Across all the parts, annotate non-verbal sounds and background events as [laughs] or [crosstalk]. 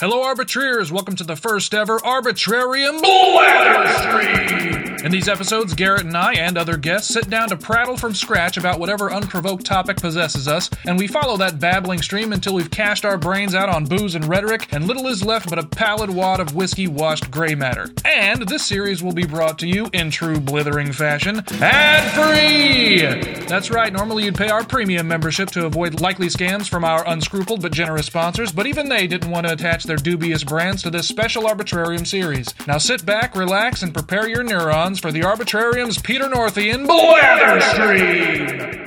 Hello, arbitrers! Welcome to the first ever Arbitrarium Blather Stream! In these episodes, Garrett and I and other guests sit down to prattle from scratch about whatever unprovoked topic possesses us, and we follow that babbling stream until we've cashed our brains out on booze and rhetoric, and little is left but a pallid wad of whiskey washed gray matter. And this series will be brought to you in true blithering fashion ad free! That's right, normally you'd pay our premium membership to avoid likely scams from our unscrupled but generous sponsors, but even they didn't want to attach their dubious brands to this special Arbitrarium series. Now sit back, relax, and prepare your neurons for the Arbitrarium's Peter Northian Blather Stream!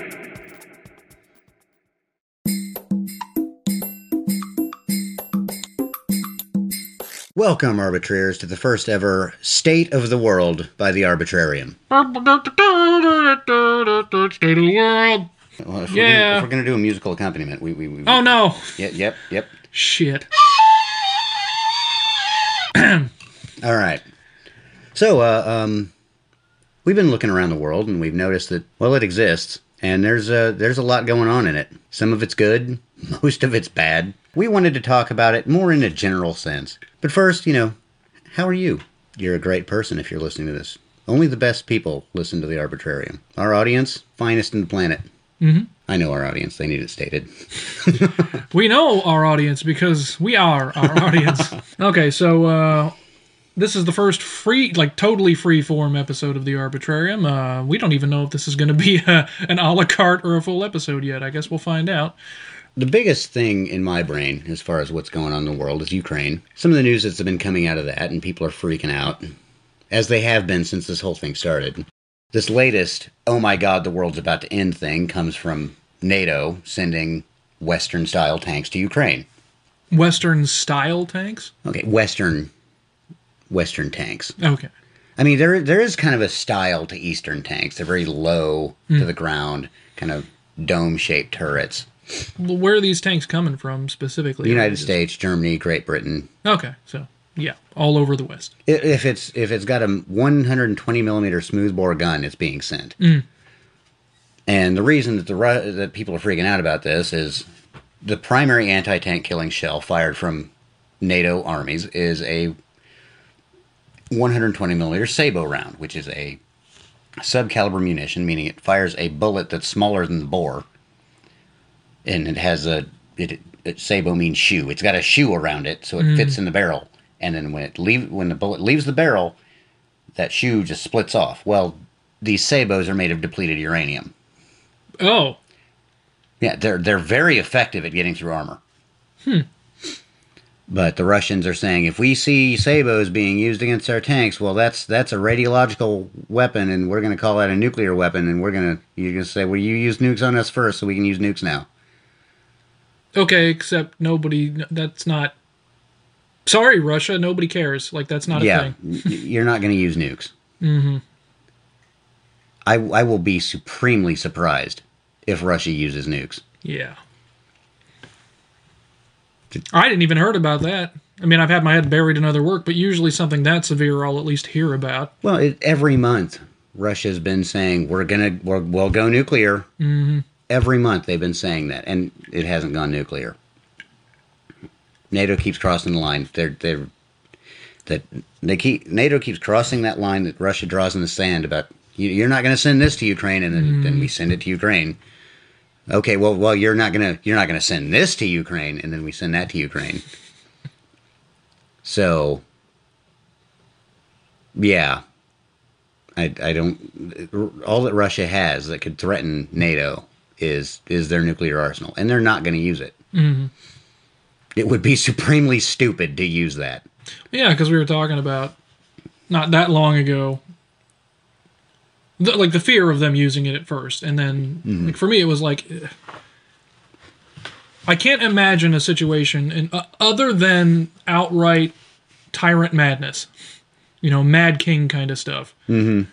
Welcome, arbitrators, to the first ever State of the World by the Arbitrarium. State of the world. Well, if Yeah. We're gonna, if we're going to do a musical accompaniment, we. we, we Oh no! Yep, yep, yep. Shit. [clears throat] All right. So, uh, um, we've been looking around the world and we've noticed that, well, it exists. And there's a, there's a lot going on in it. Some of it's good, [laughs] most of it's bad. We wanted to talk about it more in a general sense. But first, you know, how are you? You're a great person if you're listening to this. Only the best people listen to the Arbitrarium. Our audience, finest in the planet. Mm-hmm. I know our audience, they need it stated. [laughs] We know our audience because we are our audience. [laughs] okay, so uh, this is the first free, like totally free form episode of the Arbitrarium. Uh, we don't even know if this is going to be a, an a la carte or a full episode yet. I guess we'll find out. The biggest thing in my brain, as far as what's going on in the world, is Ukraine. Some of the news that's been coming out of that, and people are freaking out, as they have been since this whole thing started. This latest, oh my god, the world's about to end thing comes from NATO sending Western style tanks to Ukraine. Western style tanks. Okay, Western. Western tanks. Okay. I mean, there there is kind of a style to Eastern tanks. They're very low to hmm. the ground, kind of dome shaped turrets. Well, where are these tanks coming from specifically? The United States, Germany, Great Britain, Okay, so yeah, all over the West. If it's if it's got a 120 millimeter smoothbore gun, it's being sent. Hmm. And the reason that the that people are freaking out about this is the primary anti tank killing shell fired from NATO armies is a 120 millimeter Sabot round, which is a subcaliber munition, meaning it fires a bullet that's smaller than the bore, and it has a it, it Sabot means shoe. It's got a shoe around it, so it mm. fits in the barrel. And then when it leave when the bullet leaves the barrel, that shoe just splits off. Well, these Sabots are made of depleted uranium. Oh, Yeah, they're they're very effective at getting through armor. But the Russians are saying if we see sabots being used against our tanks, well, that's that's a radiological weapon, and we're going to call that a nuclear weapon, and we're going to you're going to say, well, you used nukes on us first, so we can use nukes now. okay. Except nobody. That's not. Sorry, Russia. Nobody cares. Like that's not a yeah, thing. y- you're not going to use nukes. Mm-hmm. I I will be supremely surprised if Russia uses nukes. Yeah. I didn't even heard about that. I mean, I've had my head buried in other work, but usually something that severe I'll at least hear about. Well, it, every month Russia's been saying we're gonna we're, we'll go nuclear. Mm-hmm. Every month they've been saying that, and it hasn't gone nuclear. NATO keeps crossing the line. They're they're that they keep NATO keeps crossing that line that Russia draws in the sand about you, you're not going to send this to Ukraine, and then, then we send it to Ukraine. Okay, well, well, you're not gonna you're not gonna send this to Ukraine, and then we send that to Ukraine. So, yeah, I, I don't. All that Russia has that could threaten NATO is is their nuclear arsenal, and they're not going to use it. Mm-hmm. It would be supremely stupid to use that. Yeah, because we were talking about not that long ago, the, like the fear of them using it at first, and then like for me it was like eh, I can't imagine a situation in, uh, other than outright tyrant madness, you know, Mad King kind of stuff. Mm-hmm.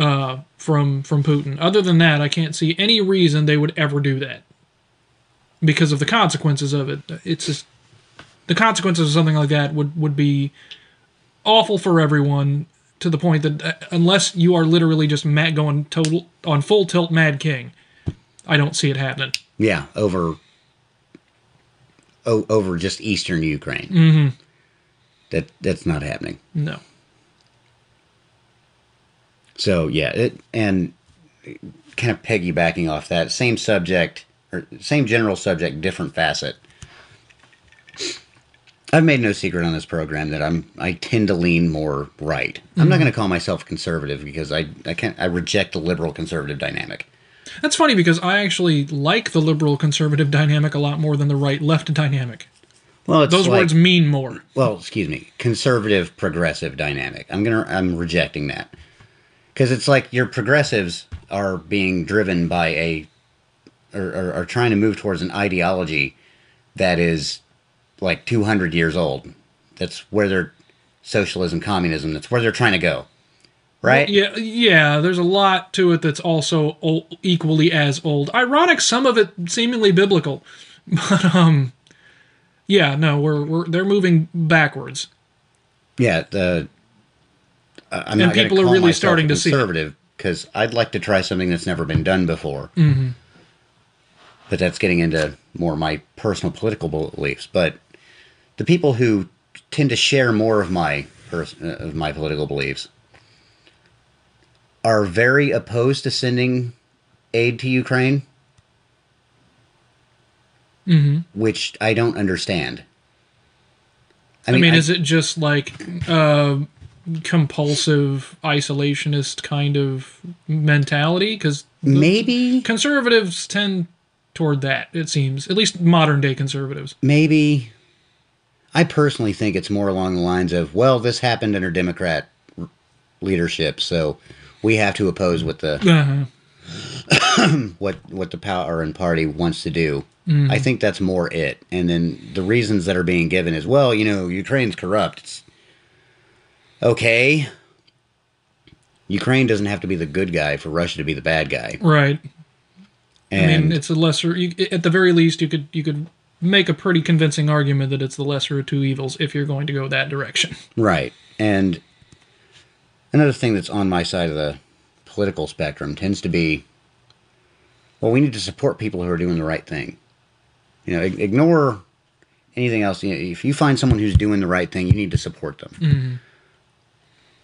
Uh, from from Putin. Other than that, I can't see any reason they would ever do that because of the consequences of it. It's just the consequences of something like that would would be awful for everyone to the point that uh, unless you are literally just mad going total on full tilt Mad King, I don't see it happening. Yeah, over o- over just eastern Ukraine. Mm-hmm. That that's not happening. No. So yeah, it and kind of piggybacking off that same subject or same general subject, different facet. I've made no secret on this program that I'm I tend to lean more right. I'm not mm-hmm. going to call myself conservative because I I can't I reject the liberal conservative dynamic. That's funny because I actually like the liberal conservative dynamic a lot more than the right left dynamic. Well, it's Those like, words mean more. well, excuse me, conservative progressive dynamic. I'm gonna I'm rejecting that because it's like your progressives are being driven by a or, or are trying to move towards an ideology that is like 200 years old. That's where they're socialism, communism. That's where they're trying to go, right? Yeah, yeah. There's a lot to it that's also old, equally as old. Ironic, some of it seemingly biblical, [laughs] but um, yeah. No, we're we're they're moving backwards. Yeah, the uh, I'm not people are really starting to see conservative because I'd like to try something that's never been done before. Mm-hmm. But that's getting into more my personal political beliefs. But the people who tend to share more of my pers- uh, of my political beliefs are very opposed to sending aid to Ukraine, Mm-hmm. which I don't understand. I mean, is it just like uh, compulsive isolationist kind of mentality? Because maybe conservatives tend toward that. It seems, at least modern day conservatives. maybe I personally think it's more along the lines of, well, this happened under Democrat r- leadership, so we have to oppose what the Uh-huh. [coughs] what what the power and party wants to do. I think that's more it. And then the reasons that are being given is, well, you know, Ukraine's corrupt. It's okay. Ukraine doesn't have to be the good guy for Russia to be the bad guy. Right. And I mean, it's a lesser. You, at the very least, you could you could make a pretty convincing argument that it's the lesser of two evils if you're going to go that direction. Right. And another thing that's on my side of the political spectrum tends to be well, we need to support people who are doing the right thing. You know, ignore anything else. You know, if you find someone who's doing the right thing, you need to support them. Mm-hmm.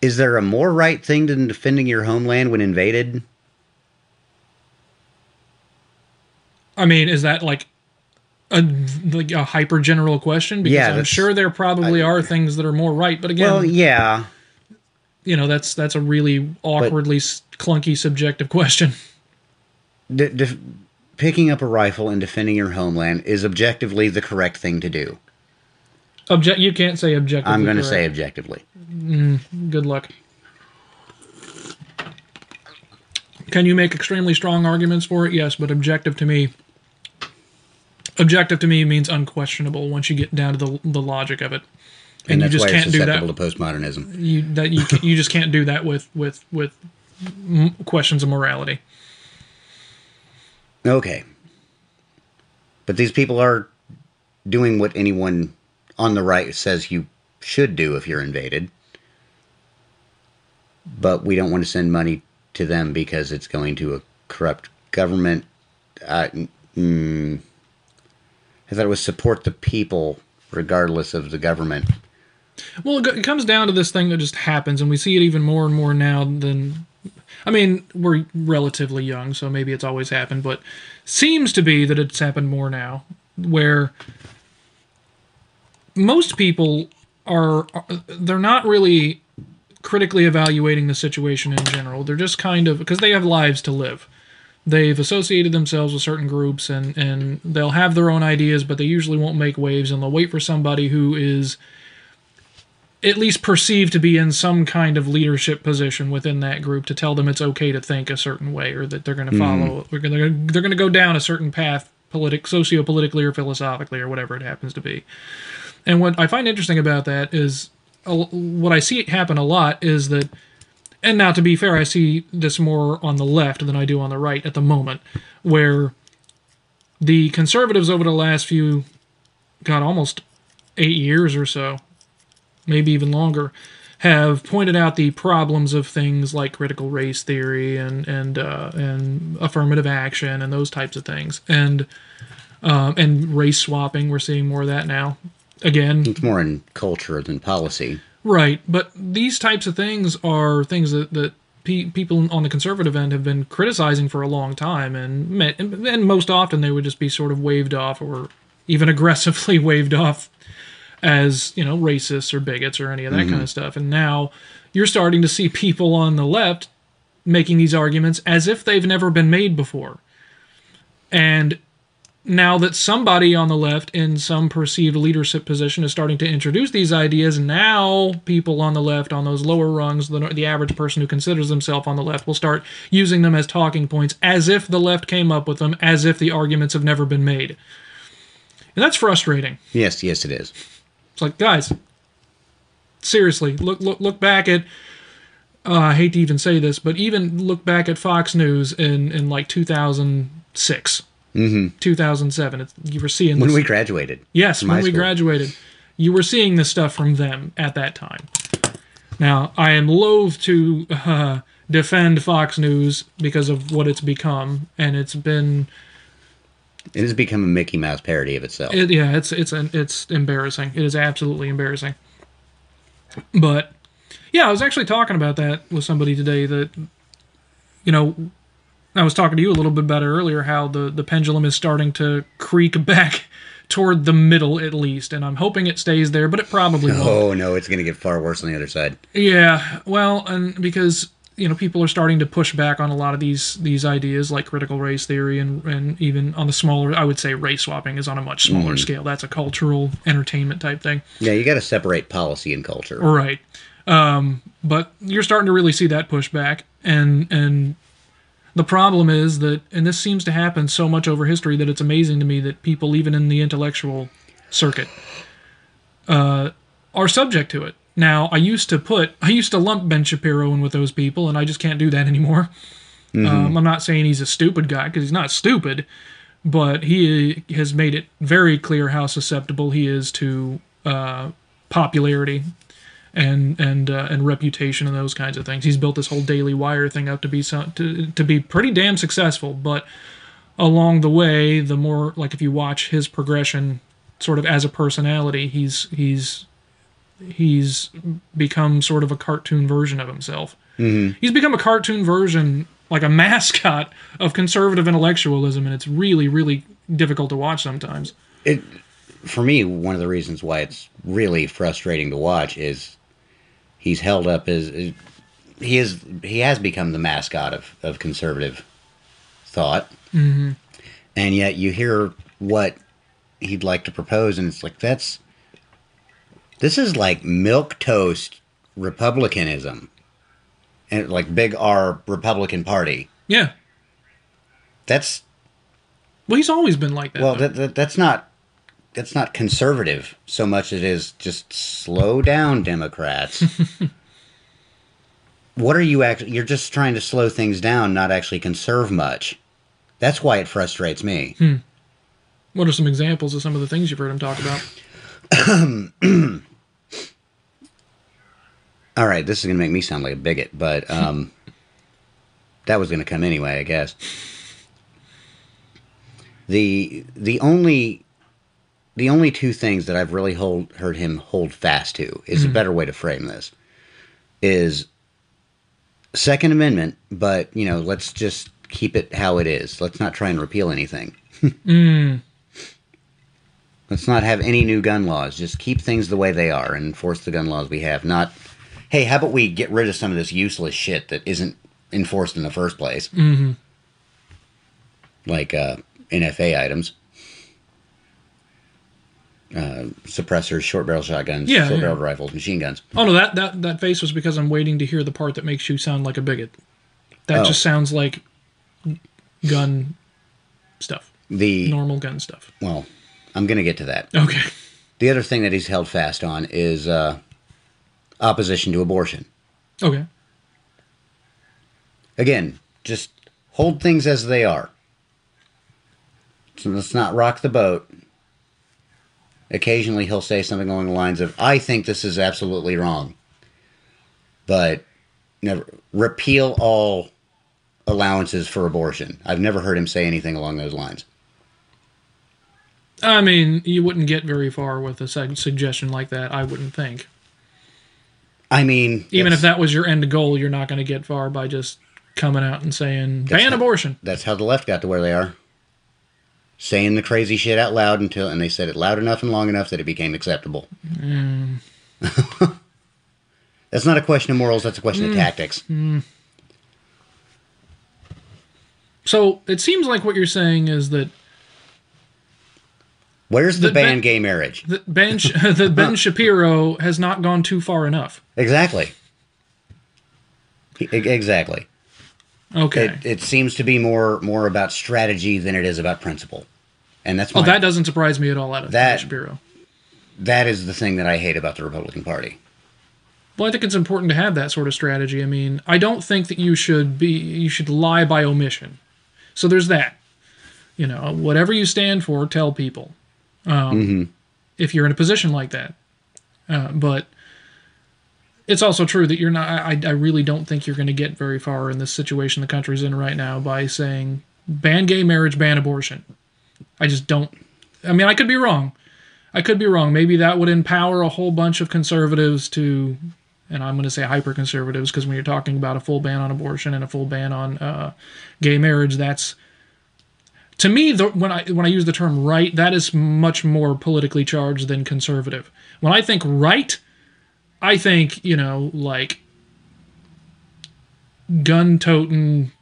Is there a more right thing than defending your homeland when invaded? I mean, is that like a like a hyper general question? Because Yeah, I'm sure there probably are things that are more right, but again, Well, yeah. you know, that's that's a really awkwardly s clunky subjective question. [laughs] Picking up a rifle and defending your homeland is objectively the correct thing to do. Object, you can't say objectively. I'm going to say objectively. Mm, good luck. Can you make extremely strong arguments for it? Yes, but objective to me, objective to me means unquestionable once you get down to the the logic of it, And, and, you that's just why can't it's do that. susceptible to postmodernism. You that you you just can't do that with with with questions of morality. Okay. But these people are doing what anyone on the right says you should do if you're invaded. But we don't want to send money to them because it's going to a corrupt government. I, mm, I thought it was support the people regardless of the government. Well, it comes down to this thing that just happens, and we see it even more and more now than. I mean, we're relatively young, so maybe it's always happened, but seems to be that it's happened more now, where most people are they're not really critically evaluating the situation in general. They're just kind of because they have lives to live. They've associated themselves with certain groups and and they'll have their own ideas, but they usually won't make waves and they'll wait for somebody who is at least perceived to be in some kind of leadership position within that group to tell them it's okay to think a certain way or that they're going to hmm. follow they're going to they're going to go down a certain path politic socio-politically or philosophically or whatever it happens to be. And what I find interesting about that is what I see happen a lot is that and now to be fair I see this more on the left than I do on the right at the moment where the conservatives over the last few got almost 8 years or so maybe even longer, have pointed out the problems of things like critical race theory and and uh, and affirmative action and those types of things. And um, and race swapping. We're seeing more of that now. Again, It's more in culture than policy. Right, but these types of things are things that that pe- people on the conservative end have been criticizing for a long time, and me- and most often they would just be sort of waved off or even [laughs] aggressively waved off as you know racists or bigots or any of that mm-hmm. kind of stuff. And now you're starting to see people on the left making these arguments as if they've never been made before, and now that somebody on the left in some perceived leadership position is starting to introduce these ideas, now people on the left, on those lower rungs, the, the average person who considers themselves on the left, will start using them as talking points as if the left came up with them, as if the arguments have never been made. And that's frustrating. Yes, yes, it is. It's like, guys, seriously, look look look back at. Uh, I hate to even say this, but even look back at Fox News in in like 2006, mm-hmm. 2007. It's, you were seeing When this. we graduated. Yes, when we school. graduated, you were seeing this stuff from them at that time. Now, I am loath to uh, defend Fox News because of what it's become, and it's been, It has become a Mickey Mouse parody of itself. it, yeah, it's it's an, it's embarrassing. It is absolutely embarrassing. But yeah, I was actually talking about that with somebody today. That you know, I was talking to you a little bit about it earlier. How the the pendulum is starting to creak [laughs] back toward the middle, at least, and I'm hoping it stays there, but it probably won't. oh no, it's going to get far worse on the other side. Yeah, well, and because you know people are starting to push back on a lot of these these ideas like critical race theory and and even on the smaller I would say race swapping is on a much smaller scale. That's a cultural entertainment type thing. Yeah, you got to separate policy and culture. Right. Um, but you're starting to really see that pushback, and and the problem is that, and this seems to happen so much over history that it's amazing to me that people, even in the intellectual circuit, uh, are subject to it. Now, I used to put, I used to lump Ben Shapiro in with those people, and I just can't do that anymore. Um, I'm not saying he's a stupid guy because he's not stupid, but he has made it very clear how susceptible he is to uh, popularity and and uh, and reputation and those kinds of things. He's built this whole Daily Wire thing up to be so, to to be pretty damn successful, but along the way, the more like if you watch his progression, sort of as a personality, he's he's he's become sort of a cartoon version of himself. Mm-hmm. He's become a cartoon version, like a [laughs] mascot of conservative intellectualism, and it's really really difficult to watch sometimes. It, for me, one of the reasons why it's really frustrating to watch is he's held up as he is he has become the mascot of, of conservative thought, mm-hmm. and yet you hear what he'd like to propose, and it's like that's this is like milk toast republicanism, and like big R Republican Party. Yeah, That's well, he's always been like that. Well, that, that that's not that's not conservative so much as it is just slow down, Democrats. [laughs] what are you actually? You're just trying to slow things down, not actually conserve much. That's why it frustrates me. What are some examples of some of the things you've heard him talk about? [coughs] All right, this is going to make me sound like a bigot, but um, [laughs] that was going to come anyway, I guess. The the only the only two things that I've really hold, heard him hold fast to is a better way to frame this is Second Amendment, but you know, let's just keep it how it is. Let's not try and repeal anything. [laughs] Let's not have any new gun laws. Just keep things the way they are and enforce the gun laws we have. Not, hey, how about we get rid of some of this useless shit that isn't enforced in the first place? Mm-hmm. Like uh, NFA items, uh, suppressors, short barrel shotguns, Yeah, short yeah. barreled rifles, machine guns. Oh no, that, that that face was because I'm waiting to hear the part that makes you sound like a bigot. That Oh. just sounds like gun stuff, The normal gun stuff. well, I'm going to get to that. Okay. The other thing that he's held fast on is uh, opposition to abortion. Okay. Again, just hold things as they are. So let's not rock the boat. Occasionally, he'll say something along the lines of, I think this is absolutely wrong. But never repeal all allowances for abortion. I've never heard him say anything along those lines. I mean, you wouldn't get very far with a suggestion like that. I wouldn't think. I mean, Even if that was your end goal, you're not going to get far by just coming out and saying ban how- abortion. that's how the left got to where they are. Saying the crazy shit out loud until, and they said it loud enough and long enough that it became acceptable. Mm. that's not a question of morals. That's a question Mm. of tactics. So it seems like what you're saying is that Where's the, The- ban Ben- gay marriage? that Ben [laughs] that Ben [laughs] Shapiro has not gone too far enough. Exactly. Exactly. Okay. It, it seems to be more more about strategy than it is about principle, and that's oh, that doesn't surprise me at all. Out of That- Shapiro. that is the thing that I hate about the Republican Party. Well, I think it's important to have that sort of strategy. I mean, I don't think that you should be you should lie by omission. So there's that. You know, whatever you stand for, tell people. Um, If you're in a position like that, uh, but it's also true that you're not. I, I really don't think you're going to get very far in this situation the country's in right now by saying ban gay marriage, ban abortion. I just don't. I mean, I could be wrong. I could be wrong. Maybe that would empower a whole bunch of conservatives to, and I'm going to say hyper conservatives because when you're talking about a full ban on abortion and a full ban on uh, gay marriage, that's to me the, when I when I use the term right, that is much more politically charged than conservative. When I think right, I think you know like gun toting,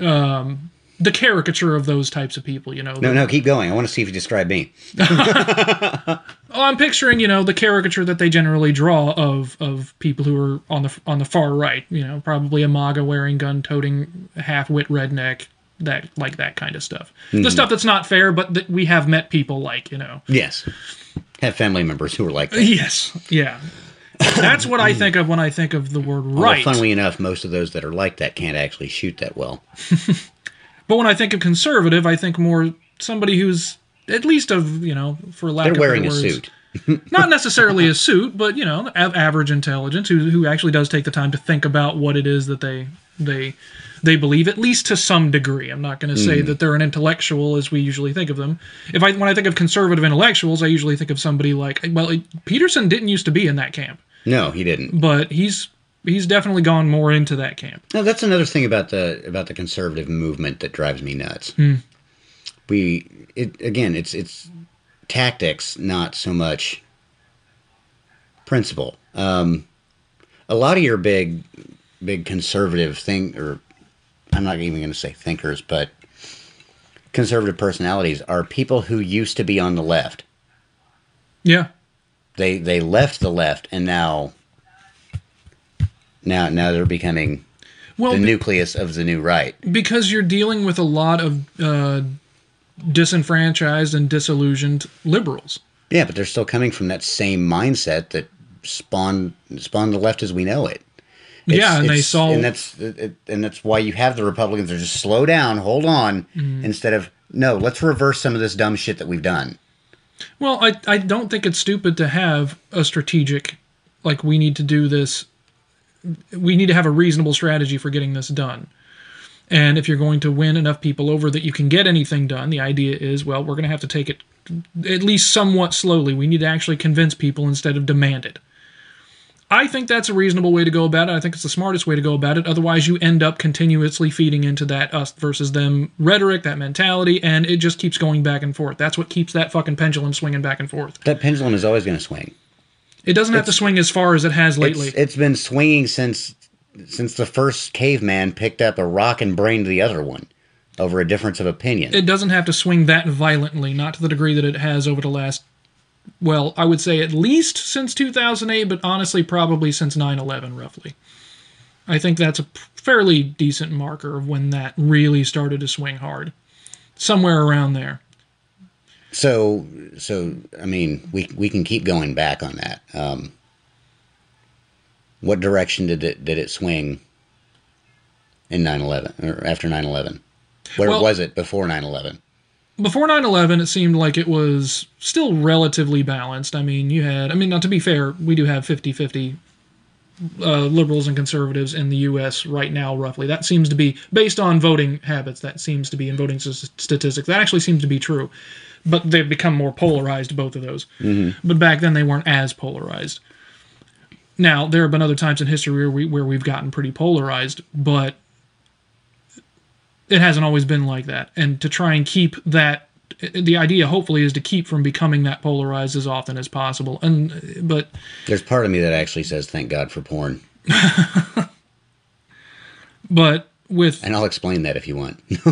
um, the caricature of those types of people. You know, No, no, keep going. I want to see if you describe me. [laughs] [laughs] Oh, I'm picturing, you know, the caricature that they generally draw of of people who are on the on the far right. You know, probably a MAGA wearing, gun toting, half wit redneck, that like that kind of stuff. The stuff that's not fair, but that we have met people like, you know. Yes, have family members who are like that. Yes, yeah. That's what I mm. think of when I think of the word Although, right. funnily enough, most of those that are like that can't actually shoot that well. [laughs] But when I think of conservative, I think more somebody who's at least of you know, for lack They're of wearing a better words, suit. [laughs] not necessarily a suit, but you know, av- average intelligence who who actually does take the time to think about what it is that they they they believe at least to some degree. I'm not going to say mm. that they're an intellectual as we usually think of them. If I when I think of conservative intellectuals, I usually think of somebody like well, it, Peterson didn't used to be in that camp, No, he didn't. but he's he's definitely gone more into that camp. No, that's another thing about the about the conservative movement that drives me nuts. Hmm. We it again, it's it's tactics, not so much principle. Um, a lot of your big big conservative thing, or I'm not even going to say thinkers, but conservative personalities are people who used to be on the left. Yeah, They they left the left, and now now now they're becoming well, the be- nucleus of the new right. because you're dealing with a lot of uh, disenfranchised and disillusioned liberals. Yeah, but they're still coming from that same mindset that spawned spawned the left as we know it. Yeah, and they saw- and that's it, and that's why you have the Republicans. They're just slow down, hold on, Mm-hmm. instead of no, let's reverse some of this dumb shit that we've done. Well, I I don't think it's stupid to have a strategic like we need to do this we need to have a reasonable strategy for getting this done. And if you're going to win enough people over that you can get anything done, the idea is, well, we're going to have to take it at least somewhat slowly. We need to actually convince people instead of demand it. I think that's a reasonable way to go about it. I think it's the smartest way to go about it. Otherwise, you end up continuously feeding into that us versus them rhetoric, that mentality, and it just keeps going back and forth. That's what keeps that fucking pendulum swinging back and forth. That pendulum is always going to swing. It doesn't have to swing as far as it has lately. It's, it's been swinging since since the first caveman picked up a rock and brained the other one over a difference of opinion. it doesn't have to swing that violently, not to the degree that it has over the last, well, I would say at least since 2008, but honestly, probably since 9 11, roughly. I think that's a fairly decent marker of when that really started to swing hard. Somewhere around there. So, so I mean, we we can keep going back on that. Um, what direction did it did it swing in 9/11 or after 9/11? Where Well- was it before 9/11? Before 9 11, it seemed like it was still relatively balanced. I mean, you had, I mean, now to be fair, we do have 50 50 uh, liberals and conservatives in the U.S. right now, roughly. That seems to be based on voting habits. That seems to be in voting statistics. That actually seems to be true, but they've become more polarized. Both of those, but back then they weren't as polarized. Now there have been other times in history where, we, where we've gotten pretty polarized, but it hasn't always been like that. And to try and keep that, the idea hopefully is to keep from becoming that polarized as often as possible. And but There's part of me that actually says thank God for porn, [laughs] but with and I'll explain that if you want. [laughs]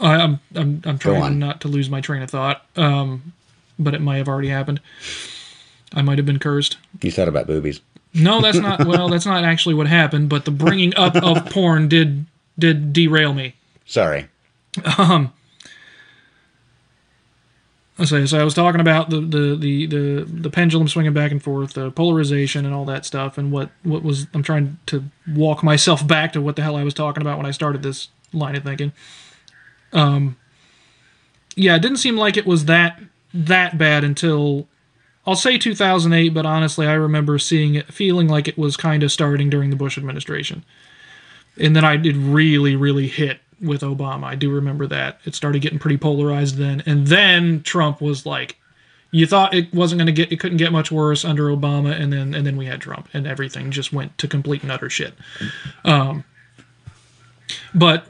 I, I'm I'm I'm trying not to lose my train of thought. Um, but it might have already happened. I might have been cursed. you thought about boobies. No, that's not. Well, that's not actually what happened. But the bringing up of [laughs] porn did did derail me. Sorry. I say so. I was talking about the, the the the the pendulum swinging back and forth, the polarization, and all that stuff, and what what was. I'm trying to walk myself back to what the hell I was talking about when I started this line of thinking. Um. Yeah, it didn't seem like it was that that bad until I'll say 2008, but honestly, I remember seeing it, feeling like it was kind of starting during the Bush administration, and then I did really, really hit with Obama. I do remember that it started getting pretty polarized then, and then Trump was like, you thought it wasn't going to get, it couldn't get much worse under Obama, and then and then we had Trump, and everything just went to complete and utter shit. Um, but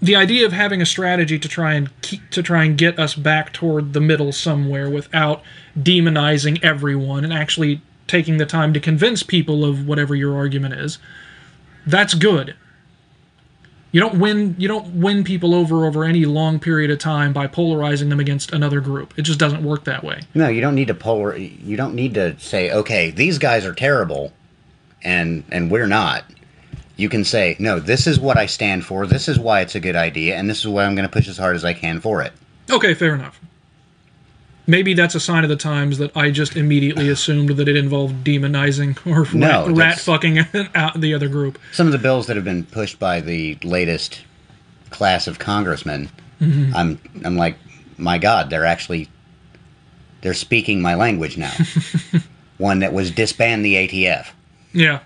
the idea of having a strategy to try and keep to try and get us back toward the middle somewhere without demonizing everyone and actually taking the time to convince people of whatever your argument is that's good you don't win you don't win people over over any long period of time by polarizing them against another group it just doesn't work that way No, you don't need to polar. You don't need to say, okay, these guys are terrible, and and we're not. You can say, no, this is what I stand for. This is why it's a good idea, and this is why I'm going to push as hard as I can for it. okay fair enough maybe that's a sign of the times that i just immediately [sighs] assumed that it involved demonizing or No, rat, rat fucking [laughs] out the other group Some of the bills that have been pushed by the latest class of congressmen, I'm I'm like, my God, they're actually they're speaking my language now. [laughs] one that was disband the ATF. yeah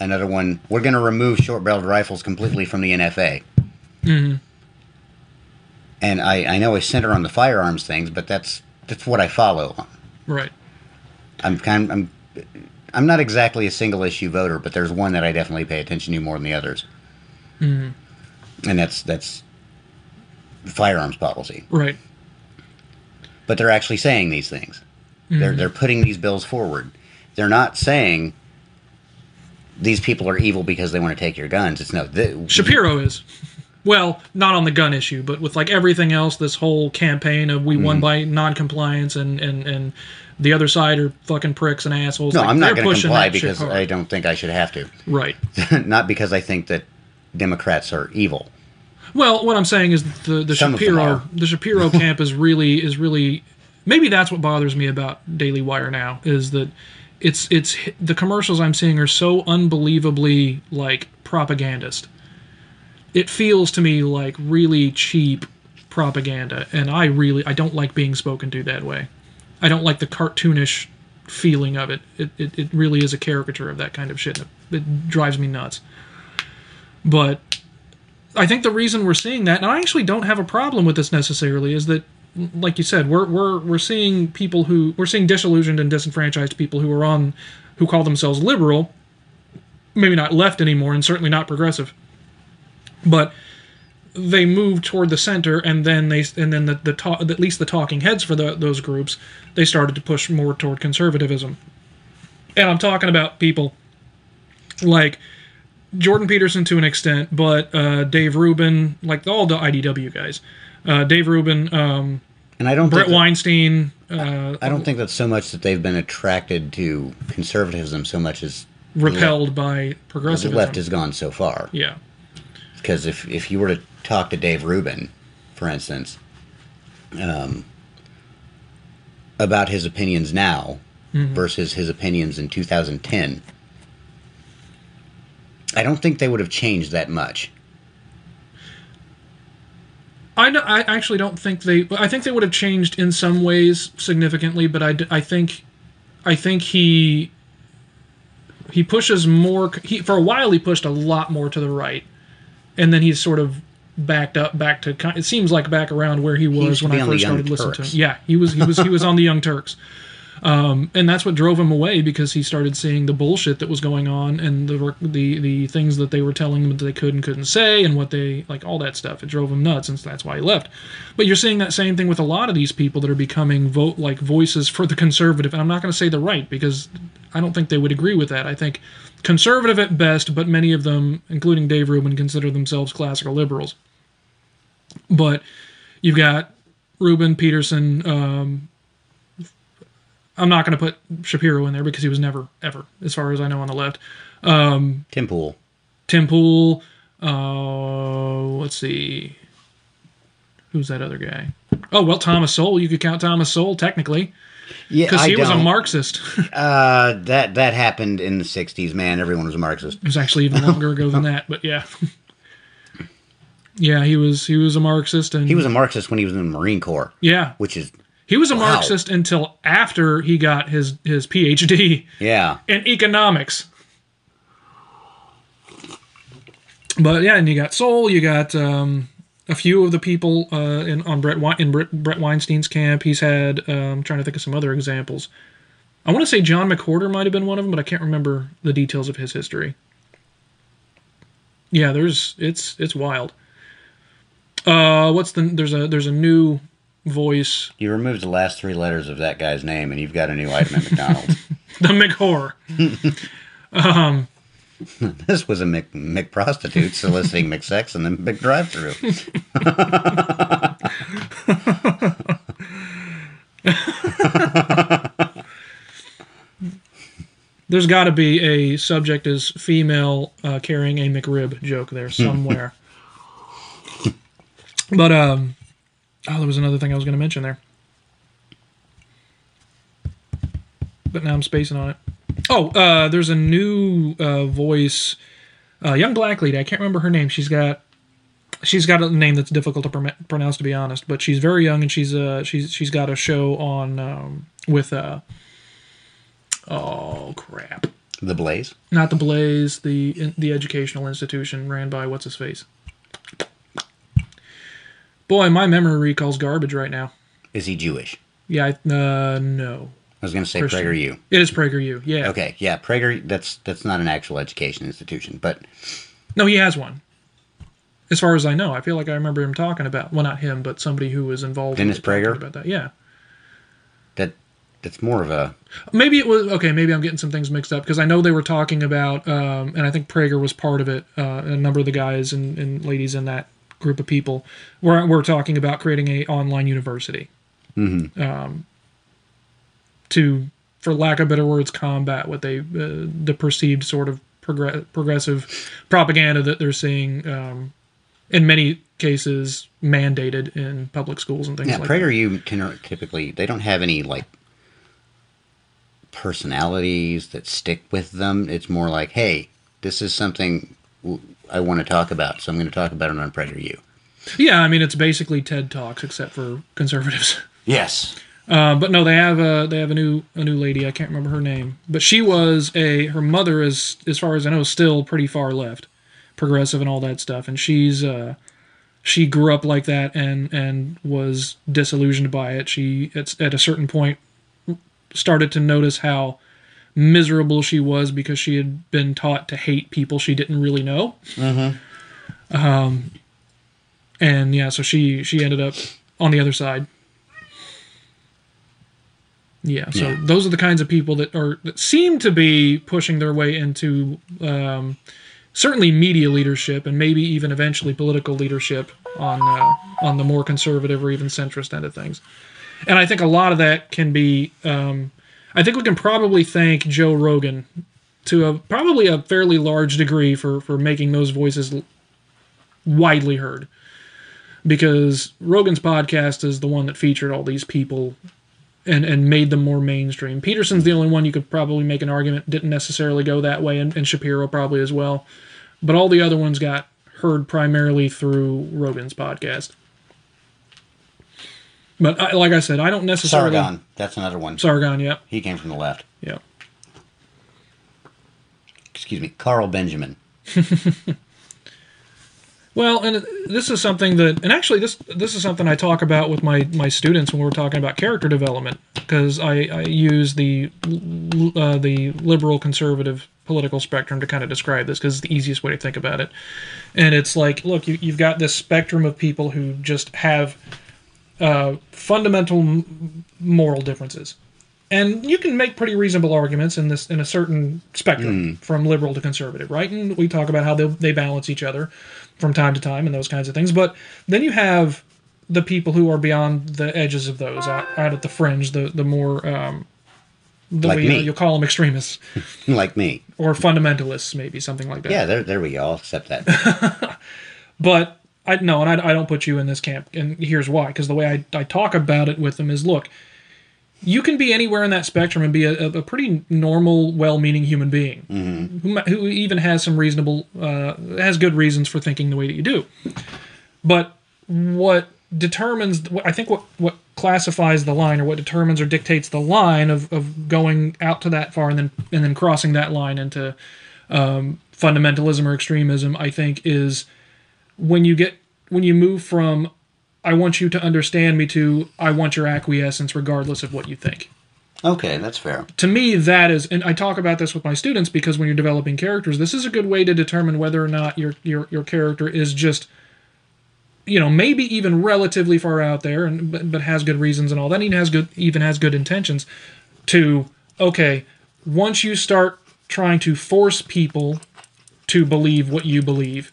Another one, we're going to remove short-barreled rifles completely from the NFA. Hmm. And I, I know I center on the firearms things, but that's that's what I follow. right I'm kind I'm I'm not exactly a single issue voter, but there's one that I definitely pay attention to more than the others. Mm-hmm. And that's that's firearms policy. right But they're actually saying these things. They're mm-hmm. they're putting these bills forward. They're not saying these people are evil because they want to take your guns. It's no. th- Shapiro is. Well, not on the gun issue, but with like everything else, this whole campaign of we Mm-hmm. won by non-compliance and and and the other side are fucking pricks and assholes. No, Like, I'm not going to comply because. I don't think I should have to. right. [laughs] not because I think that Democrats are evil. Well, what I'm saying is the the Some Shapiro the Shapiro [laughs] camp is really is really maybe that's what bothers me about Daily Wire now is that it's it's the commercials I'm seeing are so unbelievably like propagandist. It feels to me like really cheap propaganda, and I really I don't like being spoken to that way. I don't like the cartoonish feeling of it. It it, it really is a caricature of that kind of shit. It, it drives me nuts. But I think the reason we're seeing that, and I actually don't have a problem with this necessarily, is that, like you said, we're we're we're seeing people who we're seeing disillusioned and disenfranchised people who are on, who call themselves liberal, maybe not left anymore, and certainly not progressive, but they move toward the center, and then they and then the the talk, at least the talking heads for the, those groups, they started to push more toward conservatism, and I'm talking about people like Jordan Peterson to an extent, but uh, Dave Rubin, like all the IDW guys, uh, Dave Rubin, um, And I don't Brett that- Weinstein, uh, I don't think that's so much that they've been attracted to conservatism so much as repelled by the left has gone so far. yeah, Because if if you were to talk to Dave Rubin, for instance, um, about his opinions now versus his opinions in 2010, I don't think they would have changed that much. I, I actually don't think they. I think they would have changed in some ways significantly, but I, I think, I think he he pushes more. He for a while he pushed a lot more to the right, and then he's sort of backed up back to. It seems like back around where he was when I first started listening to him. Yeah, he was he was he was on the Young Turks. Um, and that's what drove him away because he started seeing the bullshit that was going on and the the the things that they were telling him that they could and couldn't say and what they like all that stuff. It drove him nuts, and that's why he left. But you're seeing that same thing with a lot of these people that are becoming vote like voices for the conservative. And I'm not going to say the right because I don't think they would agree with that. I think conservative at best, but many of them, including Dave Rubin, consider themselves classical liberals. But you've got Rubin, Peterson. Um, I'm not going to put Shapiro in there because he was never, ever, as far as I know, on the left. Um, Tim Pool. Tim Pool. Uh, let's see. Who's that other guy? Oh well, Thomas Sowell. You could count Thomas Sowell technically Yeah, because he was a. Marxist. [laughs] Uh, that that happened in the '60s. Man, everyone was a Marxist. It was actually even longer ago than that, but yeah. Yeah, he was he was a Marxist and He was a Marxist when he was in the Marine Corps, yeah which is he was a Wow. Marxist until after he got his his PhD yeah. in economics. But yeah, and you got Sowell, you got um, a few of the people uh, in on Brett Wein- in Brett, Brett Weinstein's camp. He's had um, trying to think of some other examples. I want to say John McWhorter might have been one of them, but I can't remember the details of his history. Yeah, there's it's it's wild. Uh, what's the there's a there's a new voice, You removed the last three letters of that guy's name, and you've got a new item at McDonald's. [laughs] the McWhore. [laughs] [laughs] this was a Mc, McProstitute soliciting McSex in the McDrive-through. [laughs] There's got to be a subject as female uh, carrying a McRib joke there somewhere. [laughs] but um, oh, there was another thing I was going to mention there. But now I'm spacing on it. Oh, uh, there's a new uh, voice, uh, young black lady. I can't remember her name. She's got she's got a name that's difficult to prom- pronounce to be honest. But she's very young and she's uh she's she's got a show on um, with uh oh crap The Blaze. not the Blaze, the the educational institution ran by what's his face. Boy, my memory recalls garbage right now. Is he Jewish? Yeah, I, uh, no, I was going to say Christian. PragerU. it is PragerU. Yeah, Okay, yeah, Prager. That's that's not an actual education institution, but no, he has one. As far as I know, I feel like I remember him talking about well, not him, but somebody who was involved. Dennis it Prager? about that. Yeah, that that's more of a maybe it was okay. Maybe I'm getting some things mixed up because I know they were talking about, um, and I think Prager was part of it. Uh, a number of the guys and, and ladies in that group of people were were talking about creating a online university. Mhm. Um, to, for lack of better words, combat what they uh, the perceived sort of progress, progressive propaganda that they're seeing um, in many cases mandated in public schools and things yeah. like that. PragerU can typically they don't have any like personalities that stick with them. It's more like, hey, this is something I want to talk about, so I'm going to talk about it on PragerU. Yeah, I mean it's basically TED Talks except for conservatives. Yes. Uh, but no, they have a they have a new a new lady. I can't remember her name, but she was a her mother is as far as I know still pretty far left, progressive and all that stuff. And she's uh, she grew up like that and and was disillusioned by it. She at at a certain point started to notice how miserable she was because she had been taught to hate people she didn't really know. Mm-hmm. Um, and yeah, so she she ended up on the other side. Yeah, so Yeah. those are the kinds of people that are that seem to be pushing their way into um, certainly media leadership and maybe even eventually political leadership on uh, on the more conservative or even centrist end of things. And I think a lot of that can be. Um, I think we can probably thank Joe Rogan to a probably a fairly large degree for for making those voices widely heard. Because Rogan's podcast is the one that featured all these people and, and made them more mainstream. Peterson's the only one you could probably make an argument didn't necessarily go that way, and, and Shapiro probably as well. But all the other ones got heard primarily through Rogan's podcast. But I, like I said, I don't necessarily. Sargon. That's another one. Sargon, yeah. He came from the left. Yeah. excuse me, Carl Benjamin. [laughs] Well, and this is something that, and actually, this this is something I talk about with my my students when we're talking about character development, because I, I use the uh, the liberal conservative political spectrum to kind of describe this, because it's the easiest way to think about it. And it's like, look, you, you've got this spectrum of people who just have uh, fundamental moral differences, and you can make pretty reasonable arguments in this in a certain spectrum from liberal to conservative, right? And we talk about how they they balance each other from time to time and those kinds of things. But then you have the people who are beyond the edges of those, out, out at the fringe, the the more um, the Like way, me. you'll call them extremists [laughs] like me. or fundamentalists, maybe something like that. Yeah, there, there we go. I'll accept that. [laughs] But I no, and I, I don't put you in this camp, and here's why: because the way I, I talk about it with them is, look, you can be anywhere in that spectrum and be a, a pretty normal, well-meaning human being who, who even has some reasonable, uh, has good reasons for thinking the way that you do. But what determines, I think, what what classifies the line, or what determines or dictates the line of, of going out to that far and then and then crossing that line into um, fundamentalism or extremism, I think, is when you get when you move from I want you to understand me to I want your acquiescence regardless of what you think. okay, that's fair. To me that is and I talk about this with my students because when you're developing characters this is a good way to determine whether or not your your your character is just you know maybe even relatively far out there and but, but has good reasons and all that even has good even has good intentions to okay once you start trying to force people to believe what you believe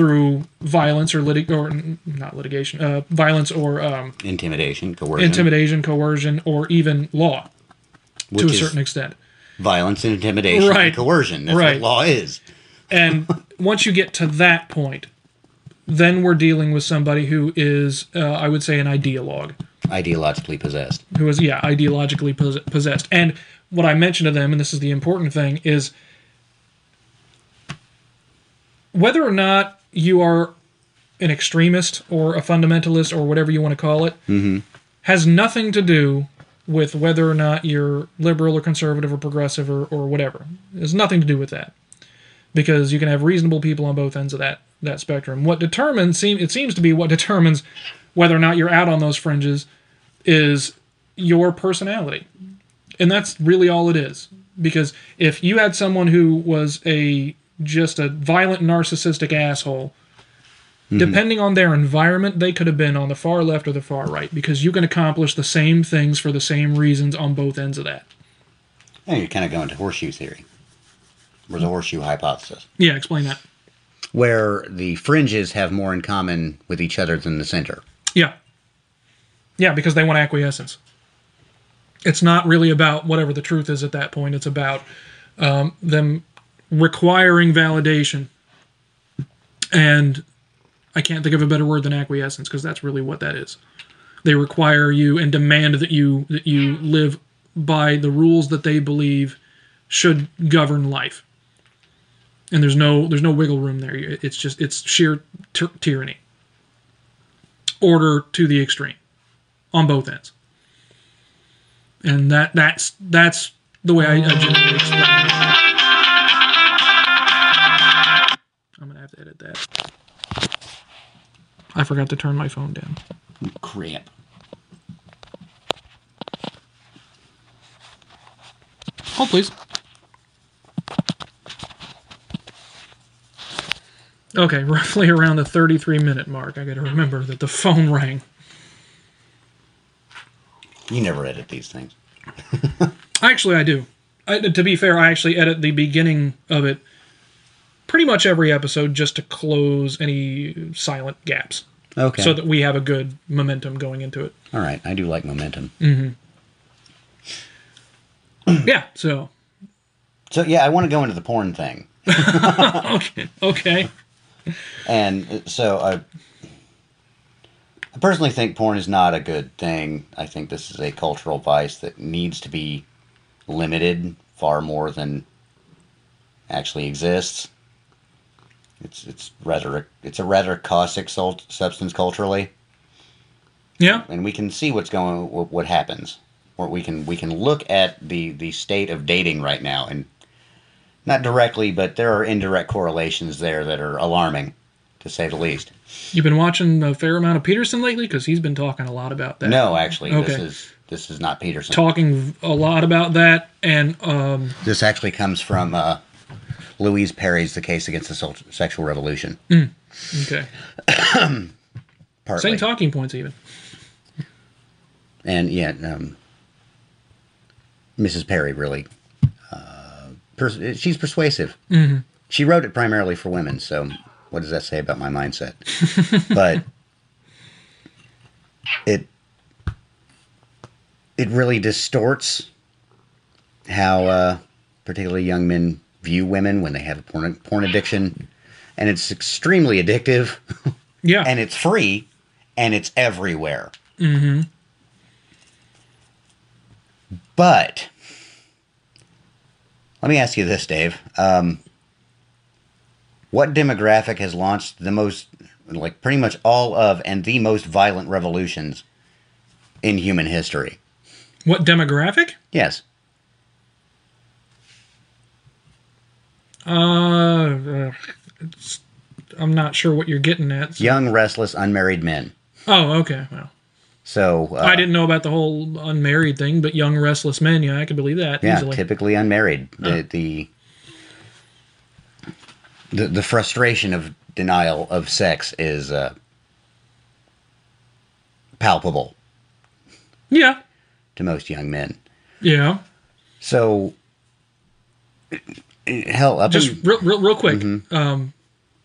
through violence or litig or not litigation, uh, violence or um, Intimidation, coercion, intimidation, coercion, or even law which to a certain extent. violence and intimidation Right. and coercion. That's Right. what law is. And [laughs] once you get to that point, then we're dealing with somebody who is, uh, I would say, an ideologue, Ideologically possessed. who is, yeah, ideologically pos- possessed. And what I mentioned to them, and this is the important thing, is whether or not you are an extremist or a fundamentalist or whatever you want to call it, mm-hmm. has nothing to do with whether or not you're liberal or conservative or progressive or, or whatever. It has nothing to do with that. Because you can have reasonable people on both ends of that, that spectrum. What determines, seem, it seems to be what [laughs] determines whether or not you're out on those fringes is your personality. And that's really all it is. Because if you had someone who was a just a violent narcissistic asshole, depending on their environment, they could have been on the far left or the far right because you can accomplish the same things for the same reasons on both ends of that. And you're kind of going to horseshoe theory. Or the horseshoe hypothesis. Yeah, explain that. Where the fringes have more in common with each other than the center. Yeah. Yeah, because they want acquiescence. It's not really about whatever the truth is at that point. It's about um, them requiring validation. And I can't think of a better word than acquiescence because that's really what that is. They require you and demand that you that you live by the rules that they believe should govern life. And there's no there's no wiggle room there. It's just it's sheer ty- tyranny order to the extreme on both ends. And that that's that's the way I, I generally explain I forgot to turn my phone down. Crap. Hold please. Okay, [laughs] roughly around the 33 minute mark. I gotta remember that the phone rang. You never edit these things. [laughs] Actually, I do. I, to be fair, I actually edit the beginning of it pretty much every episode just to close any silent gaps Okay. so that we have a good momentum going into it. All right. I do like momentum. [clears throat] Yeah, so. So, yeah, I want to go into the porn thing. [laughs] Okay. Okay. And uh, so I, I personally think porn is not a good thing. I think this is a cultural vice that needs to be limited far more than actually exists. It's it's rather it's a rather caustic substance culturally, Yeah. and we can see what's going what, what happens. Or we can we can look at the the state of dating right now and Not directly, but there are indirect correlations there that are alarming, to say the least. You've been watching a fair amount of Peterson lately because he's been talking a lot about that. No, actually, this is this is not Peterson. talking a lot about that, and um, This actually comes from uh, Louise Perry's "The Case Against the Sexual Revolution." okay, [coughs] same talking points even. and yet, um, Mrs. Perry really, uh, pers- she's persuasive. Mm-hmm. She wrote it primarily for women, so what does that say about my mindset? [laughs] but it it really distorts how uh, particularly young men view women when they have a porn, porn addiction, and it's extremely addictive, [laughs] Yeah, and it's free, and it's everywhere. But let me ask you this, Dave. Um, what demographic has launched the most, like pretty much all of, and the most violent revolutions in human history? what demographic? Yes. Uh, uh, it's, I'm not sure what you're getting at. so- Young, restless, unmarried men. Oh, okay. Well, So uh, I didn't know about the whole unmarried thing, but young restless men, yeah, I could believe that Yeah, easily. typically unmarried. The, the the the frustration of denial of sex is uh, palpable Yeah, to most young men. yeah. So, hell, up Just in- real, real, real quick. Mm-hmm. Um,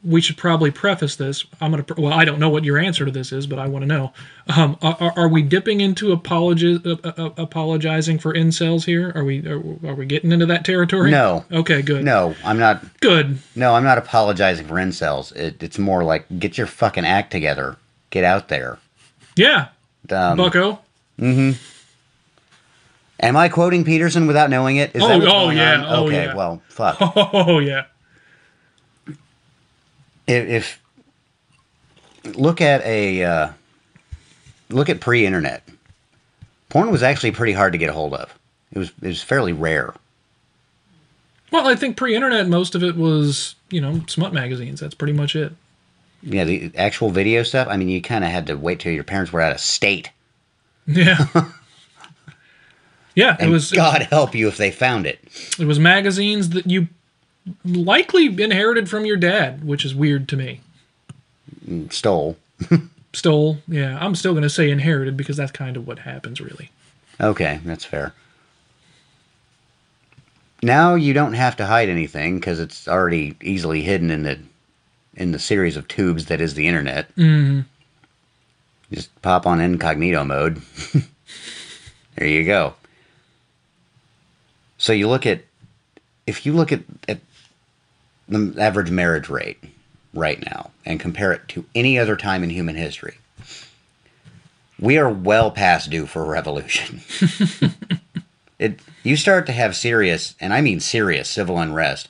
we should probably preface this. I'm gonna. Well, I don't know what your answer to this is, but I want to know. Um, are, are- we dipping into apologi- uh, uh, uh, apologizing for incels here? Are we? Are, are we getting into that territory? No. Okay. Good. no, I'm not. Good. No, I'm not apologizing for incels. It, it's more like get your fucking act together. Get out there. Yeah. Um, Bucko. Am I quoting Peterson without knowing it? Is Oh, that oh, yeah, on? oh, okay, yeah. well, fuck. [laughs] Oh yeah. if, if look at a uh, look at pre-internet, porn was actually pretty hard to get a hold of. It was it was fairly rare. Well, I think pre-internet, most of it was you know smut magazines. That's pretty much it. Yeah, the actual video stuff. I mean, you kind of had to wait till your parents were out of state, Yeah. [laughs] yeah. It was. God help you if they found it. It was magazines that you likely inherited from your dad, which is weird to me. Stole. [laughs] Stole. Yeah, I'm still going to say inherited because that's kind of what happens, really. Okay, that's fair. Now you don't have to hide anything because it's already easily hidden in the in the series of tubes that is the internet. Mm-hmm. Just pop on incognito mode. [laughs] there you go. So you look at if you look at, at the average marriage rate right now and compare it to any other time in human history, we are well past due for a revolution. [laughs] it you start to have serious, and I mean serious, civil unrest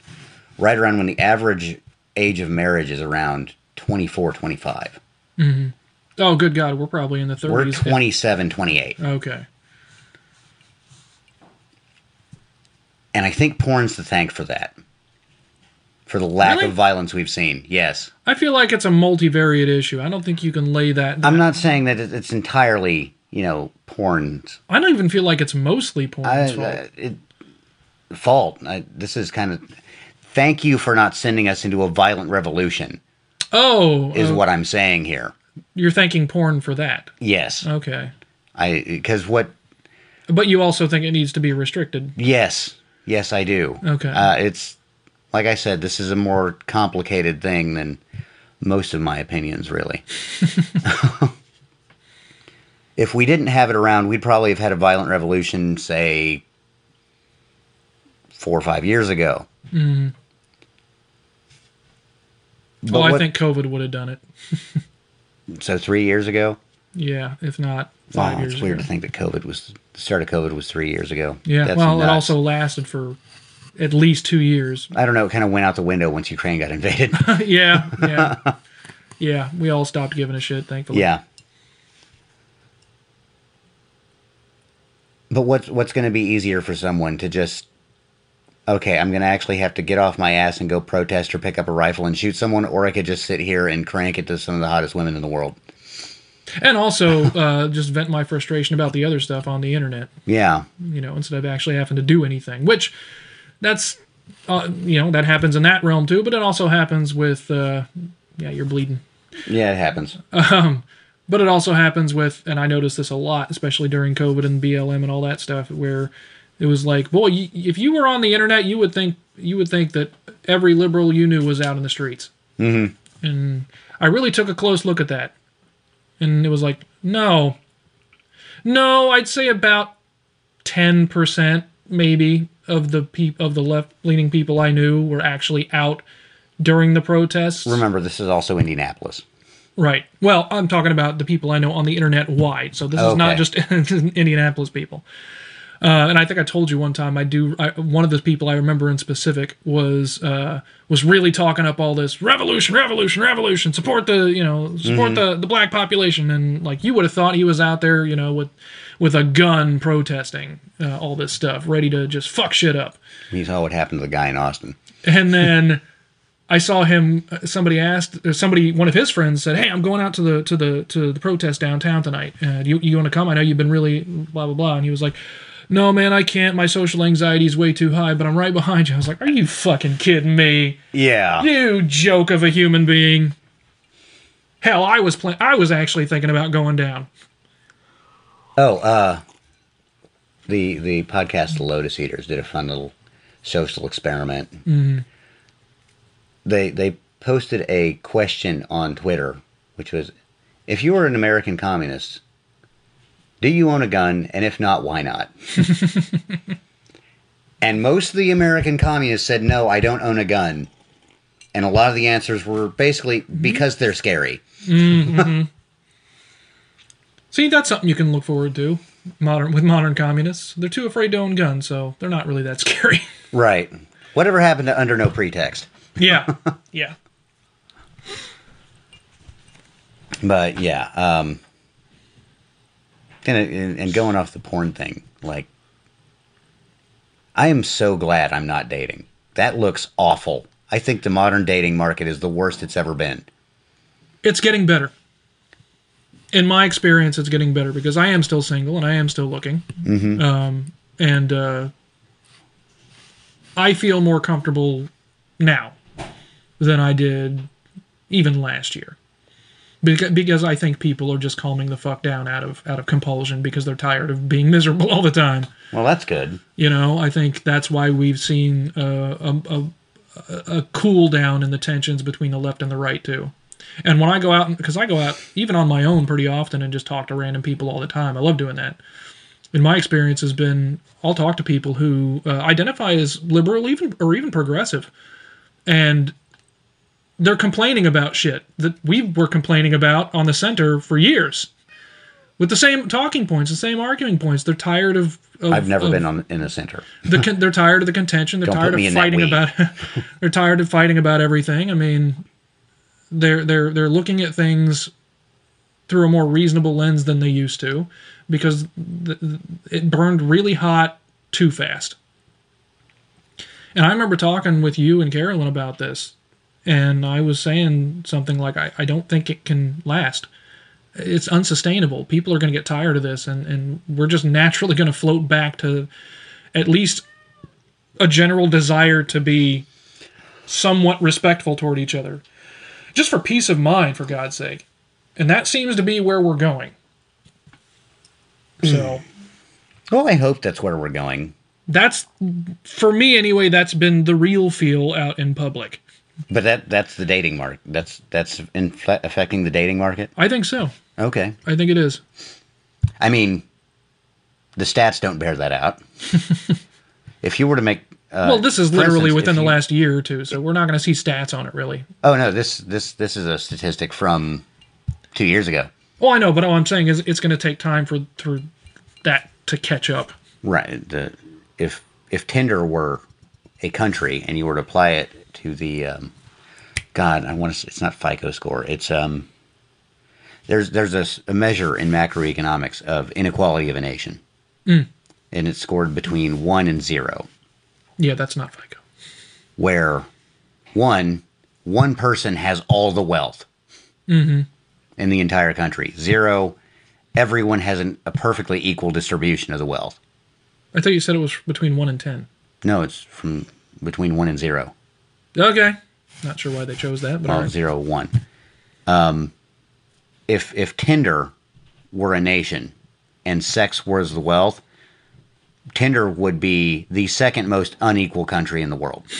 right around when the average age of marriage is around 24, 25. Mm-hmm. Oh, good God, we're probably in the 30s. We're 27, 28. Okay. And I think porn's to thank for that. For the lack Really? of violence we've seen. Yes. I feel like it's a multivariate issue. I don't think you can lay that. I'm not saying that it's entirely, you know, porn's I don't even feel like it's mostly porn's I, fault. uh, it, fault. I, this is kind of. Thank you for not sending us into a violent revolution, oh, is uh, what I'm saying here. you're thanking porn for that. Yes. Okay. I because what But you also think it needs to be restricted. Yes, yes, I do. Okay. Uh, it's like I said, this is a more complicated thing than most of my opinions, really. [laughs] if we didn't have it around, we'd probably have had a violent revolution, say, four or five years ago. Mm-hmm. well, I think COVID would have done it. [laughs] so. Three years ago. Yeah, if not five Wow, years it's weird ago. to think that COVID was the start of COVID was three years ago. Yeah, That's well, it also lasted for at least two years. I don't know. It kind of went out the window once Ukraine got invaded. [laughs] yeah, yeah, [laughs] yeah. We all stopped giving a shit, thankfully. Yeah. But what's what's going to be easier for someone to just okay, I'm going to actually have to get off my ass and go protest or pick up a rifle and shoot someone, or I could just sit here and crank it to some of the hottest women in the world. And also, [laughs] uh, just vent my frustration about the other stuff on the internet. Yeah. You know, instead of actually having to do anything, which that's uh, you know that happens in that realm too. But it also happens with uh, yeah, you're bleeding. Yeah, it happens. Um, But it also happens with, and I noticed this a lot, especially during COVID and BLM and all that stuff, where it was like, boy, you, if you were on the internet, you would think you would think that every liberal you knew was out in the streets. Mm-hmm. And I really took a close look at that, and it was like, no, no, I'd say about ten percent maybe of the peop- of the left leaning people I knew were actually out during the protests. Remember, this is also Indianapolis. Right. Well, I'm talking about the people I know on the internet wide. So this is not just [laughs] Indianapolis people. Uh, and I think I told you one time I do. I, one of the people I remember in specific was uh, was really talking up all this revolution, revolution, revolution. Support the you know support the the black population. And like you would have thought he was out there you know with with a gun protesting uh, all this stuff, ready to just fuck shit up. You saw what happened to the guy in Austin. And [laughs] then I saw him. Somebody asked. or Somebody, one of his friends, said, "Hey, I'm going out to the to the to the protest downtown tonight. Uh, do you you want to come? I know you've been really blah blah blah." And he was like, "No, man, I can't. My social anxiety is way too high. But I'm right behind you." I was like, "Are you fucking kidding me? Yeah. You joke of a human being." Hell, I was plan- I was actually thinking about going down. Oh, uh, the the podcast The Lotus Eaters did a fun little social experiment. Mm-hmm. They they posted a question on Twitter, which was, "If you were an American communist, do you own a gun? And if not, why not?" [laughs] and most of the American communists said, "No, I don't own a gun." And a lot of the answers were basically because they're scary. [laughs] [laughs] See, that's something you can look forward to. Modern with modern communists, they're too afraid to own guns, so they're not really that scary. Right. Whatever happened to under no pretext? yeah, yeah. But yeah, um, and, and going off the porn thing, like, I am so glad I'm not dating. That looks awful. I think the modern dating market is the worst it's ever been. it's getting better. In my experience, it's getting better because I am still single and I am still looking, um, and uh, I feel more comfortable now than I did even last year. Because, because I think people are just calming the fuck down out of out of compulsion because they're tired of being [laughs] miserable all the time. Well, that's good. You know, I think that's why we've seen uh, a, a, a cool down in the tensions between the left and the right too. And when I go out, because I go out even on my own pretty often and just talk to random people all the time. I love doing that. In my experience, has been I'll talk to people who uh, identify as liberal, even or even progressive, and they're complaining about shit that we were complaining about on the center for years, with the same talking points, the same arguing points. They're tired of. of I've never of- been on in the center. the con- they're tired of the contention. They're Don't tired of in fighting about. [laughs] they're tired of fighting about everything. I mean, they're they're they're looking at things through a more reasonable lens than they used to, because th- th- it burned really hot too fast. And I remember talking with you and Carolyn about this, and I was saying something like, I, I don't think it can last. It's unsustainable. People are going to get tired of this, and, and we're just naturally going to float back to at least a general desire to be somewhat respectful toward each other. Just for peace of mind, for God's sake. And that seems to be where we're going. Hmm. So Well, I hope that's where we're going. that's, for me anyway, that's been the real feel out in public. But that that's the dating market. That's that's infle- affecting the dating market. I think so. Okay. I think it is. I mean, the stats don't bear that out. [laughs] if you were to make uh, Well, this is literally instance, within the you- last year or two, so we're not going to see stats on it really. Oh no, this this this is a statistic from two years ago. Well, I know, but all I'm saying is it's going to take time for for that to catch up. Right. The, if if Tinder were a country and you were to apply it to the um, God, I want to. It's not FICO score. It's um. There's there's a, a measure in macroeconomics of inequality of a nation, and it's scored between one and zero. Yeah, that's not FICO. where one one person has all the wealth in the entire country. Zero, everyone has an, a perfectly equal distribution of the wealth. I thought you said it was between one and ten. No, it's from between one and zero. Okay. Not sure why they chose that, but Well, right. zero one. Um, if if Tinder were a nation and sex was the wealth, Tinder would be the second most unequal country in the world, [laughs]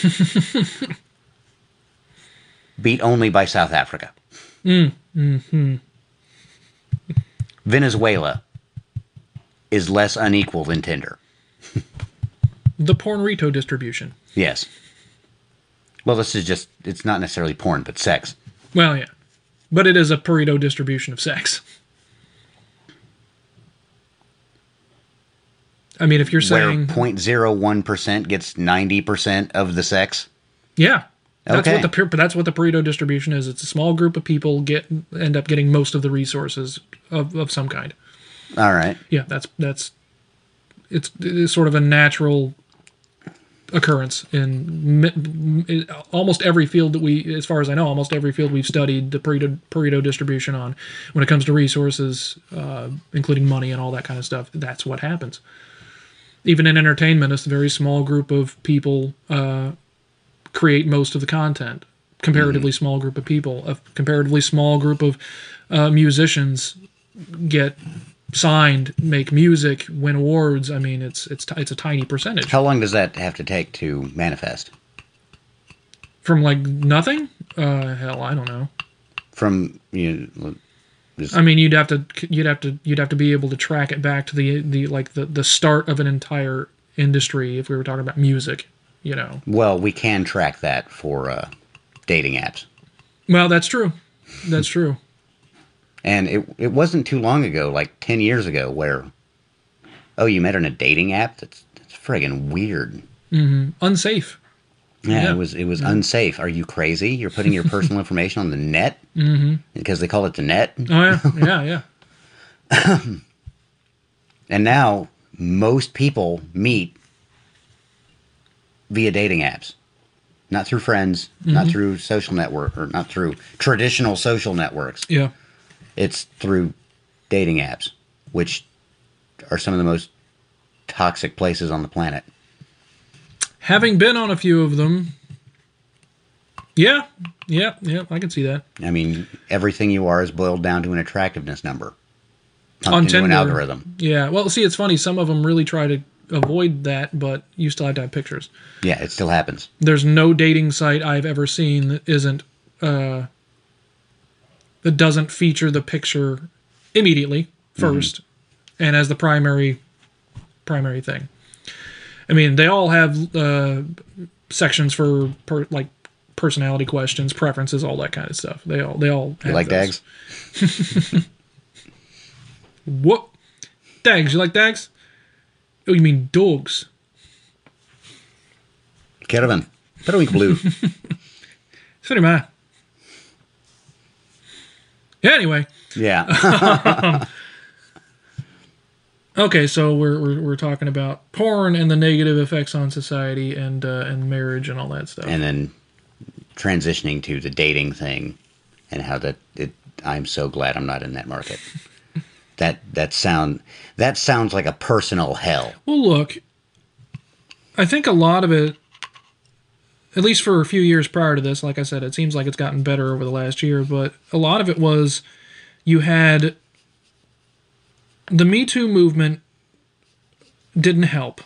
beat only by South Africa. mm-hmm Venezuela is less unequal than Tinder. the Pornrito distribution. Yes. Well, this is just, it's not necessarily porn, but sex. Well, yeah. But it is a Pareto distribution of sex. I mean, if you're Where saying, 0.01% gets 90% of the sex. yeah, that's Okay. what the that's what the Pareto distribution is. It's a small group of people get end up getting most of the resources of, of some kind. All right. Yeah, that's that's it's, it's sort of a natural occurrence in almost every field that we, as far as I know, almost every field we've studied the Pareto, Pareto distribution on. When it comes to resources, uh, including money and all that kind of stuff, that's what happens. Even in entertainment, it's a very small group of people uh, create most of the content. Comparatively small group of people, a comparatively small group of uh, musicians get signed, make music, win awards. I mean, it's it's it's a tiny percentage How long does that have to take to manifest? from like nothing. Uh, hell, I don't know. From, you know, just, I mean, you'd have to you'd have to you'd have to be able to track it back to the the like the the start of an entire industry if we were talking about music. You know. well, we can track that for uh, dating apps. Well, that's true. That's true. And it, it wasn't too long ago, like 10 years ago, where, oh, you met on a dating app? That's, that's friggin' weird. Mm-hmm. Unsafe. Yeah, Yeah. it was it was mm-hmm. unsafe. Are you crazy? You're putting your personal [laughs] information on the net mm-hmm. because they call it the net. Oh yeah, [laughs] yeah, yeah. [clears throat] And now most people meet via dating apps, not through friends, not mm-hmm. through social network, or not through traditional social networks. Yeah. It's through dating apps, which are some of the most toxic places on the planet. Having been on a few of them, yeah, yeah, yeah, I can see that. I mean, everything you are is boiled down to an attractiveness number. On into an Tinder. algorithm. Yeah. Well, see, it's funny. Some of them really try to avoid that, but you still have to have pictures. Yeah, it still happens. there's no dating site I've ever seen that isn't uh, that doesn't feature the picture immediately 1st and as the primary primary thing. I mean, they all have uh, sections for per, like personality questions, preferences, all that kind of stuff. They all they all You have like those. dags? [laughs] What? Dags? You like dags? Oh, you mean dogs? Keravan. Perowink blue. [laughs] Sorry, man. Yeah, anyway. yeah. [laughs] Okay, so we're, we're we're talking about porn and the negative effects on society and uh, and marriage and all that stuff. and then transitioning to the dating thing and how that it I'm so glad I'm not in that market. [laughs] that that sound that sounds like a personal hell. well, look, I think a lot of it, at least for a few years prior to this, like I said, it seems like it's gotten better over the last year. But a lot of it was you had the Me Too movement didn't help,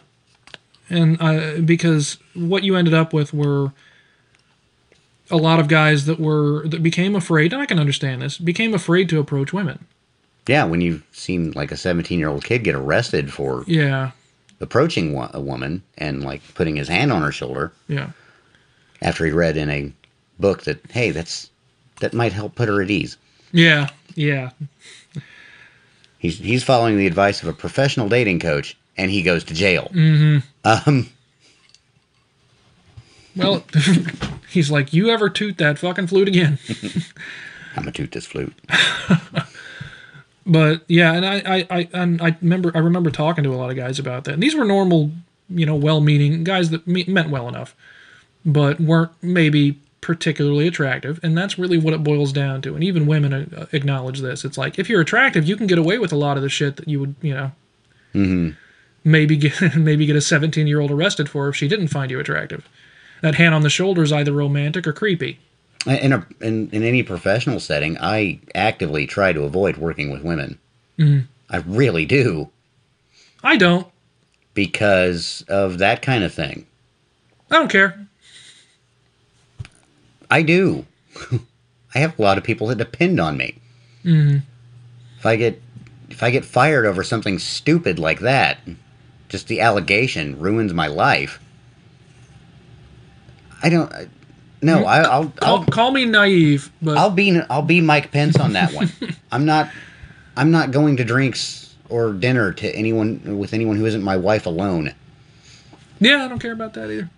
and I, because what you ended up with were a lot of guys that were that became afraid and i can understand this became afraid to approach women. Yeah, when you've seen like a 17 year old kid get arrested for yeah. approaching a woman and like putting his hand on her shoulder yeah after he read in a book that hey that's that might help put her at ease. yeah yeah He's he's following the advice of a professional dating coach and he goes to jail. Mm-hmm. Um, well [laughs] he's like you ever toot that fucking flute again [laughs] I'm gonna toot this flute. [laughs] but yeah and i i i, and I remember i remember talking to a lot of guys about that and these were normal you know, well-meaning guys that me- meant well enough, but weren't maybe particularly attractive, and that's really what it boils down to. And even women uh, acknowledge this. It's like if you're attractive, you can get away with a lot of the shit that you would, you know, maybe get [laughs] maybe get a 17 year old arrested for if she didn't find you attractive. That hand on the shoulder is either romantic or creepy. In, a, in in any professional setting, I actively try to avoid working with women. I really do I don't. because of that kind of thing. I don't care. I do. [laughs] I have a lot of people that depend on me. Mm-hmm. If I get if I get fired over something stupid like that, just the allegation ruins my life. I don't. No, mm-hmm. I, I'll Call, I'll call me naive, but I'll be I'll be Mike Pence on that one. [laughs] I'm not I'm not going to drinks or dinner to anyone with anyone who isn't my wife alone. yeah, I don't care about that either.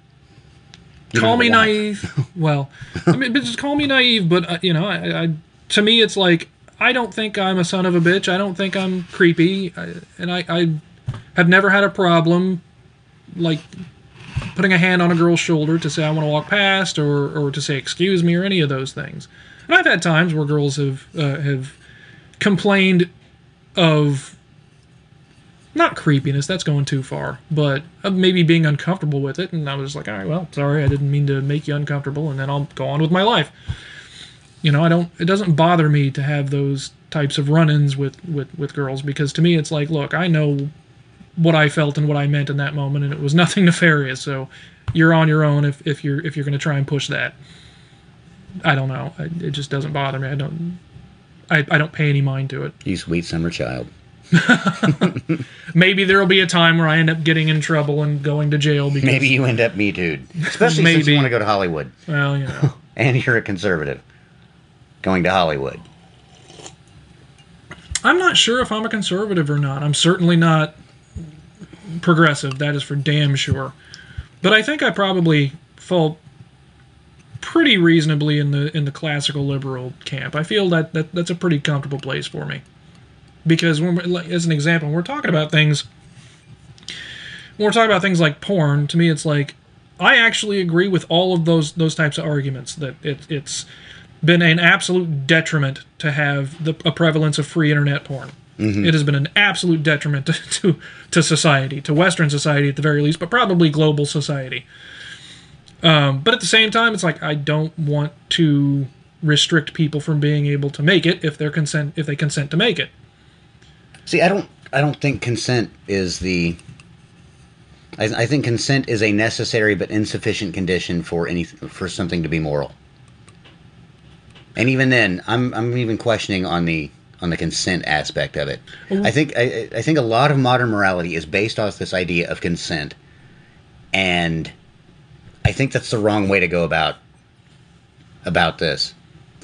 You call me naive. [laughs] Well, I mean, just call me naive. But uh, you know, I, I to me, it's like I don't think I'm a son of a bitch. I don't think I'm creepy, I, and I, I have never had a problem like putting a hand on a girl's shoulder to say I want to walk past, or or to say excuse me, or any of those things. And I've had times where girls have uh, have complained of not creepiness that's going too far but uh, maybe being uncomfortable with it and i was like all right well sorry i didn't mean to make you uncomfortable and then i'll go on with my life. You know i don't it doesn't bother me to have those types of run-ins with with with girls because to me it's like look i know what i felt and what i meant in that moment and it was [laughs] nothing nefarious so you're on your own if, if you're if you're going to try and push that. I don't know. It just doesn't bother me. I don't I, I don't pay any mind to it. You sweet summer child. [laughs] maybe there'll be a time where I end up getting in trouble and going to jail because Maybe you end up me too. Especially since you want to go to Hollywood well, you know. [laughs] and you're a conservative. Going to Hollywood. I'm not sure if I'm a conservative or not. I'm certainly not progressive, that is for damn sure. But I think I probably fall pretty reasonably in the in the classical liberal camp. I feel that, that that's a pretty comfortable place for me. Because when we're, like, as an example, we're talking about things when we're talking about things like porn, to me it's like I actually agree with all of those those types of arguments that it, it's been an absolute detriment to have the, a prevalence of free internet porn. It has been an absolute detriment to, to to society, to Western society at the very least, but probably global society. Um, but at the same time, it's like I don't want to restrict people from being able to make it if they're consent if they consent to make it. See, I don't I don't think consent is the I, I think consent is a necessary but insufficient condition for any for something to be moral. And even then, I'm I'm even questioning on the on the consent aspect of it. Mm-hmm. I think I, I think a lot of modern morality is based off this idea of consent, and I think that's the wrong way to go about about this.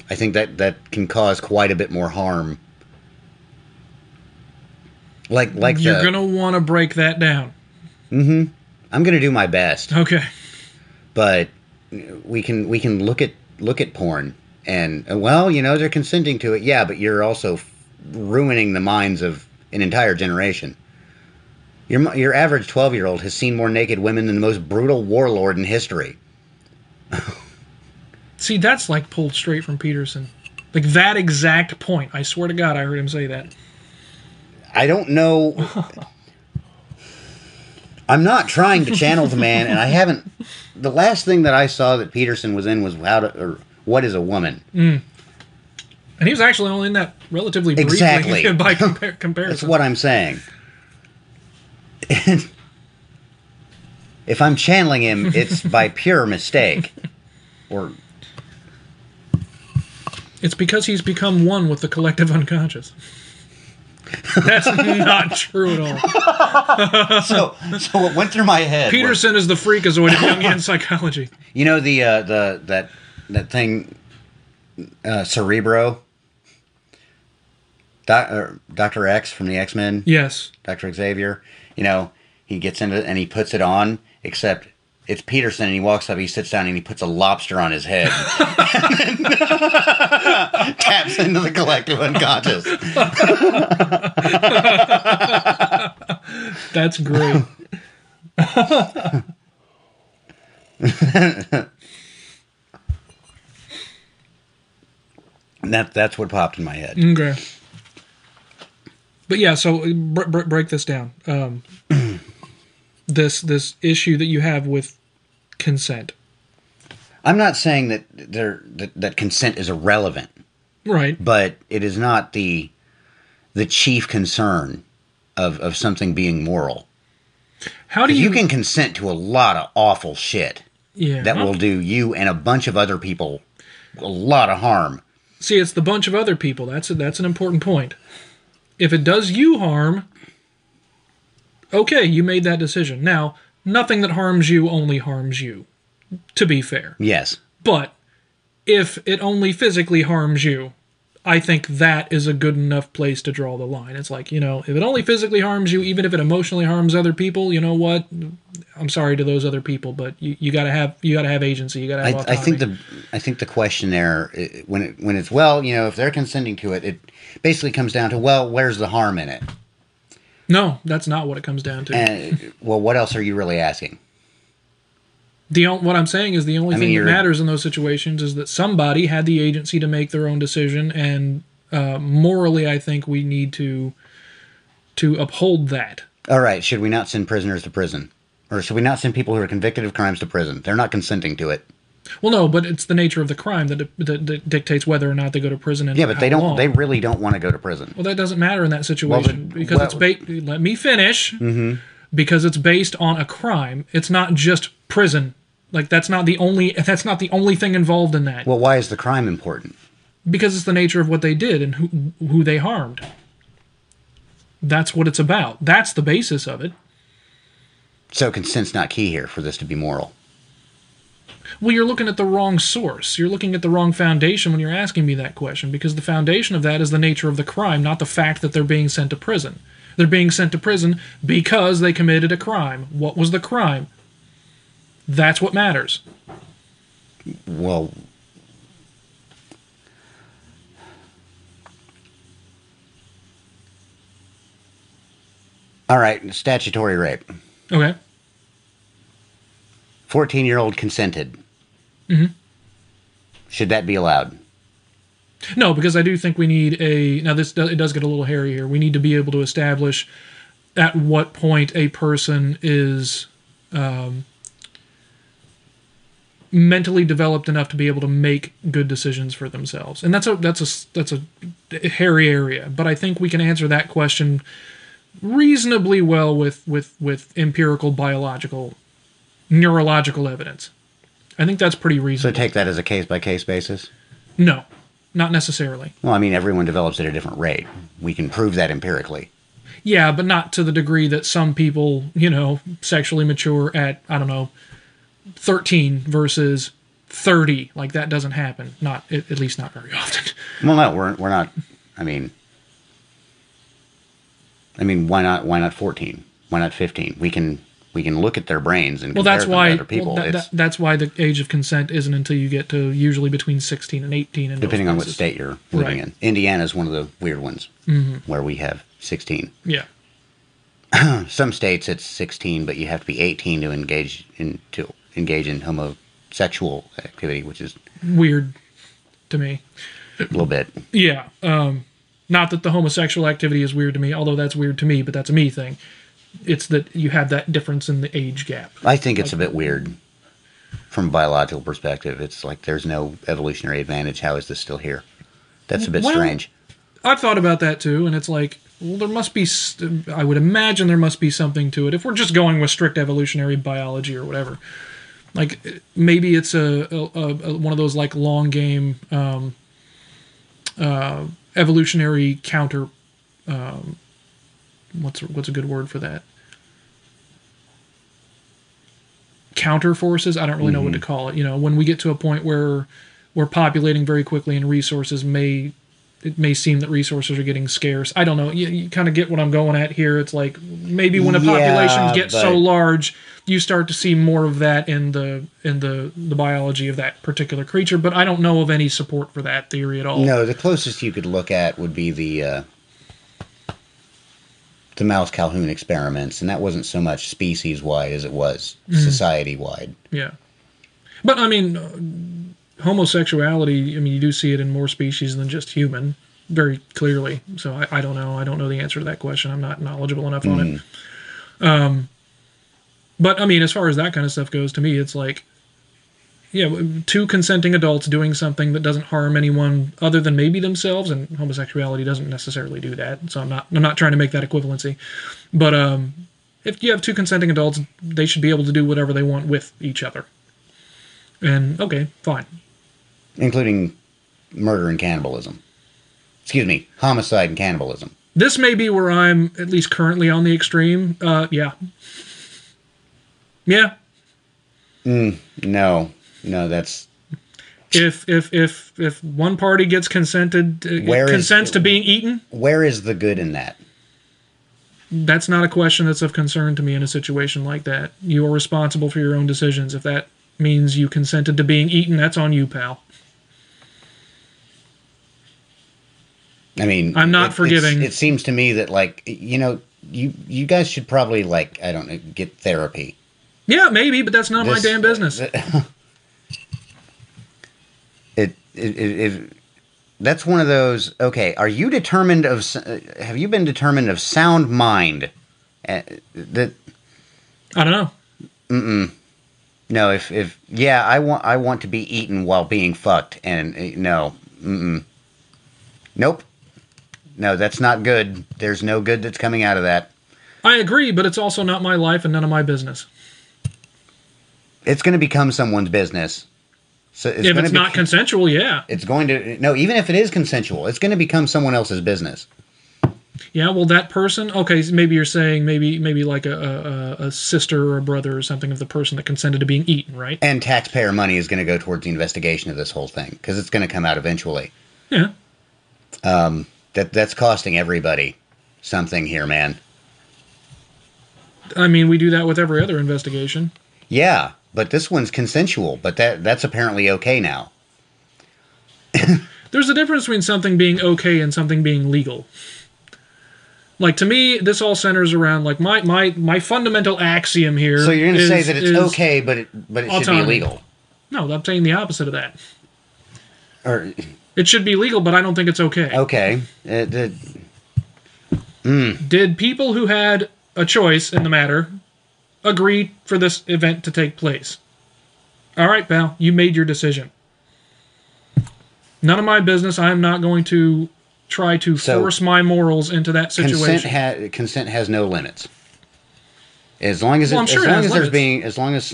I think that that can cause quite a bit more harm. Like like You're the, gonna want to break that down. Mm-hmm. I'm gonna do my best, Okay. but we can we can look at look at porn and uh, well, you know they're consenting to it, yeah, but you're also f- ruining the minds of an entire generation. Your your average twelve year old has seen more naked women than the most brutal warlord in history. [laughs] See, that's like pulled straight from Peterson. Like that exact point. I swear to God, I heard him say that. I don't know. I'm not trying to channel the man, and I haven't. The last thing that I saw that Peterson was in was how to or what is a woman. Mm. And he was actually only in that relatively briefly Exactly. [laughs] by compar- comparison. That's what I'm saying. And [laughs] if I'm channeling him, it's by pure mistake. Or It's because he's become one with the collective unconscious. That's not true at all. [laughs] so, so what went through my head. was- Peterson is the freak freakazoid of Jungian psychology. you know the uh, the that that thing, uh, Cerebro. Doc, uh, Doctor X from the X Men. Yes. Dr. Xavier, you know, he gets into it and he puts it on, except it's Peterson and he walks up, he sits down and he puts a lobster on his head. [laughs] Taps into the collective unconscious. That's great. that that's what popped in my head. Okay. But yeah, so br- br- break this down. Um, this this issue that you have with consent, I'm not saying that there that, that consent is irrelevant, right? but it is not the the chief concern of of something being moral. How do you? you can consent to a lot of awful shit yeah. that will do you and a bunch of other people a lot of harm. See, it's the bunch of other people. That's a, that's an important point. If it does you harm, okay, you made that decision. Now, nothing that harms you only harms you. To be fair, Yes. but if it only physically harms you, I think that is a good enough place to draw the line. It's like, you know, if it only physically harms you, even if it emotionally harms other people, you know what? I'm sorry to those other people, but you, you gotta have you gotta have agency. You gotta have I, I think the I think the question there when it, when it's well, you know, if they're consenting to it, it basically comes down to well, where's the harm in it? No, that's not what it comes down to. And well, what else are you really asking? The what I'm saying is the only I mean, thing that matters in those situations is that somebody had the agency to make their own decision, and uh, morally, I think we need to to uphold that. All right, should we not send prisoners to prison? Or should we not send people who are convicted of crimes to prison? They're not consenting to it. Well, no, but it's the nature of the crime that, that, that dictates whether or not they go to prison. And Yeah, but they don't. long. They really don't want to go to prison. well, that doesn't matter in that situation the- because it's ba- Let me finish. Mm-hmm. Because it's based on a crime. It's not just prison. Like that's not the only. [laughs] That's not the only thing involved in that. Well, why is the crime important? because it's the nature of what they did and who who they harmed. That's what it's about. That's the basis of it. So consent's not key here for this to be moral. Well, you're looking at the wrong source. You're looking at the wrong foundation when you're asking me that question because the foundation of that is the nature of the crime, not the fact that they're being sent to prison. They're being sent to prison because they committed a crime. What was the crime? That's what matters. Well, all right, statutory rape. Okay. 14 year old consented. Mhm. Should that be allowed? No, because I do think we need a. Now, this does, it does get a little hairy here. We need to be able to establish at what point a person is um, mentally developed enough to be able to make good decisions for themselves, and that's a that's a that's a hairy area. But I think we can answer that question reasonably well with with with empirical biological neurological evidence. I think that's pretty reasonable. So take that as a case by case basis? no, not necessarily. Well, I mean, everyone develops at a different rate. We can prove that empirically. Yeah, but not to the degree that some people, you know, sexually mature at, I don't know, 13 versus 30. Like that doesn't happen. Not, at at least not very often. Well, no, we're, we're not. I mean, I mean, why not? Why not fourteen? Why not fifteen? We can we can look at their brains and Well, compare that's them to why, other people. well, that, that- that's why the age of consent isn't until you get to usually between 16 and 18. In depending on what state you're living Right. in. Indiana is one of the weird ones Mm-hmm. where we have sixteen. Yeah. [clears throat] Some states it's sixteen, but you have to be eighteen to engage in to engage in homosexual activity, which is Weird to me. a little bit. Yeah. Um, not that the homosexual activity is weird to me, although that's weird to me, but that's a me thing. It's that you have that difference in the age gap. I think it's a bit weird from a biological perspective. It's like there's no evolutionary advantage. How is this still here? That's a bit Well, strange. I've thought about that too, and it's like, well, there must be. St- I would imagine there must be something to it if we're just going with strict evolutionary biology or whatever. Like maybe it's a, a, a one of those like long game um, uh, evolutionary counter. Um, what's what's a good word for that? Counter forces. I don't really know what to call it. You know, when we get to a point where we're populating very quickly and resources may it may seem that resources are getting scarce. I don't know. You, you kind of get what I'm going at here. It's like maybe when a Yeah, population gets so large, you start to see more of that in the in the the biology of that particular creature. But I don't know of any support for that theory at all. No, the closest you could look at would be the uh, the Mouse Calhoun experiments, and that wasn't so much species wide as it was society wide. Yeah. But I mean, homosexuality, I mean, you do see it in more species than just human, very clearly. So I, I don't know. I don't know the answer to that question. I'm not knowledgeable enough on it. Um, but I mean, as far as that kind of stuff goes, to me, it's like, yeah, two consenting adults doing something that doesn't harm anyone other than maybe themselves, and homosexuality doesn't necessarily do that. So I'm not, I'm not trying to make that equivalency, but um, if you have two consenting adults, they should be able to do whatever they want with each other. And okay, fine. including murder and cannibalism. Excuse me, homicide and cannibalism. This may be where I'm at least currently on the extreme. Uh, yeah, yeah. No, no, that's If if if if one party gets consented, uh, Where is- consents to being eaten, where is the good in that? that's not a question that's of concern to me in a situation like that. You are responsible for your own decisions. If that means you consented to being eaten, that's on you, pal. I mean, I'm not it's- forgiving. It seems to me that like you know, you you guys should probably like I don't know, get therapy. Yeah, maybe, but that's not my damn business. [laughs] It, it, that's one of those. Okay, are you determined of? uh, Have you been determined of sound mind? Uh, that I don't know. Mm-mm. no, if if yeah, I want I want to be eaten while being fucked, and uh, no, mm-mm. nope, no, that's not good. There's no good that's coming out of that. I agree, but it's also not my life and none of my business. It's going to become someone's business. So it's if it's not consensual, yeah. it's going to no, even if it is consensual, it's going to become someone else's business. Yeah, well, that person. Okay, maybe you're saying maybe maybe like a, a, a sister or a brother or something of the person that consented to being eaten, right? And taxpayer money is going to go towards the investigation of this whole thing because it's going to come out eventually. Yeah. Um, That that's costing everybody something here, man. I mean, we do that with every other investigation. Yeah, but this one's consensual, but that that's apparently okay now. [laughs] There's a difference between something being okay and something being legal. Like to me, this all centers around like my my my fundamental axiom here. So you're going to say that it's okay, but it but it should be autonomy. illegal. No, I'm saying the opposite of that. Or It should be legal, but I don't think it's okay. okay, uh, the- Did people who had a choice in the matter agree for this event to take place? All right, pal, you made your decision. None of my business. I'm not going to try to So- force my morals into that consent situation. ha- consent has no limits. As long as it, Well, I'm sure as long as there's being as long as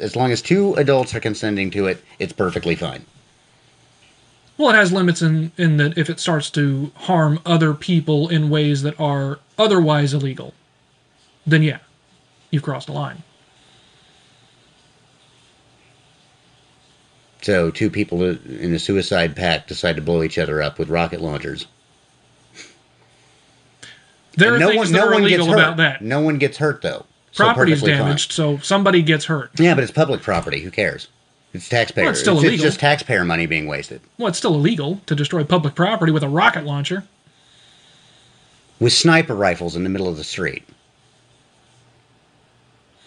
as long as two adults are consenting to it, it's perfectly fine. well, it has limits in in that if it starts to harm other people in ways that are otherwise illegal, then yeah, you've crossed a line. So two people in a suicide pact decide to blow each other up with rocket launchers. There are no things one, that no are illegal hurt. about that. No one gets hurt though. So is perfectly fine. damaged, so somebody gets hurt. Yeah, but it's public property. Who cares? It's taxpayer. Well, it's still it's, illegal. just taxpayer money being wasted Well, it's still illegal to destroy public property with a rocket launcher. with sniper rifles in the middle of the street.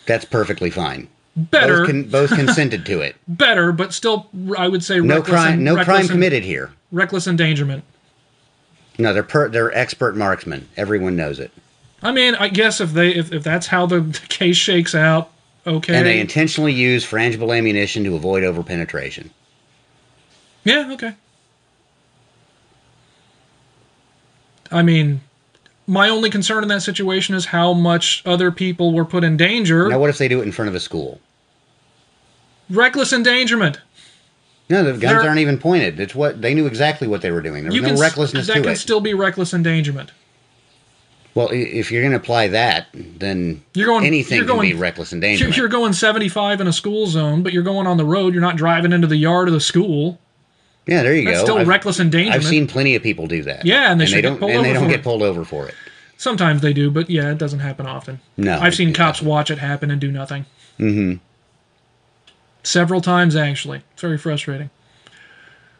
That's perfectly fine. Better, Both, con- both consented to it. [laughs] better, but still, I would say No reckless crime. No crime en- committed here. Reckless endangerment. No, they're per- they're expert marksmen. Everyone knows it, I mean, I guess if they if, if that's how the case shakes out, okay. and they intentionally use frangible ammunition to avoid overpenetration. yeah, okay. I mean, my only concern in that situation is how much other people were put in danger. Now, what if they do it in front of a school? Reckless endangerment. No, the guns They're- aren't even pointed. It's what they knew exactly what they were doing. There was no can recklessness that to can still be reckless endangerment. well, if you're going to apply that, then You're going- anything you're can going- be reckless endangerment. you're going 75 in a school zone, but you're going on the road. You're not driving into the yard of the school. Yeah, there you That's go. still I've- reckless endangerment. I've seen plenty of people do that. Yeah, and they should get don't and they don't get it. pulled over for it. Sometimes they do, but yeah, it doesn't happen often. No, I've seen cops watch it happen and do nothing. Mm-hmm. Several times actually. It's very frustrating.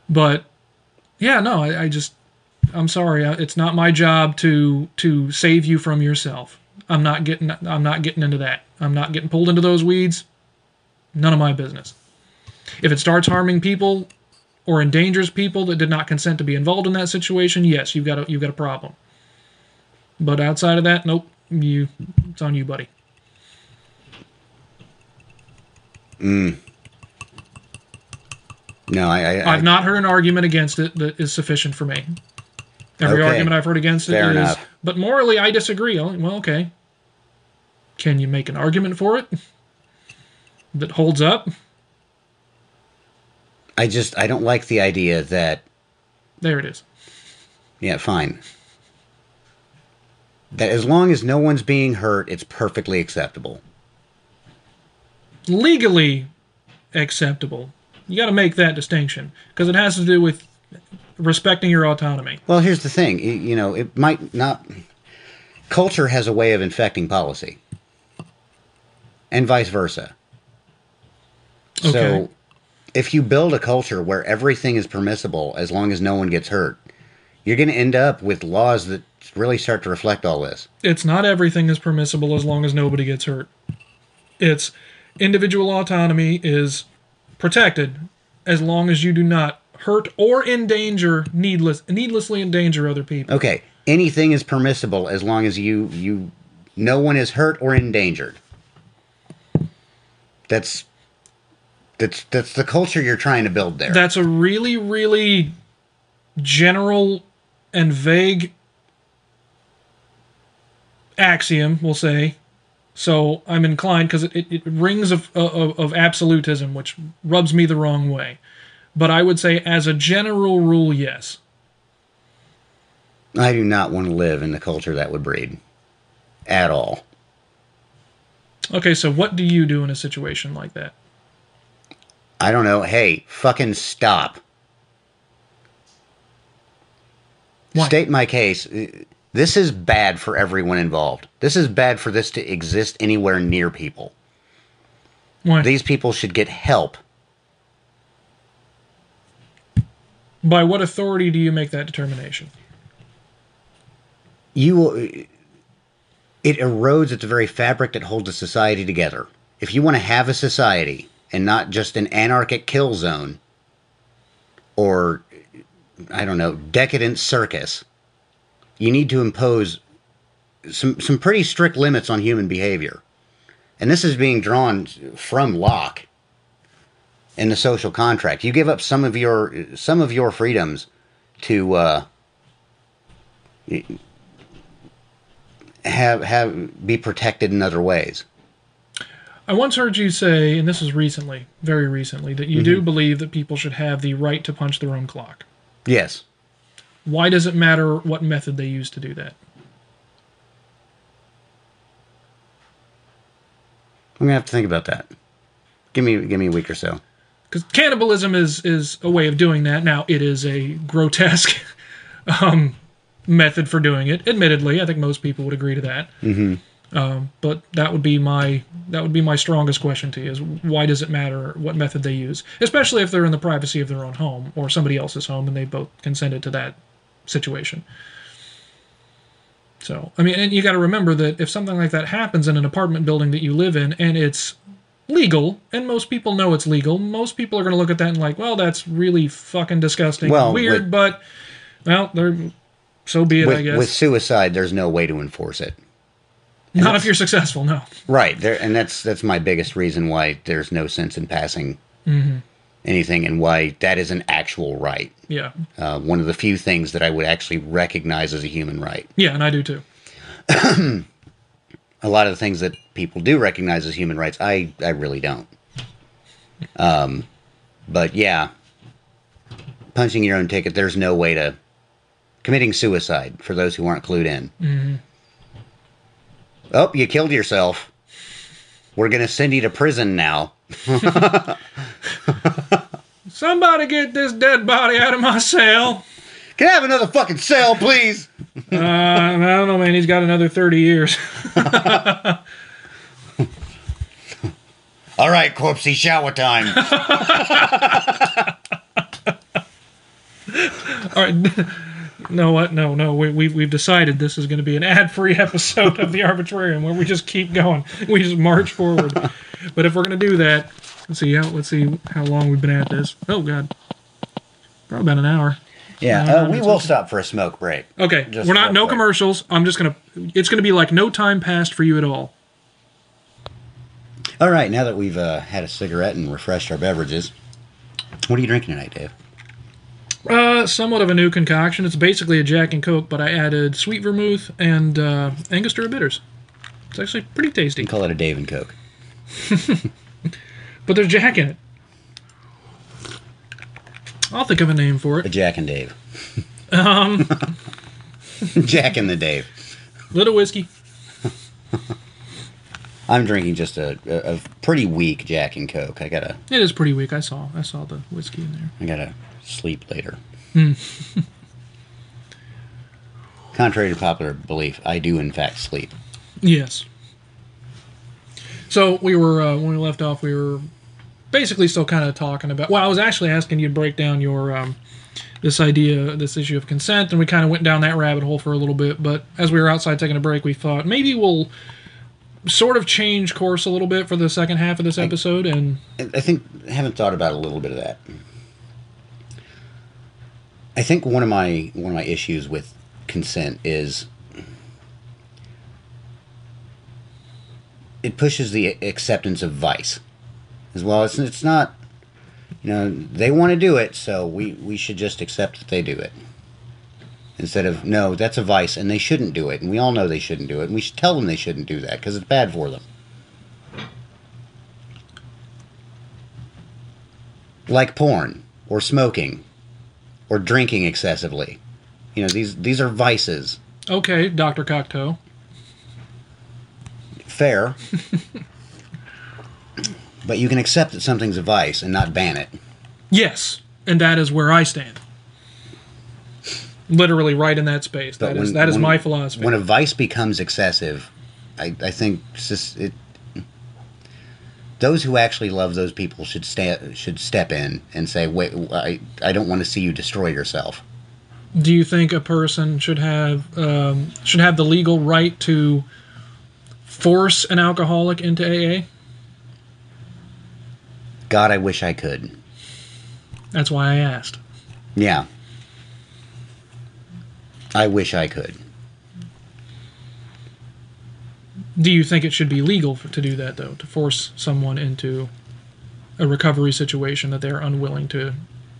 But yeah, no, I, I just I'm sorry. It's not my job to to save you from yourself. I'm not getting I'm not getting into that. I'm not getting pulled into those weeds. None of my business. If it starts harming people or endangers people that did not consent to be involved in that situation, yes, you've got a you've got a problem. But outside of that, nope. You it's on you, buddy. Mm. No, I, I, I've not heard an argument against it that is sufficient for me. Every Okay. argument I've heard against it is, Fair enough. but morally I disagree. Oh, Well, okay. Can you make an argument for it that holds up? I just I don't like the idea that There it is. yeah, fine. That as long as no one's being hurt, it's perfectly acceptable. Legally acceptable. You got to make that distinction because it has to do with respecting your autonomy. Well, here's the thing. You know, it might not. Culture has a way of infecting policy, and vice versa. Okay. So, if you build a culture where everything is permissible as long as no one gets hurt, you're going to end up with laws that really start to reflect all this. It's not everything is permissible as long as nobody gets hurt. It's individual autonomy is protected as long as you do not hurt or endanger needless needlessly endanger other people. Okay, anything is permissible as long as you you no one is hurt or endangered. That's that's that's the culture you're trying to build there. That's a really really general and vague axiom, we'll say. So I'm inclined because it, it, it rings of, of of absolutism, which rubs me the wrong way. But I would say, as a general rule, yes. I do not want to live in the culture that would breed at all. Okay, so what do you do in a situation like that? I don't know. Hey, fucking stop. Why? State my case. This is bad for everyone involved. This is bad for this to exist anywhere near people. Why? These people should get help. By what authority do you make that determination? You it erodes at the very fabric that holds a society together. If you want to have a society and not just an anarchic kill zone or I don't know, decadent circus, you need to impose some some pretty strict limits on human behavior. And this is being drawn from Locke in the social contract. You give up some of your some of your freedoms to uh, have have be protected in other ways. I once heard you say, and this was recently, very recently, that you do believe that people should have the right to punch their own clock. Yes. Why does it matter what method they use to do that? I'm gonna have to think about that. Give me give me a week or so. Because cannibalism is is a way of doing that. Now it is a grotesque [laughs] um, method for doing it. Admittedly, I think most people would agree to that. Mm-hmm. Um, but that would be my that would be my strongest question to you: is why does it matter what method they use, especially if they're in the privacy of their own home or somebody else's home and they both consented to that situation. So, I mean, and you got to remember that if something like that happens in an apartment building that you live in and it's legal, and most people know it's legal, most people are going to look at that and like, well, that's really fucking disgusting, Well, and weird, with- but well, they're so be it, I guess. with suicide, there's no way to enforce it. Not if you're successful, no. Right there, and that's that's my biggest reason why there's no sense in passing anything, and why that is an actual right. Yeah, Uh, one of the few things that I would actually recognize as a human right. yeah, and I do too. [clears throat] A lot of the things that people do recognize as human rights, I I really don't. Um, but yeah, punching your own ticket. There's no way to committing suicide for those who aren't clued in. Oh, you killed yourself. We're gonna send you to prison now. [laughs] Somebody get this dead body out of my cell. Can I have another fucking cell, please? [laughs] Uh, I don't know, man. He's got another 30 years. [laughs] All right, corpsey, shower time. All right. No, what? No, no. We, we, we've decided this is going to be an ad free [laughs] episode of the Arbitrarium where we just keep going. We just march forward. but if we're going to do that, let's see how let's see how long we've been at this. Oh God, probably about an hour. Yeah, Uh, we will stop for a smoke break. Okay, Just we're not no quick. commercials. I'm just gonna. It's gonna be like no time passed for you at all. All right, now that we've uh, had a cigarette and refreshed our beverages, what are you drinking tonight, Dave? Uh, somewhat of a new concoction. It's basically a Jack and Coke, but I added sweet vermouth and uh, Angostura bitters. It's actually pretty tasty. We call it a Dave and Coke. [laughs] But there's Jack in it. I'll think of a name for A it. Jack and Dave. [laughs] Um, [laughs] Jack and the Dave. Little whiskey. I'm drinking just a, a, a pretty weak Jack and Coke. I gotta It is pretty weak. I saw. I saw the whiskey in there. I gotta sleep later. Hmm. [laughs] Contrary to popular belief, I do in fact sleep. Yes. So we were uh, when we left off, we were basically still kind of talking about. Well, I was actually asking you to break down your um, this idea, this issue of consent, and we kind of went down that rabbit hole for a little bit. But as we were outside taking a break, we thought maybe we'll sort of change course a little bit for the second half of this episode, and I I think I haven't thought about a little bit of that. I think one of my one of my issues with consent is it pushes the acceptance of vice as well. It's it's not you know they want to do it, so we we should just accept that they do it instead of no that's a vice and they shouldn't do it and we all know they shouldn't do it and we should tell them they shouldn't do that because it's bad for them. like porn or smoking or drinking excessively. You know, these these are vices. okay, Doctor Cocteau. Fair. but you can accept that something's a vice and not ban it. Yes, and that is where I stand. Literally, right in that space. But That is when- that is when- my philosophy. When a vice becomes excessive, I, I think it's just it those who actually love those people should sta- should step in and say, "Wait, I, I don't want to see you destroy yourself." do you think a person should have um, should have the legal right to force an alcoholic into AA? God, I wish I could. That's why I asked. Yeah. I wish I could. Do you think it should be legal for, to do that though, to force someone into a recovery situation that they're unwilling to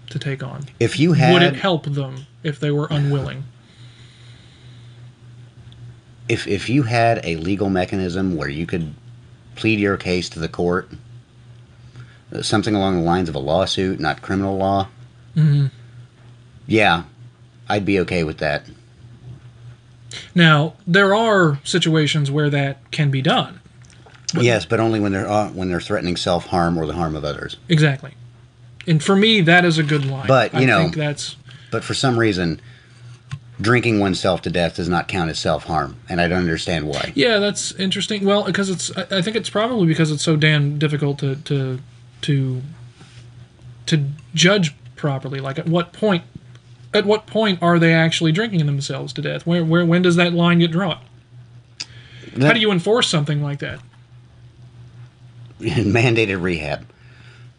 to take on? If you had Would it help them if they were unwilling? if if you had a legal mechanism where you could plead your case to the court, uh, something along the lines of a lawsuit, not criminal law, hmm yeah, I'd be okay with that. Now there are situations where that can be done. yes, but only when they're uh, when they're threatening self harm or the harm of others. Exactly. And for me, that is a good line. But, you I know- think that's But for some reason, drinking oneself to death does not count as self harm, and I don't understand why. Yeah, that's interesting. Well, because it's I I think it's probably because it's so damn difficult to to to to judge properly. Like at what point at what point are they actually drinking themselves to death? Where where when does that line get drawn? How do you enforce something like that? [laughs] mandated rehab?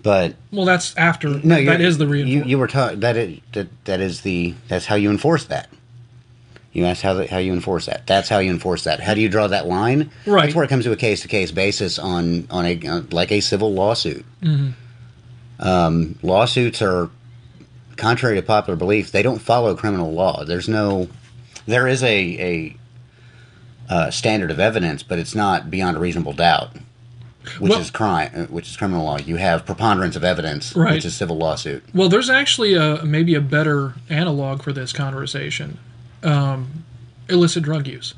But Well, that's after No, that is the You, you were taught that it that that is the that's how you enforce that. You asked how the, how you enforce that. That's how you enforce that. How do you draw that line? Right. That's where it comes to a case to case basis on on a uh, like a civil lawsuit. Mm-hmm. Um, lawsuits are contrary to popular belief. They don't follow criminal law. There's no there is a a uh, standard of evidence, but it's not beyond a reasonable doubt. Which Well- is crime, uh, which is criminal law. You have preponderance of evidence, Right. which is civil lawsuit. Well, there's actually a maybe a better analog for this conversation: um, illicit drug use.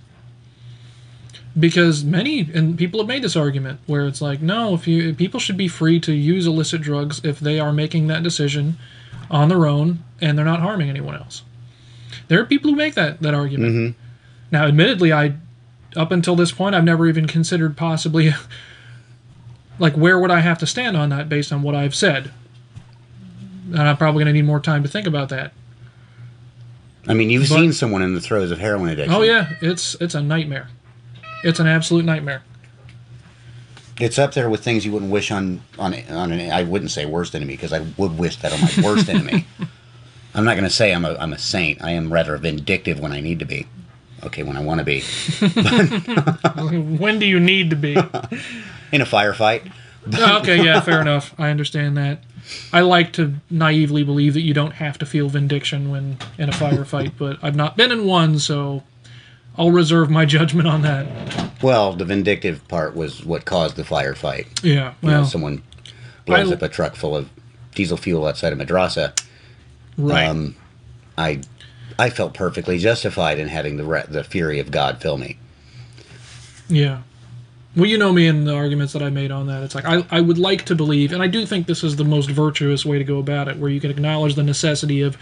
Because many and people have made this argument where it's like, no, if you people should be free to use illicit drugs if they are making that decision on their own and they're not harming anyone else. There are people who make that that argument. Mm-hmm. Now, admittedly, I up until this point I've never even considered possibly [laughs] like where would I have to stand on that based on what I've said and I'm probably going to need more time to think about that. I mean, you've But- seen someone in the throes of heroin addiction. Oh yeah, it's it's a nightmare. It's an absolute nightmare. It's up there with things you wouldn't wish on on on an. I wouldn't say worst enemy because I would wish that on my worst [laughs] enemy. I'm not going to say I'm a I'm a saint. I am rather vindictive when I need to be. Okay, when I want to be [laughs] when do you need to be? [laughs] in a firefight. Oh, okay, yeah, fair enough. I understand that. I like to naively believe that you don't have to feel vindication when in a firefight, but I've not been in one, so I'll reserve my judgment on that. Well, the vindictive part was what caused the firefight. Yeah, You know, well, someone blows I- up a truck full of diesel fuel outside of Madrasa. right. um, I I felt perfectly justified in having the re- the fury of God fill me. Yeah. Well, you know me and the arguments that I made on that. It's like I, I would like to believe, and I do think this is the most virtuous way to go about it, where you can acknowledge the necessity of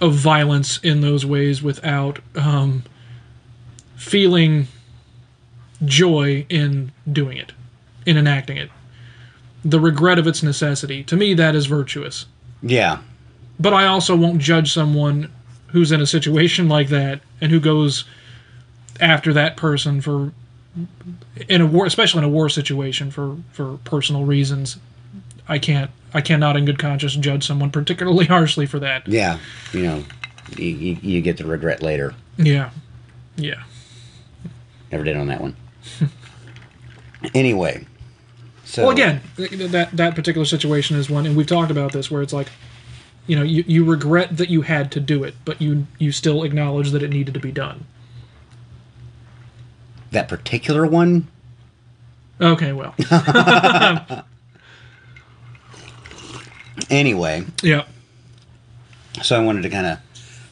of violence in those ways without um, feeling joy in doing it, in enacting it. The regret of its necessity. To me, that is virtuous. Yeah, But I also won't judge someone who's in a situation like that and who goes after that person for in a war, especially in a war situation for for personal reasons. I can't. I cannot, in good conscience, judge someone particularly [laughs] harshly for that. yeah, you know, you, you, you get the regret later. Yeah, yeah, Never did on that one. [laughs] anyway, so Well, again, that that particular situation is one, and we've talked about this, where it's like, you know, you, you regret that you had to do it, but you you still acknowledge that it needed to be done. that particular one, Okay, well, [laughs] anyway. yeah, So I wanted to kind of,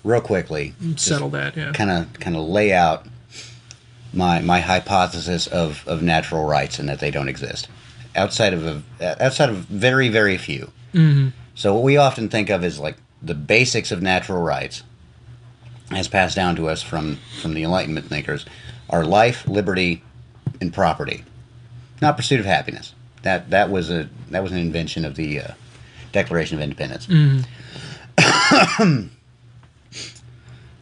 real quickly, settle that. Yeah, kind of kind of lay out my my hypothesis of, of natural rights and that they don't exist outside of a, outside of very very few. Mm-hmm. So what we often think of is like the basics of natural rights, as passed down to us from from the Enlightenment thinkers, are life, liberty, and property, not pursuit of happiness. That that was a that was an invention of the uh, Declaration of Independence. [coughs]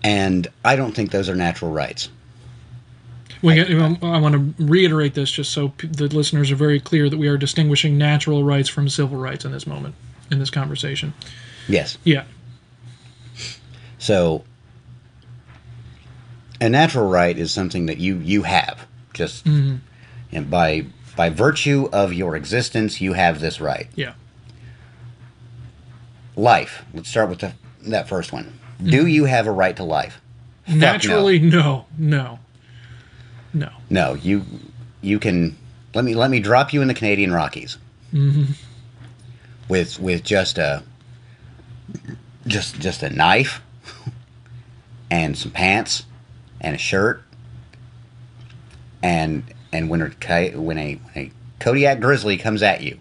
and I don't think those are natural rights. We get, I want to reiterate this just so p- the listeners are very clear that we are distinguishing natural rights from civil rights in this moment, in this conversation. Yes. Yeah. So a natural right is something that you you have just mm-hmm. and by by virtue of your existence you have this right. Yeah. Life. Let's start with the, that first one. Do mm-hmm. you have a right to life? Fuck no. Naturally, no. No. No. No, you you can let me let me drop you in the Canadian Rockies mm-hmm. with with just a just just a knife and some pants and a shirt and and when a when a when a Kodiak grizzly comes at you,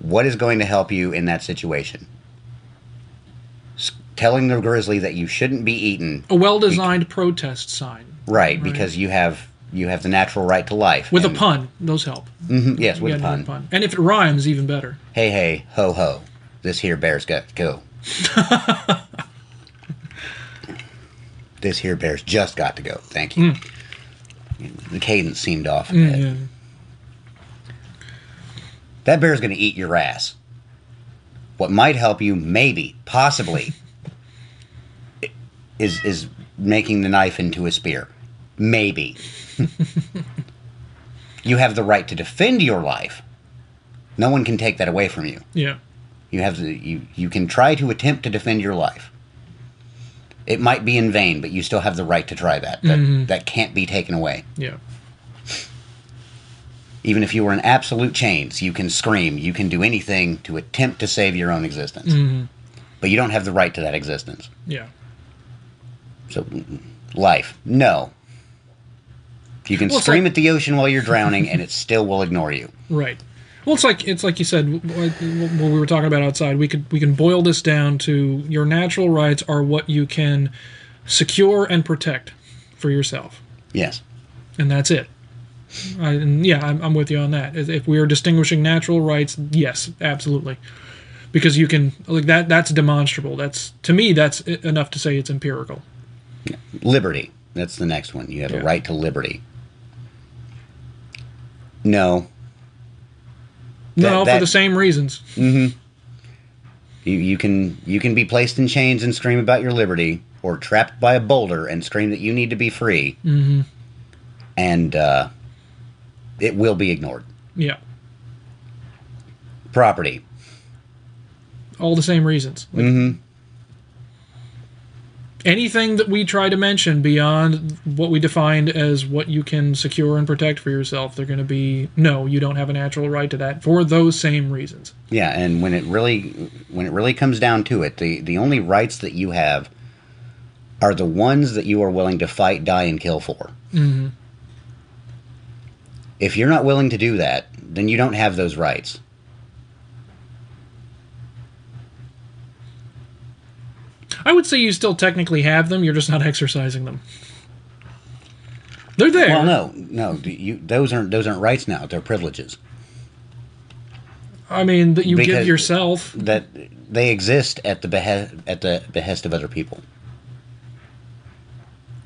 what is going to help you in that situation? S- telling the grizzly that you shouldn't be eaten A well-designed protest sign Right, because you have you have the natural right to life. with a pun. Those help. Mhm, yes, with a gotta pun. And if it rhymes, even better. Hey, hey, ho, ho. This here bear's got to go. [laughs] this here bear's just got to go. Thank you. The cadence seemed off a bit. Yeah. That bear's going to eat your ass. What might help you, maybe, possibly, [laughs] is is making the knife into a spear. Maybe. [laughs] you have the right to defend your life. No one can take that away from you. Yeah. You have the, you you can try to attempt to defend your life. It might be in vain, but you still have the right to try that. That mm-hmm. that can't be taken away. Yeah. Even if you were in absolute chains, you can scream, you can do anything to attempt to save your own existence. Mm-hmm. But you don't have the right to that existence. Yeah. So, life, no. You can Well, scream like- at the ocean while you're drowning, and it [laughs] still will ignore you. Right. Well, it's like it's like you said like what we were talking about outside. We could we can boil this down to your natural rights are what you can secure and protect for yourself, Yes. and that's it. I, and yeah, I'm, I'm with you on that. If we are distinguishing natural rights, yes, absolutely. because you can like that. That's demonstrable. That's to me that's enough to say it's empirical. Liberty. That's the next one. You have Yeah. a right to liberty. No. no, That- for the same reasons. You, you can you can be placed in chains and scream about your liberty, or trapped by a boulder and scream that you need to be free. Mm-hmm. And uh, it will be ignored. Yeah, Property. all the same reasons. Like, Mm-hmm. Anything that we try to mention beyond what we defined as what you can secure and protect for yourself, they're going to be no. You don't have a natural right to that for those same reasons. Yeah, and when it really when it really comes down to it, the the only rights that you have are the ones that you are willing to fight, die, and kill for. Mm-hmm. If you're not willing to do that, then you don't have those rights. I would say you still technically have them. You're just not exercising them. They're there. Well, no, no, you those aren't those aren't rights now; they're privileges I mean that you give yourself. that they exist at the behest at the behest of other people.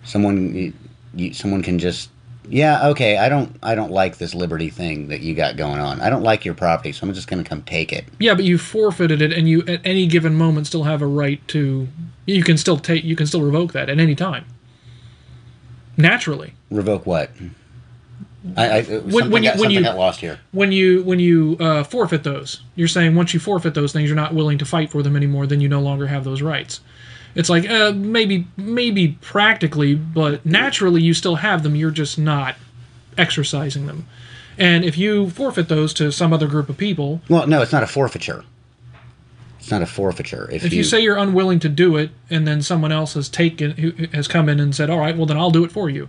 Someone, you, someone can just, yeah, okay, I don't, I don't like this liberty thing that you got going on. I don't like your property, so I'm just going to come take it. Yeah, but you forfeited it, and you at any given moment still have a right to. You can still take. You can still revoke that at any time. Naturally, Revoke what? I, I something, when you- got, when you- got lost here. when you when you uh, forfeit those, you're saying once you forfeit those things, you're not willing to fight for them anymore. Then you no longer have those rights. It's like uh, maybe maybe practically, but naturally you still have them. You're just not exercising them. And if you forfeit those to some other group of people, Well, no, it's not a forfeiture. It's not a forfeiture. If, if you say you're unwilling to do it, and then someone else has taken who has come in and said, "All right, well then I'll do it for you."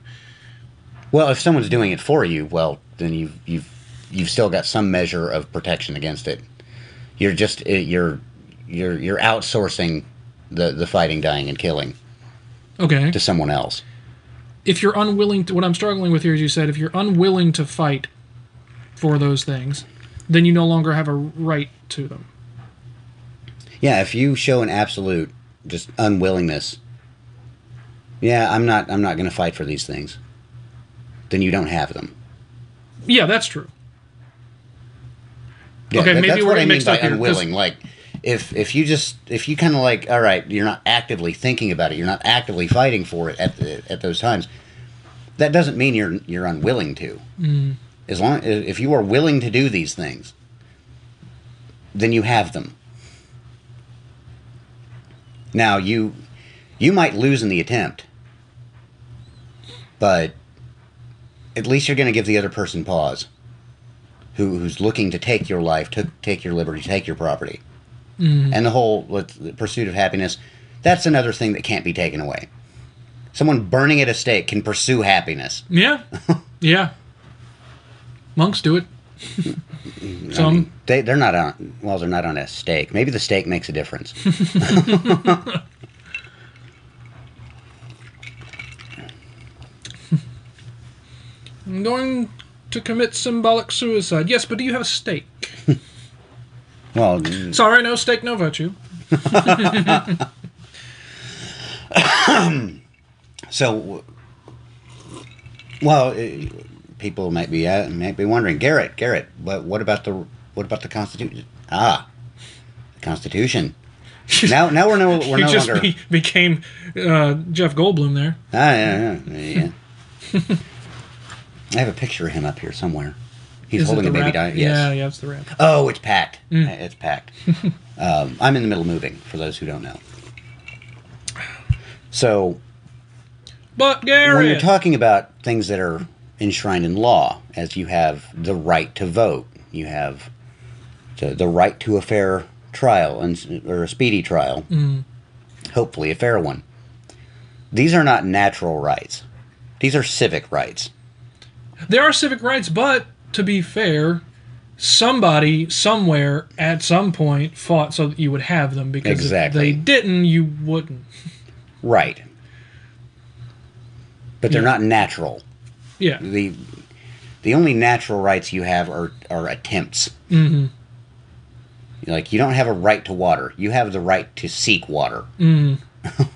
well, if someone's doing it for you, well, then you've you've you've still got some measure of protection against it. You're just you're you're you're outsourcing the the fighting, dying, and killing Okay. to someone else. if you're unwilling to what I'm struggling with here is you said if you're unwilling to fight for those things, then you no longer have a right to them. Yeah, if you show an absolute just unwillingness, yeah, I'm not I'm not going to fight for these things. Then you don't have them. Yeah, that's true. Yeah, Okay, that- maybe that's we're what I mean by unwilling. Like, if if you just if you kind of like, all right, you're not actively thinking about it, you're not actively fighting for it at the, at those times. That doesn't mean you're you're unwilling to. Mm. As long if you are willing to do these things, then you have them. Now you you might lose in the attempt, but at least you're going to give the other person pause who, who's looking to take your life, to take your liberty, take your property. Mm-hmm. And the whole the pursuit of happiness, that's another thing that can't be taken away. Someone burning at a stake can pursue happiness. Yeah. [laughs] yeah. Monks do it. [laughs] I Some mean, they, they're not on, well, they're not on a stake. Maybe the stake makes a difference. [laughs] I'm going to commit symbolic suicide. Yes, but do you have a stake? Well, Sorry, no stake, no virtue. [laughs] so, well, uh, people might be uh, might be wondering, Garrett, Garrett, what, what about the what about the Constitution? Ah, the Constitution. Now, now we're no we're you no just longer. be, became uh, Jeff Goldblum there. Ah, yeah, yeah, yeah. [laughs] I have a picture of him up here somewhere. He's Is holding a baby rat? Yes. Yeah, yeah, it's the rat. Oh, it's packed. Mm. It's packed. [laughs] um, I'm in the middle of moving. For those who don't know. So But Gary when you're talking about things that are enshrined in law, as you have the right to vote, you have the, the right to a fair trial and or a speedy trial, Mm. hopefully a fair one. These are not natural rights. These are civic rights. there are civic rights, but to be fair, somebody somewhere at some point fought so that you would have them because Exactly. if they didn't, you wouldn't. Right. But they're Yeah. not natural. Yeah. The the only natural rights you have are are attempts. hmm Like you don't have a right to water. You have the right to seek water. Mm. [laughs]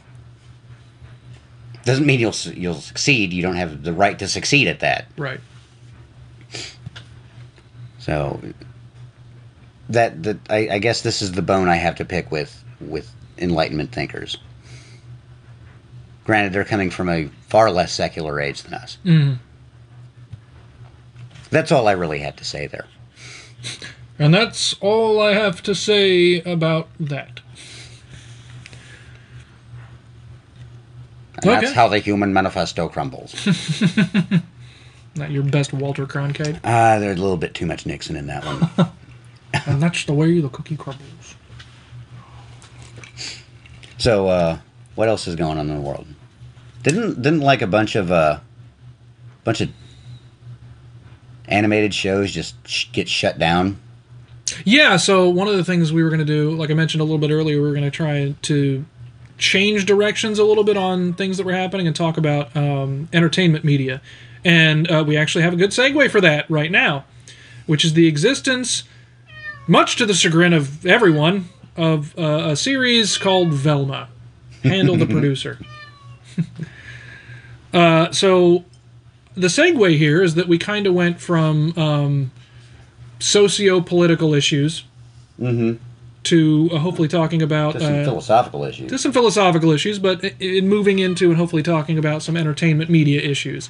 Doesn't mean you'll you'll succeed. You don't have the right to succeed at that. Right. So that that I, I guess this is the bone I have to pick with with Enlightenment thinkers. Granted, they're coming from a far less secular age than us. Mm. That's all I really had to say there. And that's all I have to say about that. And That's how the human manifesto crumbles. [laughs] Not your best Walter Cronkite. Ah, there's a little bit too much Nixon in that one. [laughs] and that's the way the cookie crumbles. So, uh, what else is going on in the world? Didn't didn't like a bunch of uh, bunch of animated shows just sh- get shut down? Yeah, so one of the things we were going to do, like I mentioned a little bit earlier, we were going to try to change directions a little bit on things that were happening and talk about um, entertainment media. And uh, we actually have a good segue for that right now, which is the existence, much to the chagrin of everyone, of uh, a series called Velma. Handle the [laughs] producer. [laughs] uh, so the segue here is that we kind of went from um, socio-political issues to uh, hopefully talking about some uh, philosophical issues. To some philosophical issues, but in moving into and hopefully talking about some entertainment media issues.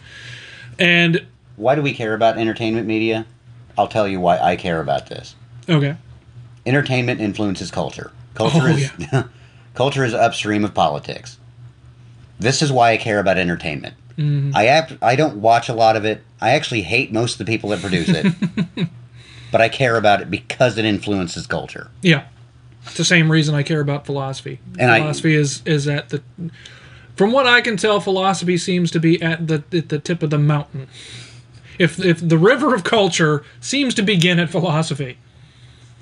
And Why do we care about entertainment media? I'll tell you why I care about this. okay, Entertainment influences culture. Culture Oh, is [laughs] culture is upstream of politics. This is why I care about entertainment. Mm-hmm. I act, I don't watch a lot of it. I actually hate most of the people that produce it. [laughs] but I care about it because it influences culture. yeah, it's the same reason I care about philosophy. And I- philosophy is is at the, from what I can tell, philosophy seems to be at the at the tip of the mountain. If if the river of culture seems to begin at philosophy.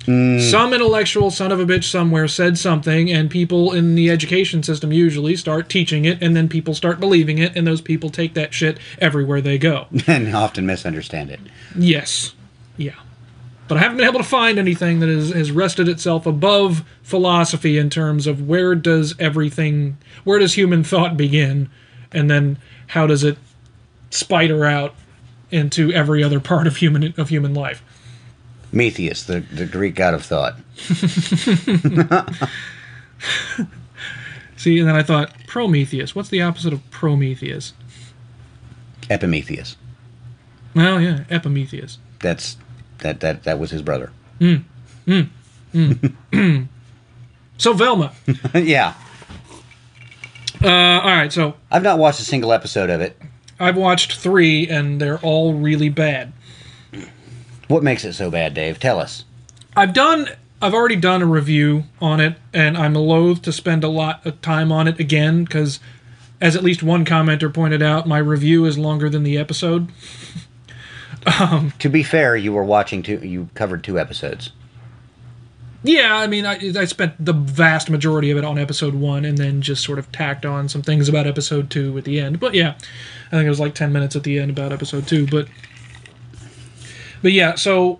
Hmm. Some intellectual son of a bitch somewhere said something, and people in the education system usually start teaching it, and then people start believing it, and those people take that shit everywhere they go. [laughs] and often misunderstand it. Yes. Yeah. But I haven't been able to find anything that has, has rested itself above philosophy in terms of where does everything, where does human thought begin, and then how does it spider out into every other part of human of human life. Metheus, the, the Greek god of thought. [laughs] See, and then I thought Prometheus. What's the opposite of Prometheus? Epimetheus. Well, yeah, Epimetheus. That's that that that was his brother. Mm. Mm. Mm. [laughs] So Velma. [laughs] yeah. Uh, all right, so I've not watched a single episode of it. I've watched three, and they're all really bad. What makes it so bad, Dave? Tell us. I've done I've already done a review on it and I'm loath to spend a lot of time on it again cuz as at least one commenter pointed out my review is longer than the episode. [laughs] To be fair, you were watching two. You covered two episodes. Yeah, I mean I I spent the vast majority of it on episode 1 and then just sort of tacked on some things about episode 2 at the end. But yeah, I think it was like 10 minutes at the end about episode 2, but But yeah, so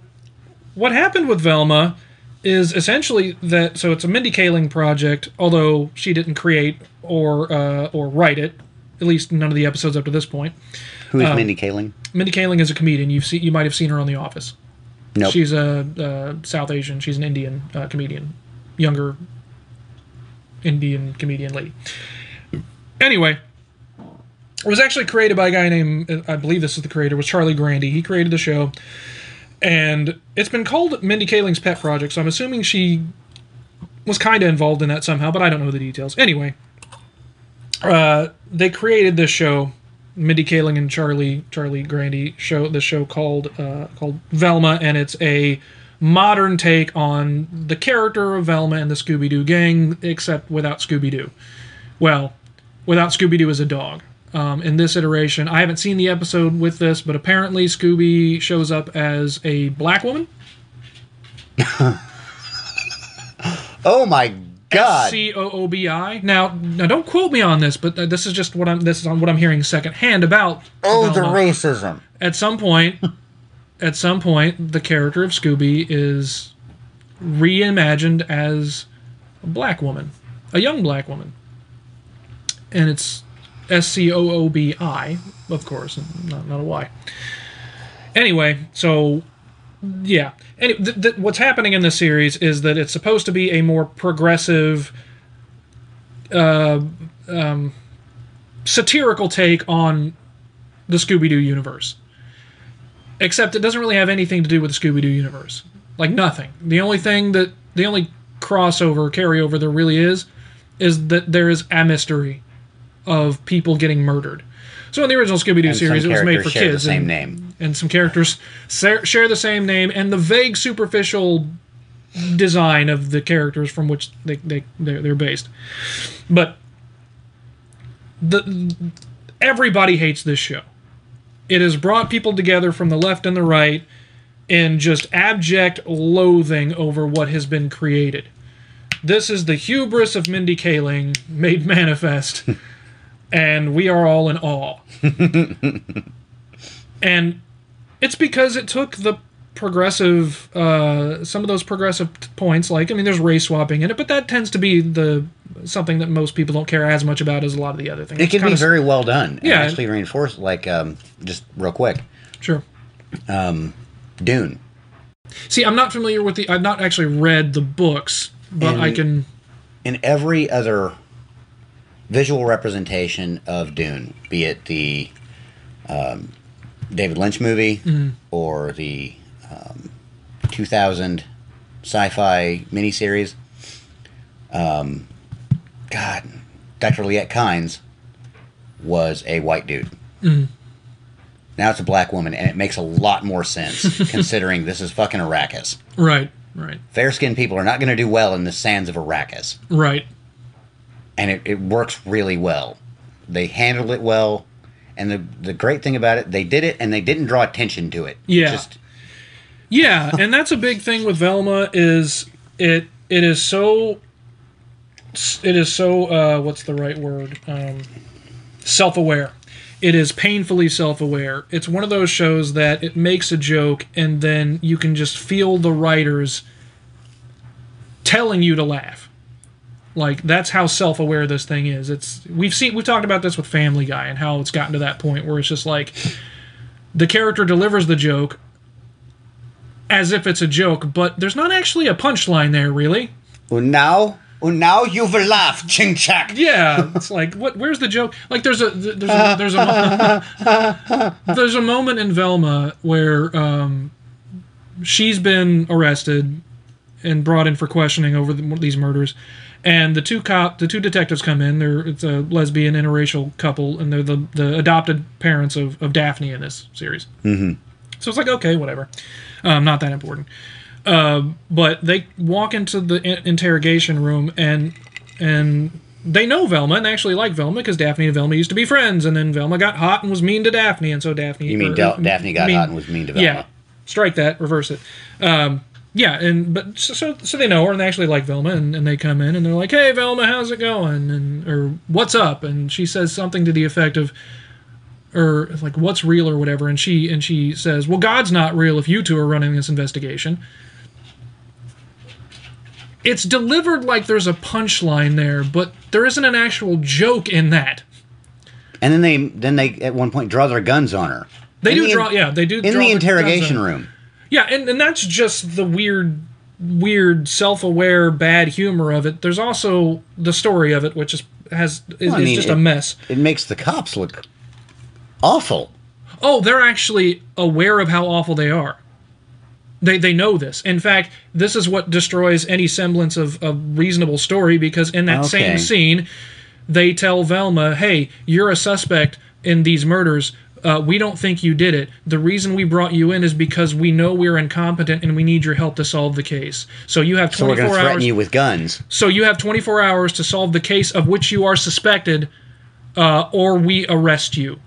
what happened with Velma is essentially that so it's a Mindy Kaling project, although she didn't create or uh, or write it. At least none of the episodes up to this point. Who is Um, Mindy Kaling? Mindy Kaling is a comedian. You've seen, you might have seen her on The Office. Nope. She's a, uh South Asian. She's an Indian uh, comedian, younger Indian comedian lady. Anyway, it was actually created by a guy named I believe this is the creator was Charlie Grandy. He created the show, and it's been called Mindy Kaling's pet project. So I'm assuming she was kind of involved in that somehow, but I don't know the details. Anyway, uh, they created this show. Mindy Kaling and Charlie Charlie Grandy show the show called uh, called Velma, and it's a modern take on the character of Velma and the Scooby Doo gang, except without Scooby Doo. Well, without Scooby Doo as a dog. Um, in this iteration, I haven't seen the episode with this, but apparently Scooby shows up as a black woman. [laughs] Oh my God! C O O B I. Now, now, don't quote me on this, but this is just what I'm. This is what I'm hearing secondhand about. oh, the racism. At some point, [laughs] at some point, the character of Scooby is reimagined as a black woman, a young black woman, and it's S C O O B I, of course, not not a Y. Anyway, so yeah. Any, th- th- what's happening in this series is that it's supposed to be a more progressive, uh, um, satirical take on the Scooby Doo universe. Except it doesn't really have anything to do with the Scooby Doo universe. Like nothing. The only thing that the only crossover carryover there really is is that there is a mystery of people getting murdered. So in the original Scooby Doo series, it was made characters for share kids. the same and, name. and some characters share the same name, and the vague, superficial design of the characters from which they, they they're, they're based. But the everybody hates this show. It has brought people together from the left and the right in just abject loathing over what has been created. This is the hubris of Mindy Kaling made [laughs] manifest, and we are all in awe. [laughs] and it's because it took the progressive, uh, some of those progressive points, like I mean, there's race swapping in it, but that tends to be the something that most people don't care as much about as a lot of the other things. It can be very well done. and Yeah. actually reinforced. Like, um, just real quick, sure. Dune. See, I'm not familiar with the. I've not actually read the books, but I can. in every other visual representation of Dune, be it the um, David Lynch movie or the um, 2000 sci-fi miniseries, um, God, Dr. Liet Kynes was a white dude. Now it's a black woman, and it makes a lot more sense [laughs] considering this is fucking Arrakis. Right, right, Fair-skinned people are not going to do well in the sands of Arrakis right. And it, it works really well. They handled it well, and the the great thing about it, they did it and they didn't draw attention to it. Yeah. just Yeah, and that's a big thing with Velma is it it is so it is so uh, what's the right word um, self aware. It is painfully self aware. It's one of those shows that it makes a joke and then you can just feel the writers telling you to laugh. Like that's how self aware this thing is. It's we've seen we've talked about this with Family Guy and how it's gotten to that point where it's just like the character delivers the joke as if it's a joke, but there's not actually a punchline there, really. and now and now you've laughed, ching chak. Yeah, it's like what? Where's the joke? Like there's a there's a there's a [laughs] there's a moment in Velma where um, she's been arrested and brought in for questioning over the, these murders, and the two cop the two detectives come in. They're it's a lesbian interracial couple, and they're the the adopted parents of of Daphne in this series. Mm-hmm. So it's like okay, whatever, um, not that important. Uh, but they walk into the in- interrogation room and and they know Velma and they actually like Velma because Daphne and Velma used to be friends, and then Velma got hot and was mean to Daphne, and so Daphne. You mean or- Del- Daphne got mean- hot and was mean to Velma? Yeah, strike that, reverse it. Um, yeah, and but so so they know her and they actually like Velma, and, and they come in and they're like, "Hey, Velma, how's it going?" and or "What's up?" and she says something to the effect of, or like, "What's real?" or whatever, and she and she says, "Well, God's not real if you two are running this investigation." It's delivered like there's a punchline there, but there isn't an actual joke in that. And then they then they at one point draw their guns on her. They In do the draw, yeah, they do in draw the their interrogation guns on- room. Yeah, and, and that's just the weird, weird, self-aware, bad humor of it. There's also the story of it, which is has is, Well, I mean, just it- a mess. It makes the cops look awful. Oh, they're actually aware of how awful they are. They they know this. In fact, this is what destroys any semblance of a reasonable story because in that Okay. same scene, they tell Velma, "Hey, you're a suspect in these murders." Uh, we don't think you did it. The reason we brought you in is because we know we're incompetent and we need your help to solve the case. So you have 24 So we're 24 going to threaten hours. you with guns. So you have 24 hours to solve the case of which you are suspected, uh, or we arrest you.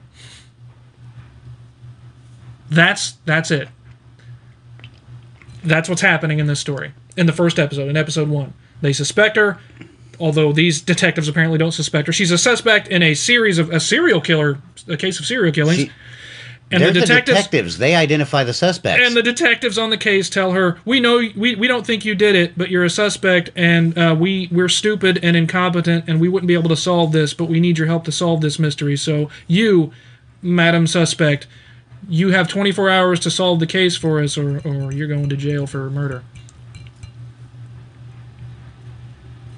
That's that's it. That's what's happening in this story. In the first episode, in episode one, they suspect her. Although these detectives apparently don't suspect her, she's a suspect in a series of a serial killer, a case of serial killings. See- And They're the detectives detectives. They identify the suspects. and the detectives on the case tell her, "We know we, we don't think you did it, but you're a suspect, and uh, we we're stupid and incompetent, and we wouldn't be able to solve this. But we need your help to solve this mystery. So you, Madam Suspect, you have 24 hours to solve the case for us, or or you're going to jail for murder."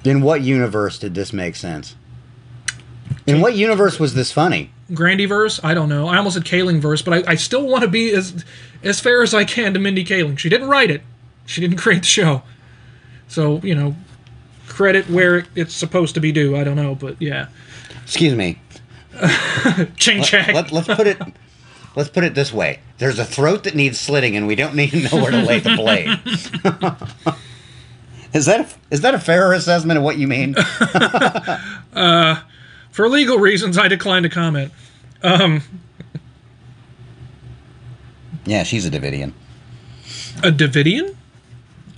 In what universe did this make sense? In what universe was this funny? Grandyverse? I don't know. I almost said Kalingverse, but I, I still want to be as as fair as I can to Mindy Kaling. She didn't write it. She didn't [laughs] create the show. So, you know, credit where it's supposed to be due. I don't know, but yeah. Excuse me. [laughs] Ching chang. Let, let's put it. Let's put it this way: There's a throat that needs slitting, and we don't need to know where to lay the blade. [laughs] is that a, is that a fair assessment of what you mean? [laughs] For legal reasons, I decline to comment. yeah, she's a Davidian. A Davidian?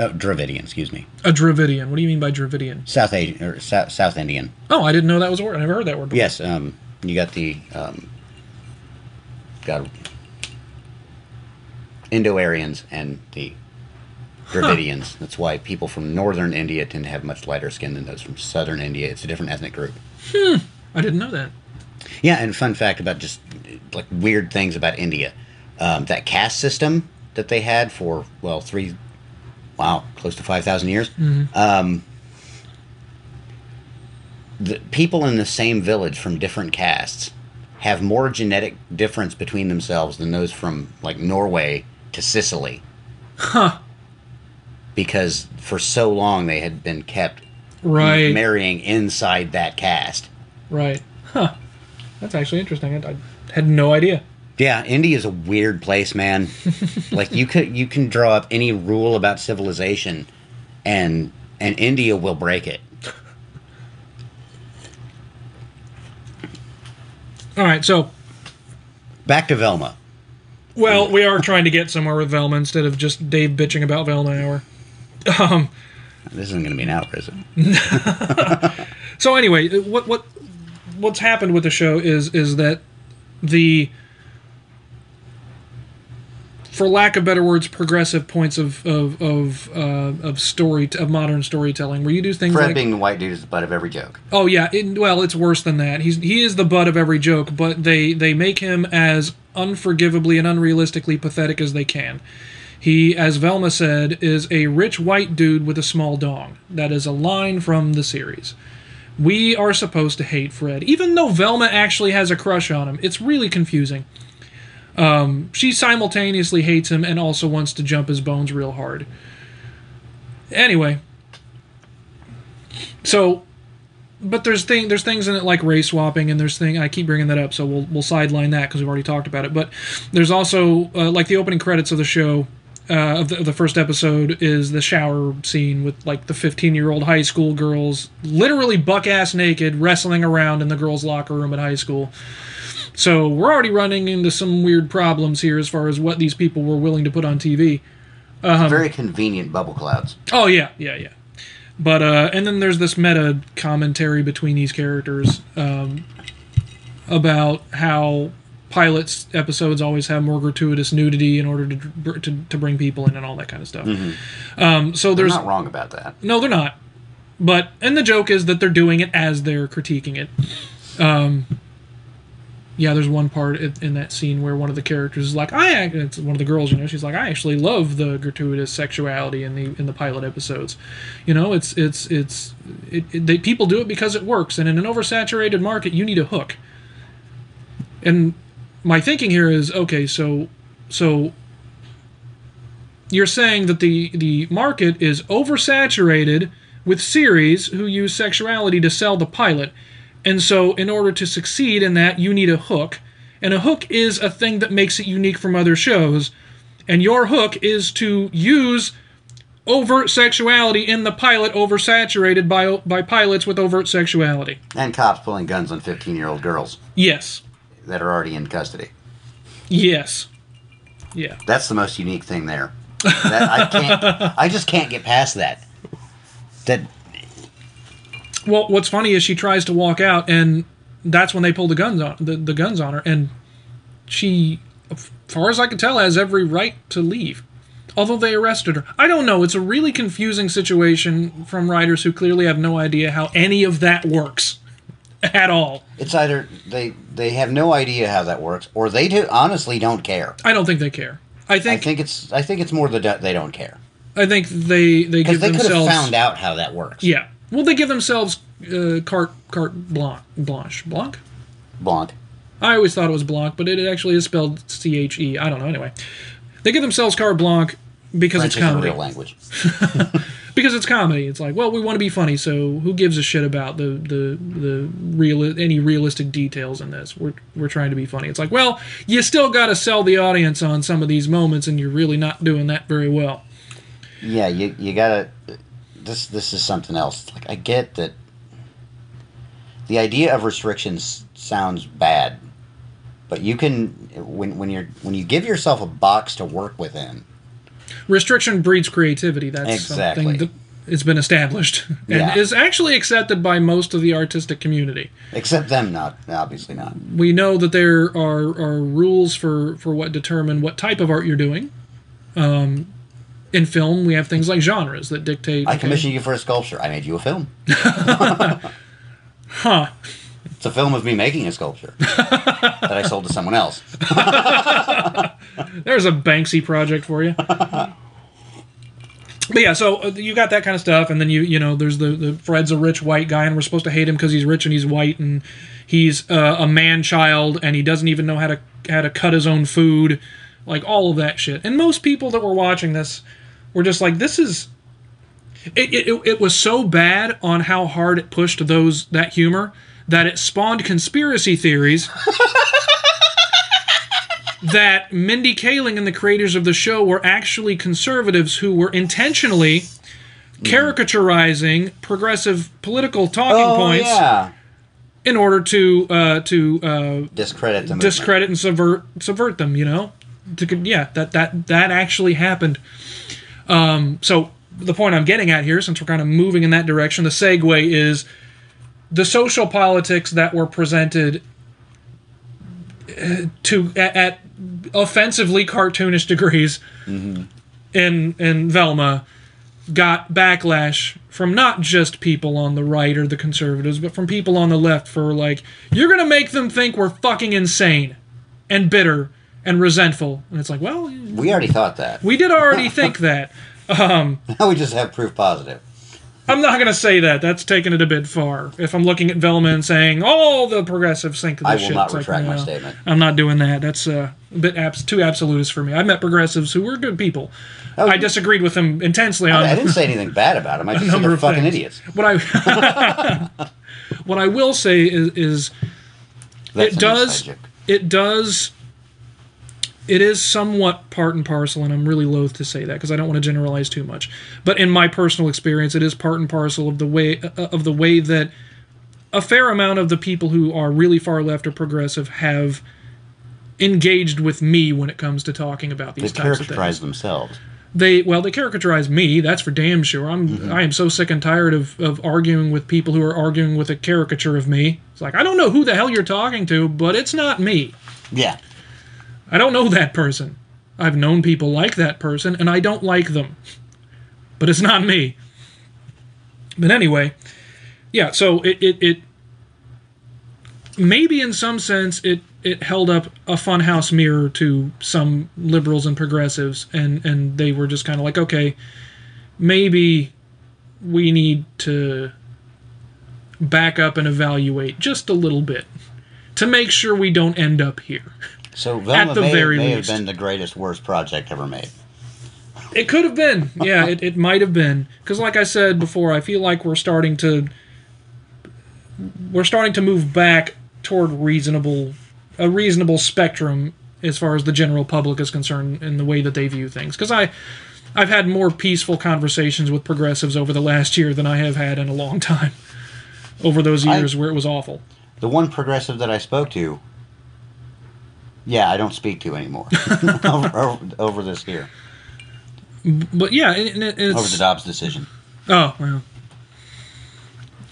Oh, Dravidian, excuse me. A Dravidian. What do you mean by Dravidian? South Asian or South, South Indian. Oh, I didn't know that was a word. I never heard that word before. Yes, um, you got the um, got Indo-Aryans and the Dravidians. That's why people from northern India tend to have much lighter skin than those from southern India. It's a different ethnic group. Hmm. I didn't know that. Yeah, and fun fact about just like weird things about India, um, that caste system that they had for well three, wow, close to five thousand years. Um, the people in the same village from different castes have more genetic difference between themselves than those from like Norway to Sicily. Huh. Because for so long they had been kept Right. marrying inside that cast. Right. Huh. That's actually interesting. I, I had no idea. Yeah, India is a weird place, man. [laughs] like you could you can draw up any rule about civilization and and India will break it. All right, so Back to Velma. Well, we are trying to get somewhere with Velma instead of just Dave bitching about Velma hour. [laughs] Um, This isn't going to be an hour, is it? [laughs] so anyway, what what what's happened with the show is is that the for lack of better words, progressive points of of of, uh, of story of modern storytelling, where you do things Fred like being the white dude is the butt of every joke. Oh yeah, it, well, it's worse than that. He's he is the butt of every joke, but they they make him as unforgivably and unrealistically pathetic as they can. He, as Velma said, is a rich white dude with a small dong. That is a line from the series. We are supposed to hate Fred, even though Velma actually has a crush on him. It's really confusing. Um, she simultaneously hates him and also wants to jump his bones real hard. Anyway, so but there's thing there's things in it like race swapping and there's thing I keep bringing that up so we'll we'll sideline that because we've already talked about it but there's also uh, like the opening credits of the show uh, of, the, of the first episode is the shower scene with like the 15 year old high school girls literally buck ass naked wrestling around in the girls locker room at high school so we're already running into some weird problems here as far as what these people were willing to put on TV Um, Very convenient bubble clouds. Oh yeah, yeah, yeah. But uh, and then there's this meta commentary between these characters um, about how pilots episodes always have more gratuitous nudity in order to to, to bring people in and all that kind of stuff. Um, so They're there's not wrong about that. no, they're not. But and the joke is that they're doing it as they're critiquing it. Um, yeah, there's one part in, in that scene where one of the characters is like, "I," it's one of the girls, you know, she's like, "I actually love the gratuitous sexuality in the in the pilot episodes." You know, it's it's it's it, it, they, people do it because it works, and in an oversaturated market, you need a hook. And my thinking here is, okay, so so you're saying that the the market is oversaturated with series who use sexuality to sell the pilot. And so in order to succeed in that you need a hook. And a hook is a thing that makes it unique from other shows. And your hook is to use overt sexuality in the pilot oversaturated by by pilots with overt sexuality. And cops pulling guns on 15 year old girls. Yes that are already in custody. yes yeah That's the most unique thing there. That, I can't. I just can't get past that. That Well, what's funny is she tries to walk out, and that's when they pull the guns on the, the guns on her, and she as far as I can tell, has every right to leave. Although they arrested her. I don't know. It's a really confusing situation from writers who clearly have no idea how any of that works [laughs] at all. It's either they they have no idea how that works, or they do honestly don't care. I don't think they care. I think I think it's I think it's more the they don't care I think they they give they could have themselves found out how that works. yeah. Well, they give themselves uh, carte carte blanche blanche blanc. Blanc. I always thought it was blanc, but it actually is spelled C H E. I don't know. Anyway, they give themselves carte blanc because French it's comedy. real language. [laughs] [laughs] because it's comedy. It's like, well, we want to be funny, so who gives a shit about the the the real any realistic details in this? We're we're trying to be funny. It's like, well, you still got to sell the audience on some of these moments, and you're really not doing that very well. Yeah, you you gotta. This this is something else. Like I get that. The idea of restrictions sounds bad, but you can when when you're when you give yourself a box to work within. Restriction breeds creativity. That's Exactly. something that it's been established [laughs] and Yeah. is actually accepted by most of the artistic community. Except them, not obviously not. We know that there are, are rules for, for what determine what type of art you're doing. Um, in film, we have things like genres that dictate. I okay, commissioned you for a sculpture. I made you a film. [laughs] Huh. It's a film of me making a sculpture that I sold to someone else. [laughs] There's a Banksy project for you. but yeah, so uh, you got that kind of stuff, and then you you know there's the, the Fred's a rich white guy, and we're supposed to hate him because he's rich and he's white, and he's uh, a man child, and he doesn't even know how to how to cut his own food, like all of that shit. And most people that were watching this were just like, this is. It, it, it was so bad on how hard it pushed those that humor that it spawned conspiracy theories [laughs] that Mindy Kaling and the creators of the show were actually conservatives who were intentionally caricaturizing progressive political talking Oh points yeah, in order to uh, to uh, discredit the movement. discredit and subvert subvert them. You know, to, yeah, that that that actually happened. Um, so the point I'm getting at here, since we're kind of moving in that direction, the segue is the social politics that were presented uh, to at, at offensively cartoonish degrees in in Velma got backlash from not just people on the right or the conservatives, but from people on the left for like, you're gonna make them think we're fucking insane and bitter and resentful. And it's like, well, We already thought that. we did already think that. [laughs] Um, Now we just have proof positive. I'm not gonna say that. That's taking it a bit far. If I'm looking at Velma and saying all the progressives think this I will shit, not it's like, retract my statement. I'm not doing that. That's uh, a bit abs- too absolutist for me. I've met progressives who were good people. Oh, I disagreed with them intensely on I didn't say anything bad about them. I [laughs] just said they're fucking things. idiots. What I [laughs] what I will say is, is it does it does it is somewhat part and parcel and i'm really loath to say that because i don't want to generalize too much. But in my personal experience it is part and parcel of the way uh, of the way that a fair amount of the people who are really far left or progressive have engaged with me when it comes to talking about They these types of things. characterize themselves. they well they caricaturize me that's for damn sure. I'm i am so sick and tired of of arguing with people who are arguing with a caricature of me. It's like i don't know who the hell you're talking to but it's not me. Yeah. I don't know that person. I've known people like that person and i don't like them. But it's not me. But anyway yeah so it it, it maybe in some sense it it held up a funhouse mirror to some liberals and progressives and and they were just kind of like okay maybe we need to back up and evaluate just a little bit to make sure we don't end up here [laughs] So Velma the may, very may least. have been the greatest worst project ever made. It could have been. Yeah, it, it might have been. Because, like I said before, I feel like we're starting to we're starting to move back toward reasonable a reasonable spectrum as far as the general public is concerned in the way that they view things. Because I I've had more peaceful conversations with progressives over the last year than I have had in a long time. Over those I- years where it was awful. The one progressive that I spoke to, yeah, I don't speak to anymore [laughs] over, over, over this here, But yeah, and it's over the Dobbs decision. oh well.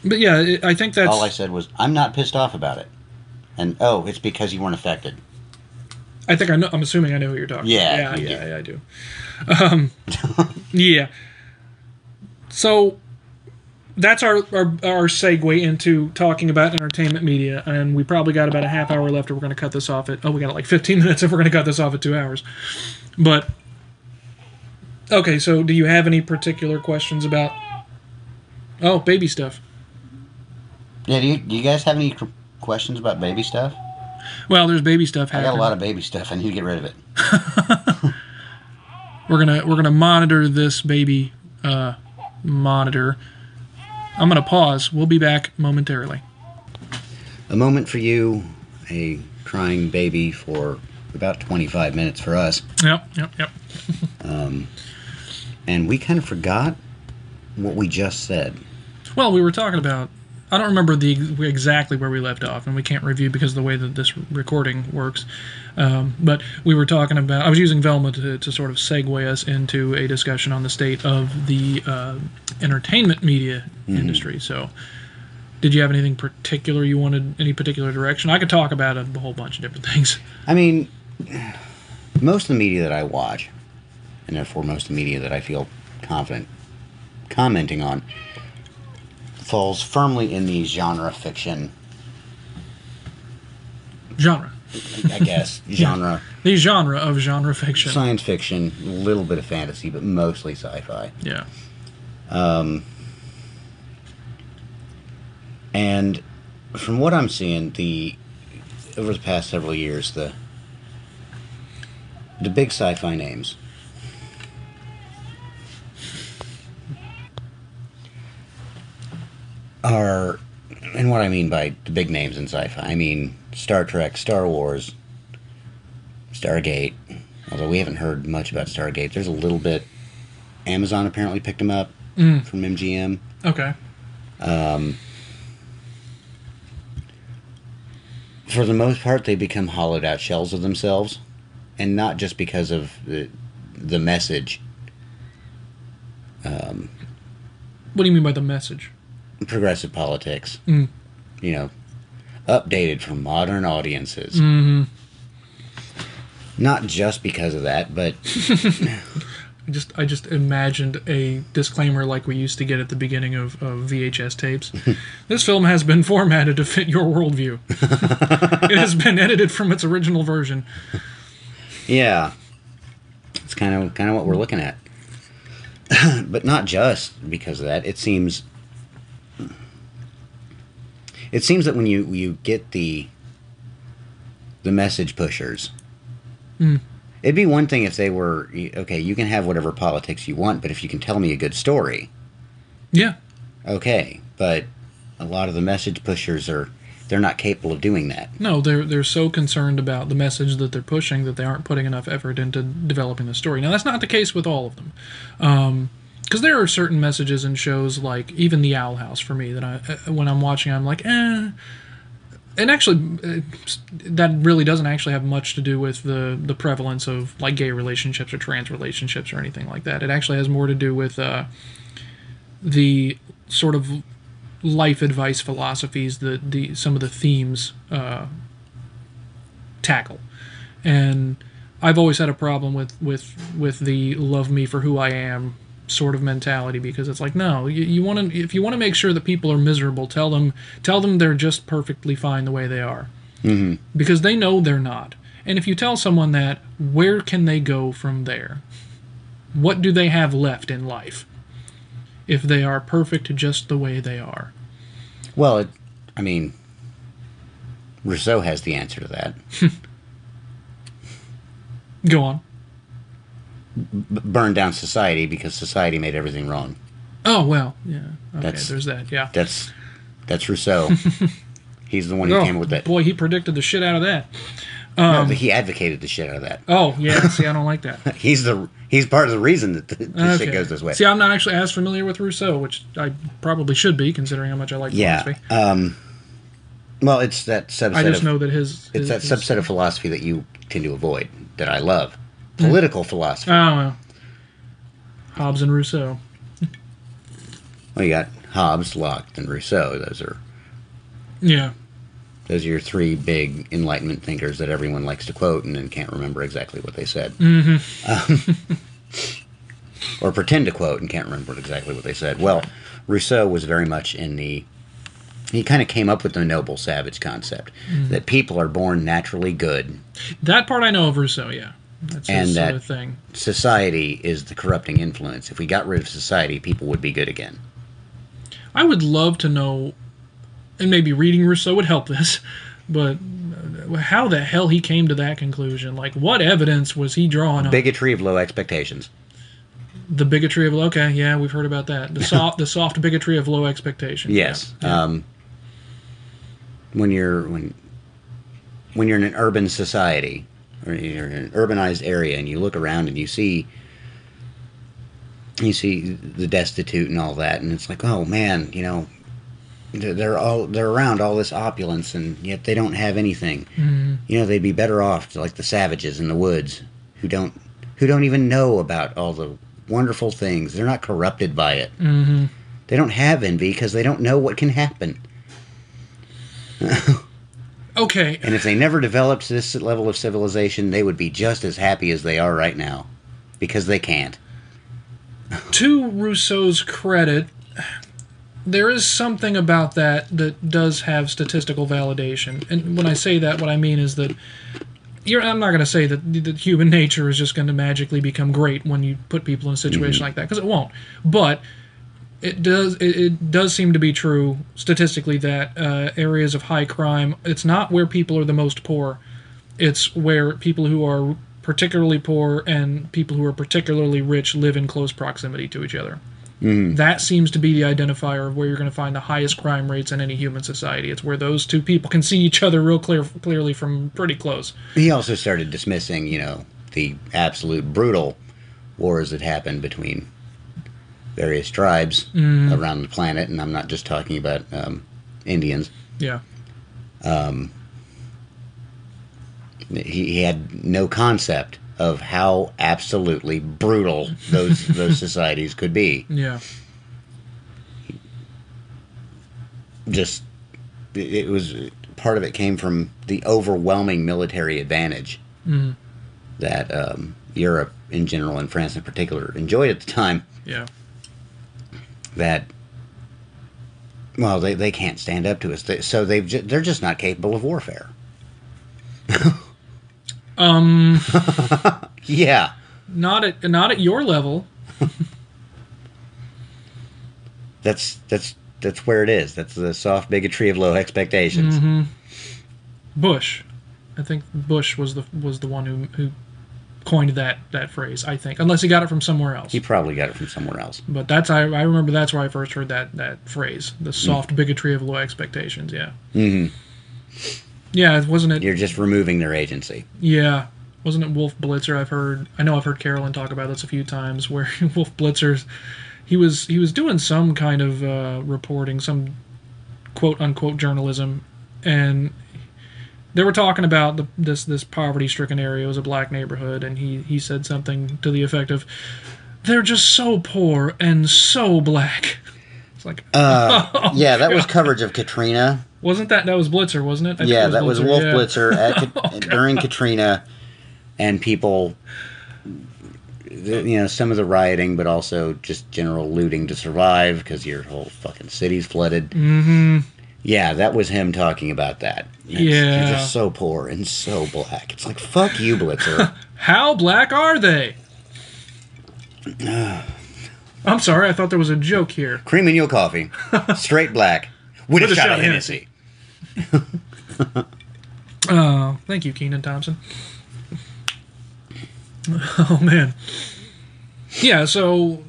But yeah, it, I think that's All I said was, I'm not pissed off about it. And oh, it's because you weren't affected. I think I know. I'm assuming I know who you're talking. Yeah, about. you yeah, yeah, I do. Um, [laughs] yeah. So that's our, our our segue into talking about entertainment media, and we probably got about a half hour left. Or we're going to cut this off at oh, we got like 15 [laughs] minutes if we're going to cut this off at two hours. But okay, so do you have any particular questions about? Oh, baby stuff. Yeah, do you, do you guys have any questions about baby stuff? Well, there's baby stuff I got a lot of baby stuff. I need to get rid of it. [laughs] [laughs] we're gonna we're gonna monitor this baby uh, monitor. I'm gonna pause. We'll be back momentarily. A moment for you, a crying baby for about 25 minutes for us. Yep, yep, yep. [laughs] um, And we kind of forgot what we just said. Well, we were talking about. I don't remember the exactly where we left off, and we can't review because of the way that this recording works. Um, but we were talking about. I was using Velma to, to sort of segue us into a discussion on the state of the uh, entertainment media industry. So, did you have anything particular you wanted? Any particular direction? I could talk about a whole bunch of different things. I mean, most of the media that I watch, and therefore most of the media that I feel confident commenting on, falls firmly in the genre fiction, Genre. I guess, [laughs] genre, The genre of genre fiction. science fiction, a little bit of fantasy, but mostly sci fi. Yeah. Um, And from what I'm seeing, the over the past several years, the the big sci-fi names are, and what I mean by the big names in sci-fi, I mean Star Trek, Star Wars, Stargate. Although we haven't heard much about Stargate, there's a little bit. Amazon apparently picked them up Mm. from MGM. Okay. for the most part, they become hollowed out shells of themselves, and not just because of the the message. Um, What do you mean by the message? Progressive politics, Mm. you know, updated for modern audiences. Mm-hmm. Not just because of that, but [laughs] I just I just imagined a disclaimer like we used to get at the beginning of, of VHS tapes. [laughs] this film has been formatted to fit your worldview. [laughs] it has been edited from its original version. yeah, it's kind of kind of what we're looking at. but not just because of that. It seems. It seems that when you you get the the message pushers, Mm. it'd be one thing if they were okay. You can have whatever politics you want, but if you can tell me a good story, Yeah. okay. But a lot of the message pushers are they're not capable of doing that. No, they're they're so concerned about the message that they're pushing that they aren't putting enough effort into developing the story. Now that's not the case with all of them, because there are certain messages in shows like even the Owl House for me that I uh, when I'm watching I'm like eh. And actually, uh, that really doesn't actually have much to do with the the prevalence of like gay relationships or trans relationships or anything like that. It actually has more to do with uh, the sort of life advice philosophies that the some of the themes uh, tackle. And I've always had a problem with with with the love me for who I am sort of mentality because it's like no you, you want to if you want to make sure that people are miserable tell them tell them they're just perfectly fine the way they are. Mm-hmm. because they know they're not. And if you tell someone that where can they go from there? What do they have left in life if they are perfect just the way they are? Well, it, I mean, Rousseau has the answer to that. [laughs] go on burn down society because society made everything wrong. oh well yeah okay That's- there's that yeah That's that's Rousseau. [laughs] He's the one who oh, came up with that. boy he predicted the shit out of that no, he advocated the shit out of that. oh yeah see i don't like that [laughs] He's the he's part of the reason that the, the shit goes this way. See, I'm not actually as familiar with Rousseau, which I probably should be, considering how much I like yeah. philosophy. Um. Well, it's that subset. I just of, know that his. it's his, that his- subset of philosophy that you tend to avoid that I love. Political philosophy. Oh well. Hobbes and Rousseau. well, you got Hobbes, Locke, and Rousseau. Those are Yeah. Those are your three big Enlightenment thinkers that everyone likes to quote and then can't remember exactly what they said. Mm-hmm. Um, [laughs] or pretend to quote and can't remember exactly what they said. Well, Rousseau was very much in the. He kind of came up with the noble savage concept that people are born naturally good, That part I know of Rousseau, yeah. That's And his sort that- of thing. society is the corrupting influence. If we got rid of society, people would be good again. I would love to know, and maybe reading Rousseau would help this, [laughs] but uh, how the hell he came to that conclusion? Like, what evidence was he drawing on? Bigotry of low expectations. the bigotry of okay, yeah, we've heard about that. The soft, [laughs] the soft bigotry of low expectations. Yes. Yeah. Um, when you're when when you're in an urban society or you're in an urbanized area and you look around and you see you see the destitute and all that and it's like oh man you know they're all they're around all this opulence and yet they don't have anything. You know they'd be better off like the savages in the woods who don't who don't even know about all the wonderful things. They're not corrupted by it. Hmm they don't have envy because they don't know what can happen. [laughs] Okay. And if they never developed this level of civilization, they would be just as happy as they are right now. Because they can't. to Rousseau's credit, there is something about that that does have statistical validation. And when I say that, what I mean is that you're, I'm not going to say that, that human nature is just going to magically become great when you put people in a situation mm-hmm. like that, because it won't. But it does it, it does seem to be true statistically that uh, areas of high crime it's not where people are the most poor. It's where people who are particularly poor and people who are particularly rich live in close proximity to each other. That seems to be the identifier of where you're going to find the highest crime rates in any human society. It's where those two people can see each other real clear clearly from pretty close. He also started dismissing, you know, the absolute brutal wars that happened between various tribes around the planet. And I'm not just talking about um, Indians. yeah He, he had no concept of how absolutely brutal those [laughs] those societies could be. yeah just it it was part of it came from the overwhelming military advantage that um, Europe in general and France in particular enjoyed at the time. yeah That well, they, they can't stand up to us, they, so they've ju- they're just not capable of warfare. [laughs] um [laughs] Yeah, not at not at your level [laughs] that's that's that's where it is. That's the soft bigotry of low expectations. Mm-hmm. Bush. I think Bush was the was the one who who coined that that phrase. I think, unless he got it from somewhere else. He probably got it from somewhere else. But that's I, I remember that's where I first heard that that phrase, the soft bigotry of low expectations. Yeah. hmm Yeah, wasn't it? You're just removing their agency. Yeah, wasn't it Wolf Blitzer? I've heard. I know I've heard Carolyn talk about this a few times. [laughs] Where Wolf Blitzer's, he was he was doing some kind of uh, reporting, some quote unquote journalism, and they were talking about the, this this poverty stricken area it was a black neighborhood, and he he said something to the effect of, "They're just so poor and so black." It's like, Uh, [laughs] yeah, that was coverage of Katrina. wasn't that that was Blitzer, wasn't it? I Yeah, it that was Wolf yeah. Blitzer at, [laughs] Oh, during Katrina, and people, you know, some of the rioting, but also just general looting to survive because your whole fucking city's flooded. Mm-hmm. Yeah, that was him talking about that. It's- Yeah. you're just so poor and so black. It's like fuck you, Blitzer. [laughs] How black are they? [sighs] I'm sorry, I thought there was a joke here. Cream in your coffee, [laughs] straight black, with, a, shot, of Hennessy. Oh, [laughs] thank you, Kenan Thompson. Oh man. Yeah, so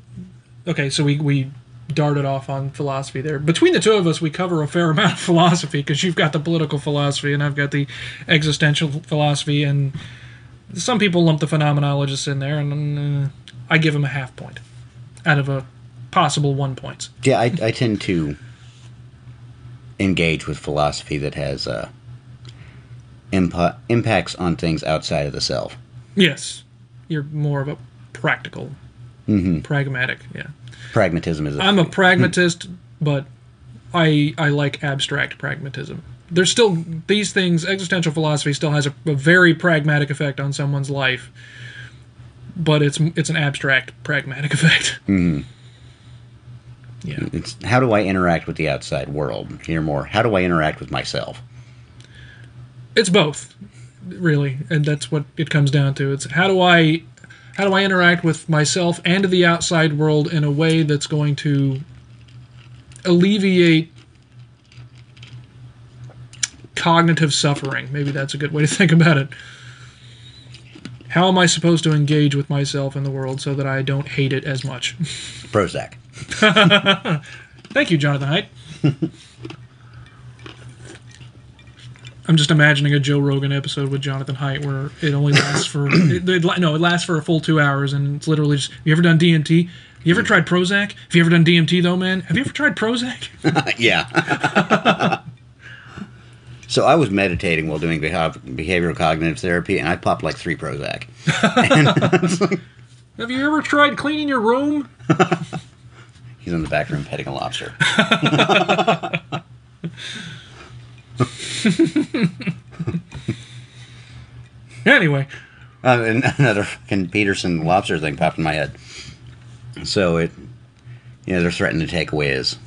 okay, so we we darted off on philosophy there. Between the two of us, we cover a fair amount of [laughs] philosophy because you've got the political philosophy and I've got the existential philosophy, and some people lump the phenomenologists in there, and uh, I give them a half point out of a possible one points. Yeah, I, I tend to engage with philosophy that has uh, impa- impacts on things outside of the self. Yes, you're more of a practical, hmm pragmatic. Yeah. Pragmatism is. A I'm a pragmatist, but I I like abstract pragmatism. there's still these things. Existential philosophy still has a, a very pragmatic effect on someone's life, but it's it's an abstract pragmatic [laughs] effect. Mm-hmm. Yeah. It's how do I interact with the outside world? Hear more. How do I interact with myself? It's both, really, and that's what it comes down to. It's how do I how do I interact with myself and the outside world in a way that's going to alleviate cognitive suffering. Maybe that's a good way to [laughs] think about it. How am I supposed to engage with myself in the world so that I don't hate it as much? Prozac. [laughs] Thank you, Jonathan Haidt. [laughs] I'm just imagining a Joe Rogan episode with Jonathan Haidt where it only [coughs] lasts for it, it, no, it lasts for a full two hours, and it's literally just. You ever done DMT? You ever tried Prozac? Have you ever done DMT though, man? Have you ever tried Prozac? [laughs] [laughs] yeah. so I was meditating while doing behavioral cognitive therapy, and I popped like three Prozac. Have you ever tried cleaning your room? [laughs] He's in the back room petting a lobster. [laughs] Anyway, Uh, [laughs] another fucking Peterson lobster thing popped in my head. So it, you know, they're threatening to take away his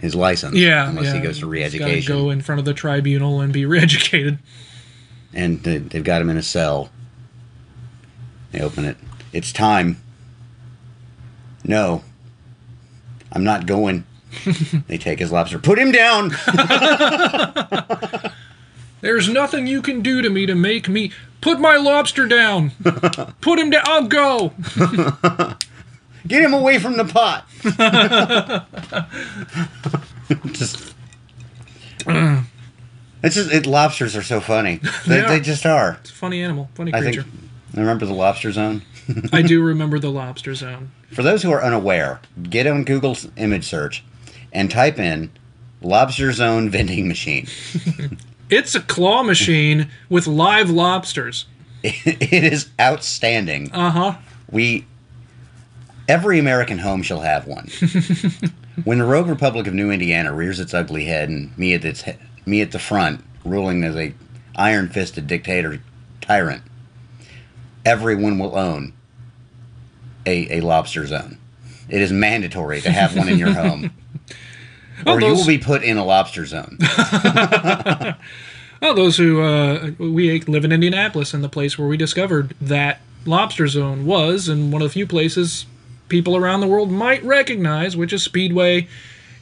his license. yeah, unless yeah, he goes to re-education, Go in front of the tribunal and be [laughs] re-educated. and they, they've got him in a cell. They open it. It's time. No, I'm not going. [laughs] they take his lobster. Put him down. [laughs] There's nothing you can do to me to make me put my lobster down. [laughs] put him down. I'll go. Get him away from the pot. just. It's just it, lobsters are so funny. They, They are. they just are. It's a funny animal, funny I creature. think. I remember the Lobster Zone. I do remember the lobster zone. For those who are unaware, get on Google's image search and type in Lobster Zone vending machine. [laughs] It's a claw machine with live lobsters. [laughs] it is outstanding. Uh huh. We every American home shall have one. [laughs] when the rogue Republic of New Indiana rears its ugly head and me at its he- me at the front, ruling as a iron-fisted dictator tyrant, everyone will own a, a lobster zone. It is mandatory to have one in your home. Oh, or you will be put in a lobster zone. Well, [laughs] those who uh, we live in Indianapolis, and the place where we discovered that lobster zone was, and one of the few places people around the world might recognize, which is Speedway,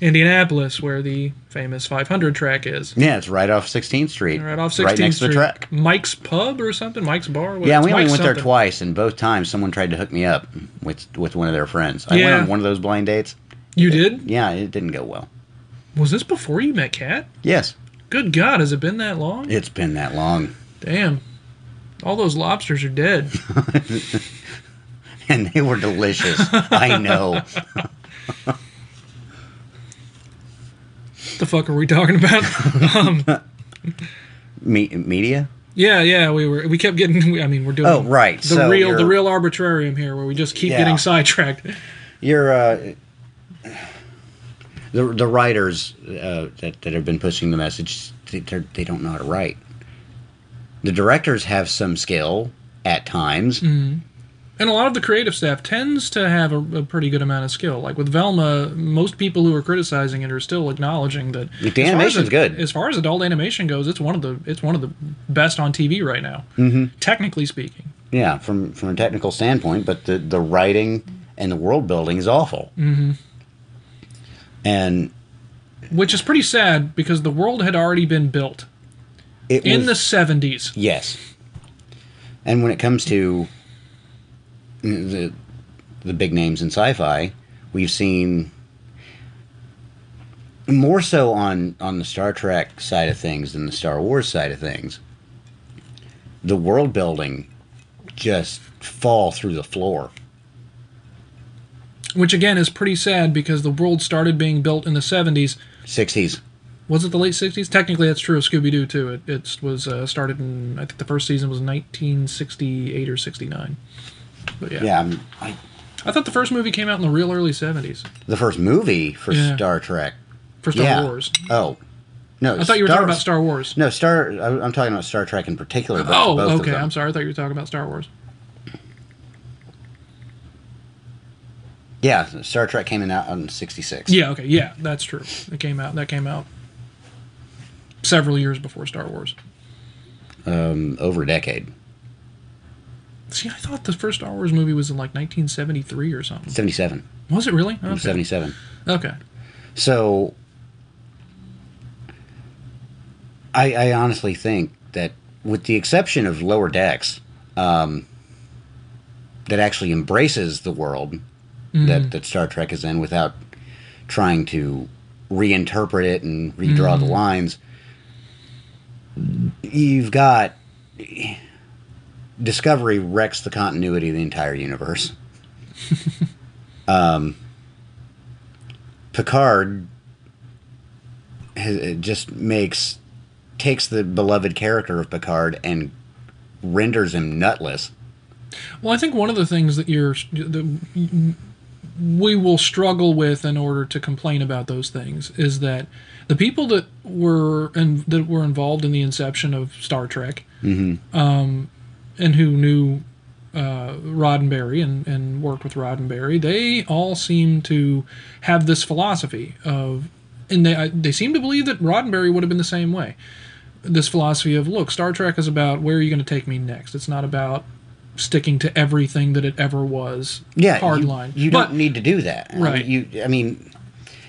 Indianapolis, where the famous 500 track is. yeah, it's right off 16th Street. Right off 16th Right next Street. to the track. Mike's Pub or something? Mike's Bar? What- Yeah, we only went there twice, and both times someone tried to hook me up with with one of their friends. I went Yeah. on one of those blind dates. You did? Yeah, it didn't go well. Was this before you met Kat? Yes, Good God, has it been that long? it's been that long, Damn. All those lobsters are dead. [laughs] and they were delicious. I know. [laughs] the fuck are we talking about? [laughs] um, Me- media. yeah, yeah, we were. We kept getting. I mean, we're doing. Oh, right, The so real, the real arbitrarium here, where we just keep Yeah. getting sidetracked. You're uh, the the writers uh, that that have been pushing the message. They, they're- don't know how to write. The directors have some skill at times. And a lot of the creative staff tends to have a, a pretty good amount of skill. Like with Velma, most people who are criticizing it are still acknowledging that The far as animation's good. As far as adult animation goes, it's one of the it's one of the best on TV right now. Mm-hmm. Technically speaking. Yeah, from from a technical standpoint, but the the writing and the world building is awful. Mm-hmm. And Which is pretty sad because the world had already been built it in was, the 70s. yes. And when it comes to the the big names in sci-fi, we've seen more so on on the Star Trek side of things than the Star Wars side of things. The world building just fall through the floor. Which again is pretty sad because the world started being built in the 70s. 60s. Was it the late 60s? Technically, that's true of Scooby Doo, too. It, it was uh, started in, I think the first season was 1968 or 69. But yeah. Yeah, I'm, I, I thought the first movie came out in the real early 70s the first movie for Yeah. Star Trek for Star Yeah. Wars. Oh, No, I thought you were Star- talking about Star Wars. No, Star. I'm talking about Star Trek in particular. But Oh, okay. I'm sorry. I thought you were talking about Star Wars. Yeah, Star Trek came in out in '66. Yeah. Okay. Yeah, that's true. It came out. That came out several years before Star Wars. um, over a decade. See, I thought the first Star Wars movie was in like 1973 or something. '77. Was it really? Okay. '77. Okay. So, I, I honestly think that, with the exception of Lower Decks, um, that actually embraces the world that, that Star Trek is in without trying to reinterpret it and redraw the lines, you've got Discovery wrecks the continuity of the entire universe. [laughs] um, Picard has, just makes takes the beloved character of Picard and renders him nutless. Well, I think one of the things that you're that we will struggle with in order to complain about those things is that the people that were and that were involved in the inception of Star Trek, um, and who knew uh, Roddenberry and, and worked with Roddenberry, they all seem to have this philosophy of, and they they seem to believe that Roddenberry would have been the same way. This philosophy of look, Star Trek is about where are you going to take me next. It's not about sticking to everything that it ever was. Yeah, hard you, line. You But- don't need to do that, I mean, Right. you, I mean,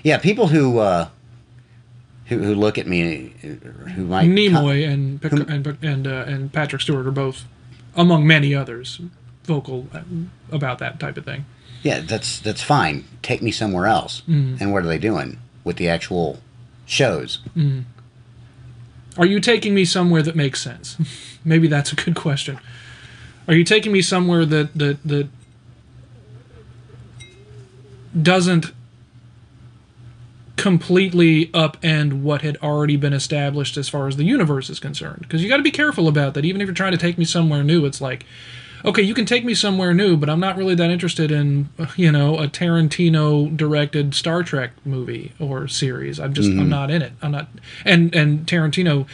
yeah, people who uh, who, who look at me, uh, who might Nimoy and Pic- and and uh, and Patrick Stewart are both, among many others, vocal about that type of thing. yeah, that's that's fine. Take me somewhere else. Mm. And what are they doing with the actual shows? Are you taking me somewhere that makes sense? [laughs] Maybe that's a good question. Are you taking me somewhere that that that doesn't completely upend what had already been established as far as the universe is concerned? Because you got to be careful about that. Even if you're trying to take me somewhere new, it's like, okay, you can take me somewhere new, but I'm not really that interested in you know a Tarantino directed Star Trek movie or series. I'm just I'm mm-hmm. not in it. I'm not. And and Tarantino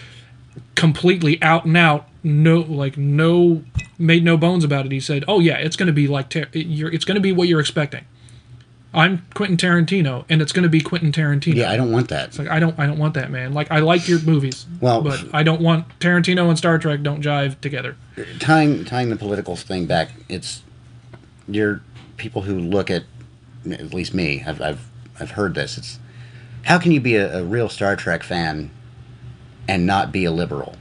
completely out and out no like no made no bones about it he said oh yeah it's going to be like you're, it's going to be what you're expecting i'm quentin tarantino and it's going to be quentin tarantino Yeah, I don't want that. it's like i don't i don't want that man like i like your movies Well- but i don't want tarantino and star trek don't jive together tying tying the political thing back, it's you're people who look at at least me. I've I've I've heard this. It's how can you be a, a real Star Trek fan and not be a liberal?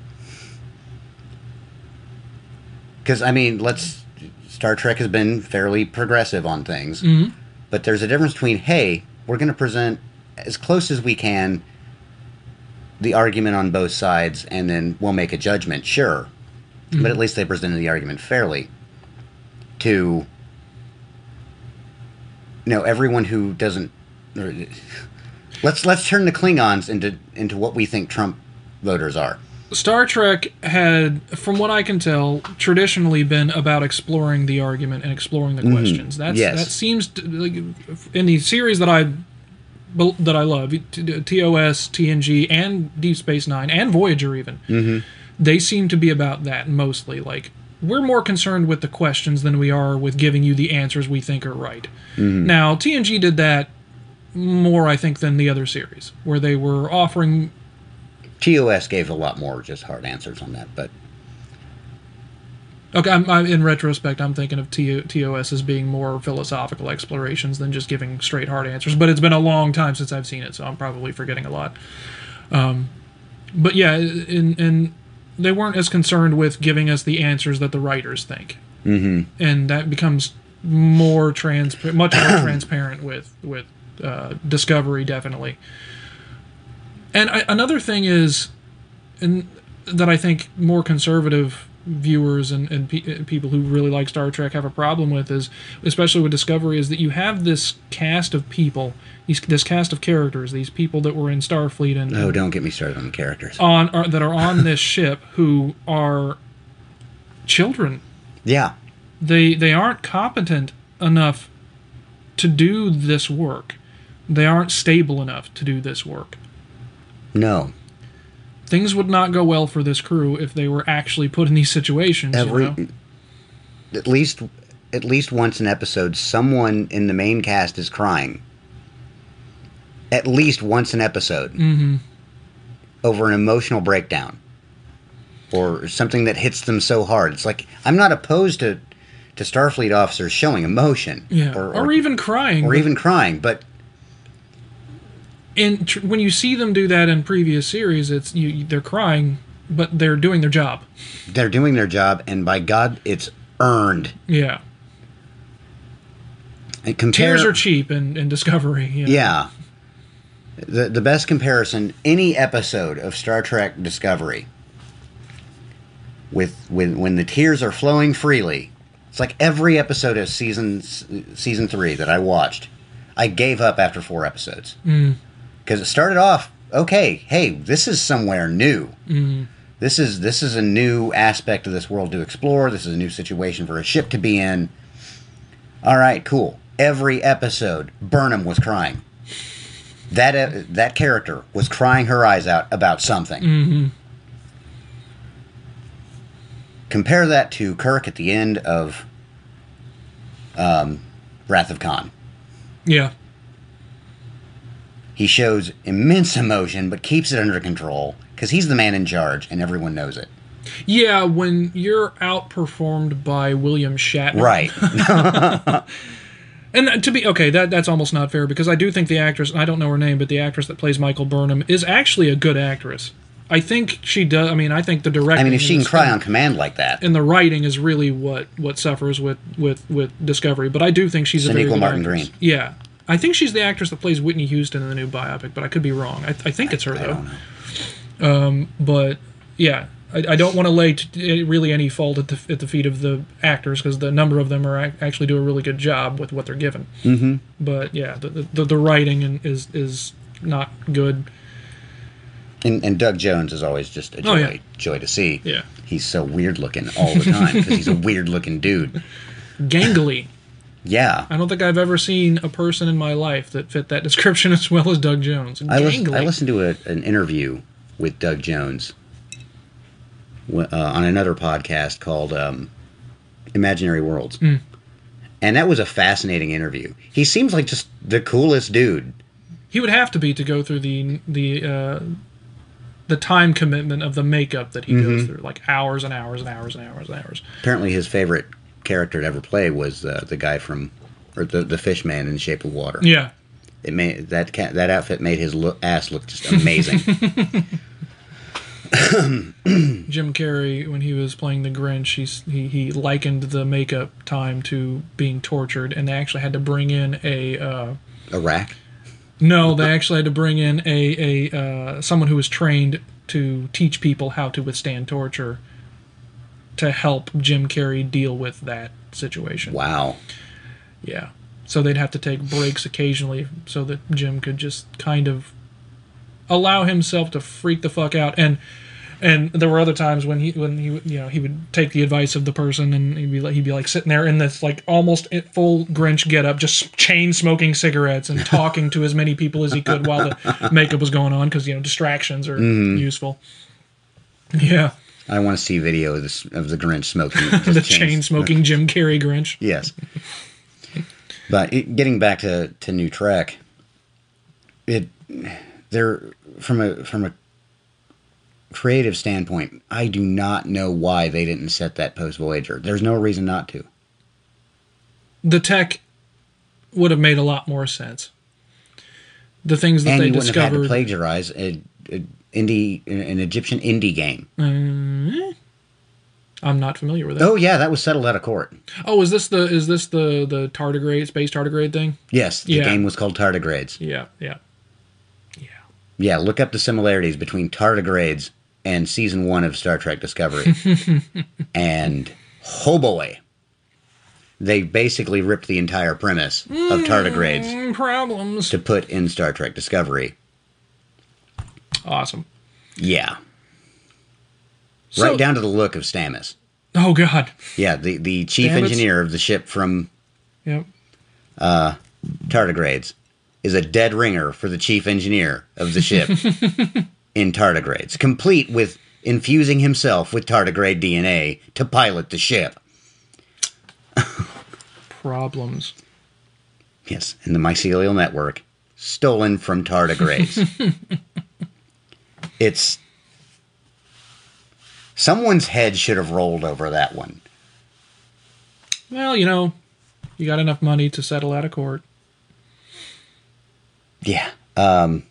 Because I mean, let's Star Trek has been fairly progressive on things, mm-hmm. but there's a difference between hey, we're going to present as close as we can the argument on both sides, and then we'll make a judgment. Sure, but mm-hmm. at least they presented the argument fairly to you know everyone who doesn't let's let's turn the klingons into into what we think trump voters are Star Trek had, from what I can tell, traditionally been about exploring the argument and exploring the mm-hmm. questions. That's Yes. that seems to, like, in the series that I that I love, TOS, TNG, and Deep Space Nine, and Voyager even. Mm-hmm. They seem to be about that mostly. Like we're more concerned with the questions than we are with giving you the answers we think are right. Mm-hmm. Now TNG did that more, I think, than the other series, where they were offering tos gave a lot more just hard answers on that but Okay, I'm, I'm, in retrospect, I'm thinking of TOS as being more philosophical explorations than just giving straight hard answers. But it's been a long time since I've seen it, so I'm probably forgetting a lot. Um, but yeah, in, in they weren't as concerned with giving us the answers that the writers think, mm-hmm. and that becomes more trans, much more [clears throat] transparent with with uh, Discovery, definitely. And I, another thing is, and that I think more conservative viewers and, and pe- uh, people who really like Star Trek have a problem with is, especially with Discovery, is that you have this cast of people, these, this cast of characters, these people that were in Starfleet and, oh don't get me started on the characters on are, that are on this ship who are children. yeah They they aren't competent enough to do this work. They aren't stable enough to do this work. No things would not go well for this crew if they were actually put in these situations. you Every know? at least at least once an episode, someone in the main cast is crying. At least once an episode Mhm. over an emotional breakdown or something that hits them so hard. It's like I'm not opposed to to Starfleet officers showing emotion, Yeah, or, or, even crying. or but even crying, but in tr- when you see them do that in previous series, it's you, they're crying, but they're doing their job. they're doing their job, and by God, it's earned. Yeah, And compare, tears are cheap in, in Discovery. you know. Yeah. The the best comparison any episode of Star Trek Discovery with with when the tears are flowing freely. It's like every episode of season season 3 that I watched. I gave up after 4 episodes. Mm. Cuz it started off okay, hey, this is somewhere new. Mm. This is this is a new aspect of this world to explore. This is a new situation for a ship to be in. All right, cool. Every episode, Burnham was crying. That uh, that character was crying her eyes out about something. Mhm. Compare that to Kirk at the end of um, Wrath of Khan. Yeah, He shows immense emotion, but keeps it under control because he's the man in charge, and everyone knows it. yeah. When you're outperformed by William Shatner, Right? [laughs] And uh, to be okay, that that's almost not fair because I do think the actress, I don't know her name, but the actress that plays Michael Burnham is actually a good actress. I think she does. I mean, I think the directing. I mean, if she can cry on command like that, and the writing is really what what suffers with with with Discovery. But I do think she's a very good Martin actress. Green. Yeah, I think she's the actress that plays Whitney Houston in the new biopic, but I could be wrong. I, I think it's her I though. don't know. But yeah, I, I don't want to lay t- really any fault at the at the feet of the actors because the number of them are ac- actually do a really good job with what they're given. Mm-hmm. But yeah, the the, the writing in- is is not good. And, and Doug Jones is always just a joy, Oh, yeah. joy to see. Yeah, He's so weird looking all the time because he's a [laughs] weird looking dude. gangly. Yeah. I don't think I've ever seen a person in my life that fit that [laughs] description as well as Doug Jones. I, I listened to a, an interview with Doug Jones uh, on another podcast called um, Imaginary Worlds. Mm. And that was a fascinating interview. He seems like just the coolest dude. He would have to be to go through the the uh, the time commitment of the makeup that he goes Mm-hmm. through, like hours and hours and hours and hours and hours. Apparently, his favorite character to ever play was uh, the guy from, or the, the fish man in The Shape of Water. Yeah, It made that that outfit made his look, ass look just amazing. [laughs] [clears throat] Jim Carrey when he was playing the Grinch, he he likened the makeup time to being tortured, and they actually had to bring in a. Uh, a rack. no, they actually had to bring in a a uh, someone who was trained to teach people how to withstand torture to help Jim Carrey deal with that situation. Wow. Yeah. So they'd have to take breaks occasionally so that Jim could just kind of allow himself to freak the fuck out and and there were other times when he when he you know he would take the advice of the person and he'd be like he'd be like sitting there in this like almost full Grinch getup just chain smoking cigarettes and talking to as many people as he could while the [laughs] makeup was going on because you know distractions are mm-hmm. useful. Yeah, I want to see video of, this, of the Grinch smoking. [laughs] the chain smoking Jim Carrey Grinch. Yes. But it, getting back to, to New Trek, it there from a from a creative standpoint, I do not know why they didn't set that post Voyager. There's no reason not to. the tech would have made a lot more sense. The things that and they you wouldn't have had to discovered. plagiarize a, a indie an Egyptian indie game. Mm, I'm not familiar with that. Oh yeah, that was settled out of court. Oh, is this the is this the the tardigrade space tardigrade thing? Yes, the Yeah. game was called Tardigrades. Yeah, yeah, yeah. Yeah, look up the similarities between tardigrades and season one of Star Trek Discovery. [laughs] and oh boy, they basically ripped the entire premise of tardigrades Mm, problems. to put in Star Trek Discovery. Awesome. Yeah, So- right down to the look of Stamets. Oh God. Yeah, the the chief Stamets? engineer of the ship from Yep. Uh tardigrades is a dead ringer for the chief engineer of the ship [laughs] in tardigrades, complete with infusing himself with tardigrade DNA to pilot the ship. Problems. Yes, in the mycelial network, stolen from tardigrades. [laughs] it's. Someone's head should have rolled over that one. Well, you know, you got enough money to settle out of court. Yeah. Um,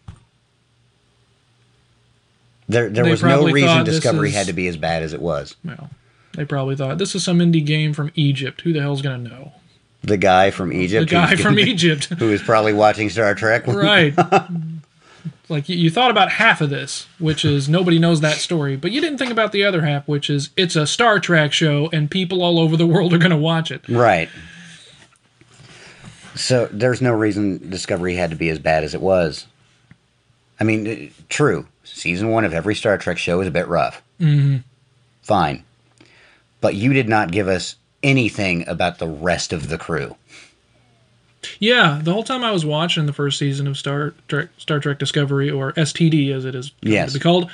there there They was no reason Discovery is- had to be as bad as it was. Well, they probably thought this is some indie game from Egypt. Who the hell's gonna know? The guy from Egypt. The guy from [laughs] Egypt, Who was probably watching Star Trek. right? [laughs] like you, you thought about half of this, which is nobody knows that story, but you didn't think about the other half, which is it's a Star Trek show and people all over the world are gonna watch it. Right. So there's no reason Discovery had to be as bad as it was. I mean, uh, true. Season one of every Star Trek show is a bit rough. hmm Fine. But you did not give us anything about the rest of the crew. Yeah, the whole time I was watching the first season of Star Trek, Star Trek Discovery, or STD as it is Yes. to be called,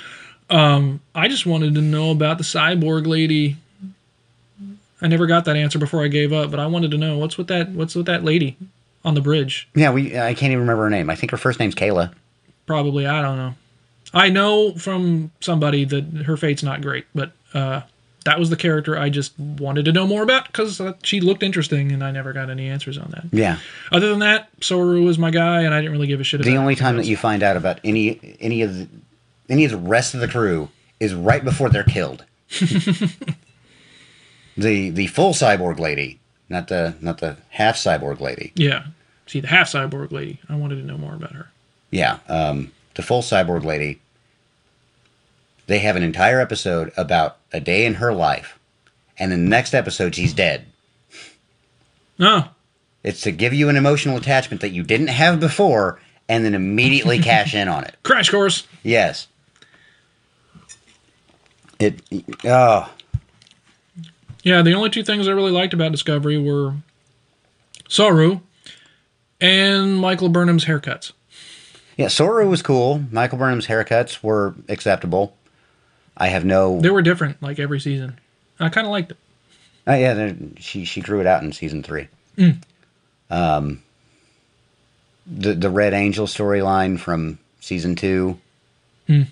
um, I just wanted to know about the cyborg lady. I never got that answer before I gave up, but I wanted to know what's with that. What's with that lady on the bridge? Yeah, we. I can't even remember her name. I think her first name's Keyla. Probably I don't know. I know from somebody that her fate's not great, but uh, that was the character I just wanted to know more about because uh, she looked interesting, and I never got any answers on that. Yeah. Other than that, Saru was my guy, and I didn't really give a shit. The only time that you find out about any any of the any of the rest of the crew is right before they're killed. [laughs] the the full cyborg lady, not the not the half cyborg lady. Yeah. See, the half cyborg lady. I wanted to know more about her. Yeah, um, the full cyborg lady. They have an entire episode about a day in her life, and in the next episode she's dead. Oh, It's to give you an emotional attachment that you didn't have before, and then immediately [laughs] cash in on it. crash course. Yes. It. Oh, Yeah, the only two things I really liked about Discovery were Saru and Michael Burnham's haircuts. yeah. Sora was cool. Michael Burnham's haircuts were acceptable. I have no. They were different, like every season. I kind of liked it. Oh yeah, she she grew it out in season three. Um, the the Red Angel storyline from season two Hmm.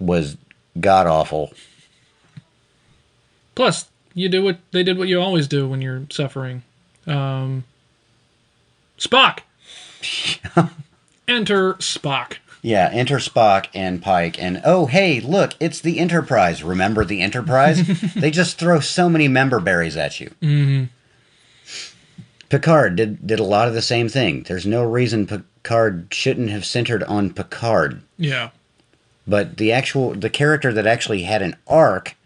was god awful. Plus, you do what they did what you always do when you're suffering. Um, Spock. [laughs] Enter Spock. Yeah, enter Spock and Pike, and oh hey, look, it's the Enterprise. Remember the Enterprise? [laughs] they just throw so many member berries at you. hmm Picard did did a lot of the same thing. There's no reason Picard shouldn't have centered on Picard. Yeah. but the actual the character that actually had an arc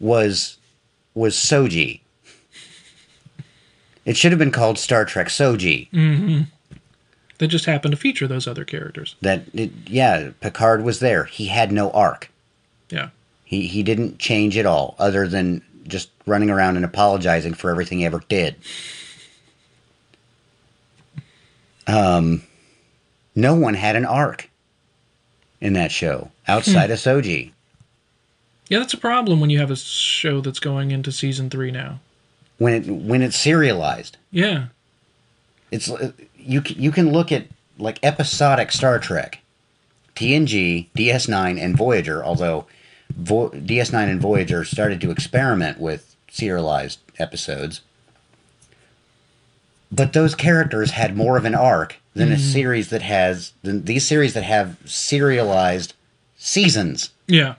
was was Soji. It should have been called Star Trek Soji. hmm That just happened to feature those other characters. That it, yeah, Picard was there. He had no arc. Yeah. He he didn't change at all, other than just running around and apologizing for everything he ever did. Um, no one had an arc in that show outside of Soji. Yeah, that's a problem when you have a show that's going into season three now. when it when it's serialized. Yeah. It's you you can look at like episodic Star Trek, TNG, DS9, and Voyager. Although Vo- DS9 and Voyager started to experiment with serialized episodes, but those characters had more of an arc than a mm-hmm. series that has than these series that have serialized seasons. Yeah.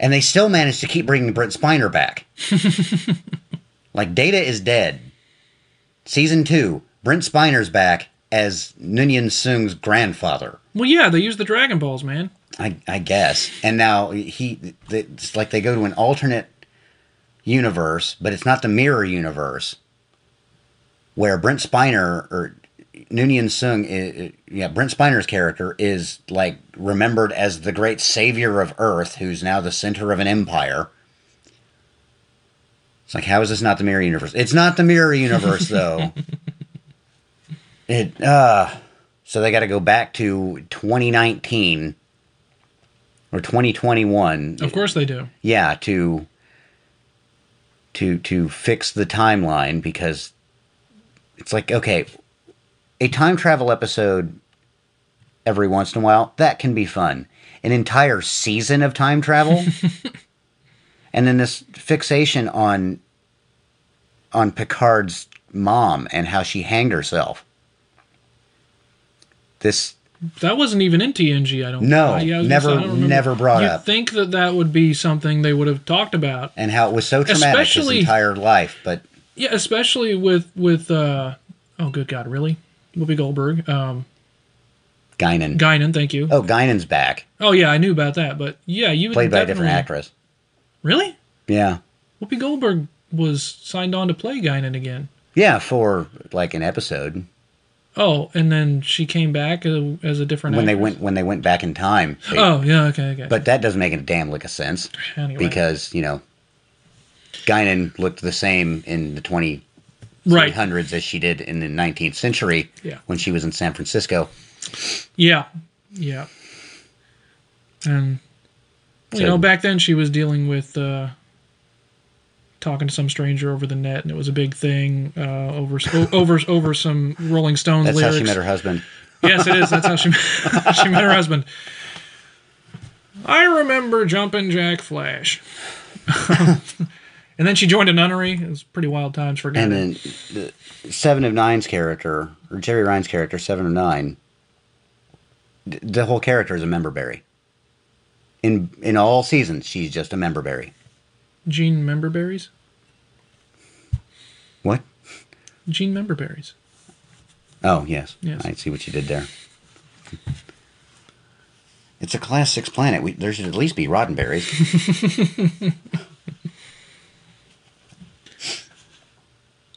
and they still managed to keep bringing Brent Spiner back. [laughs] like Data is dead. Season two, Brent Spiner's back as Noonien Soong's grandfather. Well, yeah, they use the Dragon Balls, man. I, I guess. And now he, it's like they go to an alternate universe, but it's not the mirror universe where Brent Spiner or Noonien Soong, yeah, Brent Spiner's character is like remembered as the great savior of Earth, who's now the center of an empire. It's like, how is this not the mirror universe? It's not the mirror universe, [laughs] though. it, uh, So they got to go back to 2019 or 2021. Of course they do. Yeah, to to to fix the timeline because it's like okay, a time travel episode every once in a while that can be fun. An entire season of time travel, [laughs] and then this fixation on on Picard's mom and how she hanged herself. This That wasn't even in TNG. I don't. No, I- never- say, I never brought You'd up. think that that would be something they would have talked about. and how it was so traumatic Especially- his entire life, but Yeah, especially with with. uh Oh, good God! Really? Whoopi Goldberg. Um, Guinan. Guinan. Thank you. oh, Guinan's back, Oh yeah, I knew about that, but yeah, you played by a different actress. Really? Yeah, Whoopi Goldberg was signed on to play Guinan again. yeah, for like an episode Oh, and then she came back as a, as a different when they went when they went back in time. They- Oh yeah, okay, okay. But that doesn't make a damn lick of sense Anyway. because you know, Guinan looked the same in the twenty right, hundreds as she did in the nineteenth century Yeah. when she was in San Francisco. yeah, yeah, and you So- know, back then she was dealing with uh, talking to some stranger over the net, and it was a big thing uh, over [laughs] over over some Rolling Stones That's lyrics. how she met her husband. [laughs] Yes, it is. That's how she [laughs] she met her husband. I remember jumping Jack Flash. and then she joined a nunnery. It was pretty wild times for And then the Seven of Nine's character, or Jeri Ryan's character, Seven of Nine, the whole character is a member berry. In in all seasons, she's just a member berry. Gene Memberberries. What? Gene Memberberries. Oh yes, Yes. I see what you did there. It's a class six planet. We, there should at least be Roddenberries. [laughs]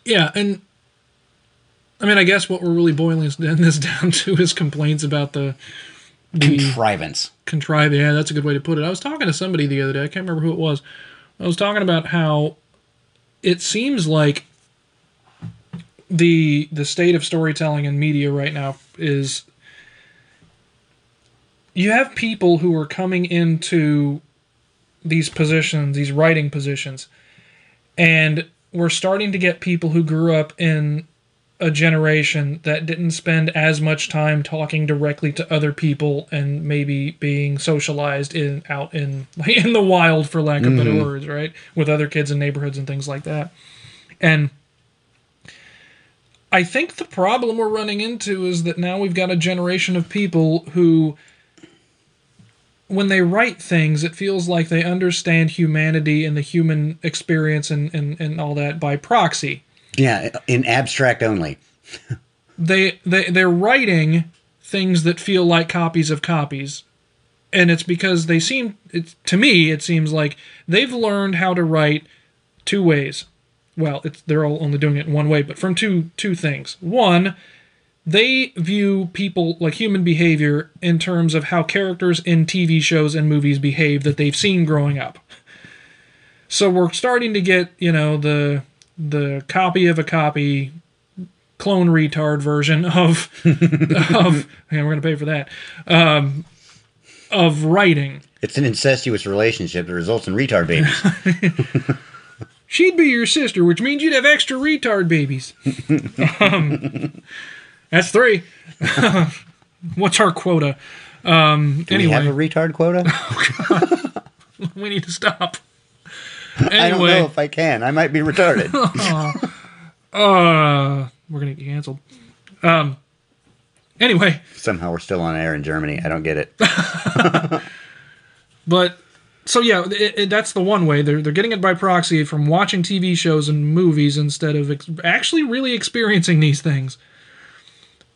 Yeah, and I mean, I guess what we're really boiling this [laughs] down to is complaints about the the Contrivance. contrive. Yeah, that's a good way to put it. I was talking to somebody the other day. I can't remember who it was. I was talking about how it seems like the the state of storytelling and media right now is you have people who are coming into these positions, these writing positions, and we're starting to get people who grew up in a generation that didn't spend as much time talking directly to other people and maybe being socialized in out in [laughs] in the wild for lack of better mm-hmm. words right? With other kids in neighborhoods and things like that. And i think the problem we're running into is that now we've got a generation of people who when they write things it feels like they understand humanity and the human experience and, and, and all that by proxy Yeah, in abstract only. they they they're writing things that feel like copies of copies and it's because they seem it's to me it seems like they've learned how to write two ways well it's they're all only doing it in one way but from two two things one they view people like human behavior in terms of how characters in TV shows and movies behave that they've seen growing up. So we're starting to get, you know, the the copy of a copy clone retard version of [laughs] of yeah, we're gonna pay for that. Um of writing. It's an incestuous relationship that results in retard babies. [laughs] She'd be your sister, which means you'd have extra retard babies. [laughs] um, that's three. What's our quota? Um, Do anyway, we have a retard quota? we need to stop. I don't know if I can. I might be retarded. [laughs] [laughs] uh, we're gonna get canceled. Um, anyway, Somehow we're still on air in Germany. I don't get it. [laughs] but so yeah, it, it, that's the one way they're they're getting it by proxy from watching TV shows and movies instead of ex- actually really experiencing these things.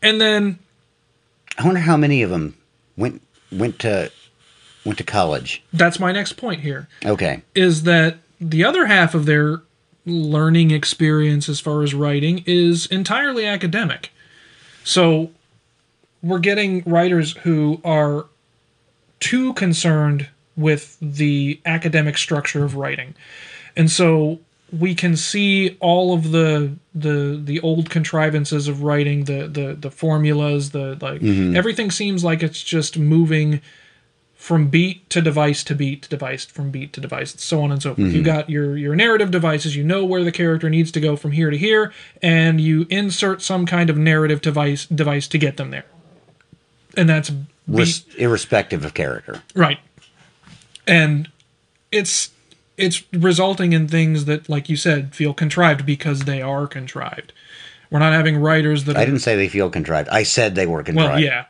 And then I wonder how many of them went went to went to college. that's my next point here. Okay. is that the other half of their learning experience as far as writing is entirely academic. So we're getting writers who are too concerned with the academic structure of writing. And so we can see all of the the the old contrivances of writing the the the formulas the like mm-hmm. everything seems like it's just moving from beat to device to beat to device from beat to device so on and so forth you mm-hmm. got your your narrative devices you know where the character needs to go from here to here and you insert some kind of narrative device device to get them there and that's beat, irrespective of character. Right. And it's it's resulting in things that, like you said, feel contrived because they are contrived. We're not having writers that I didn't say they feel contrived. I said they were contrived. well, yeah.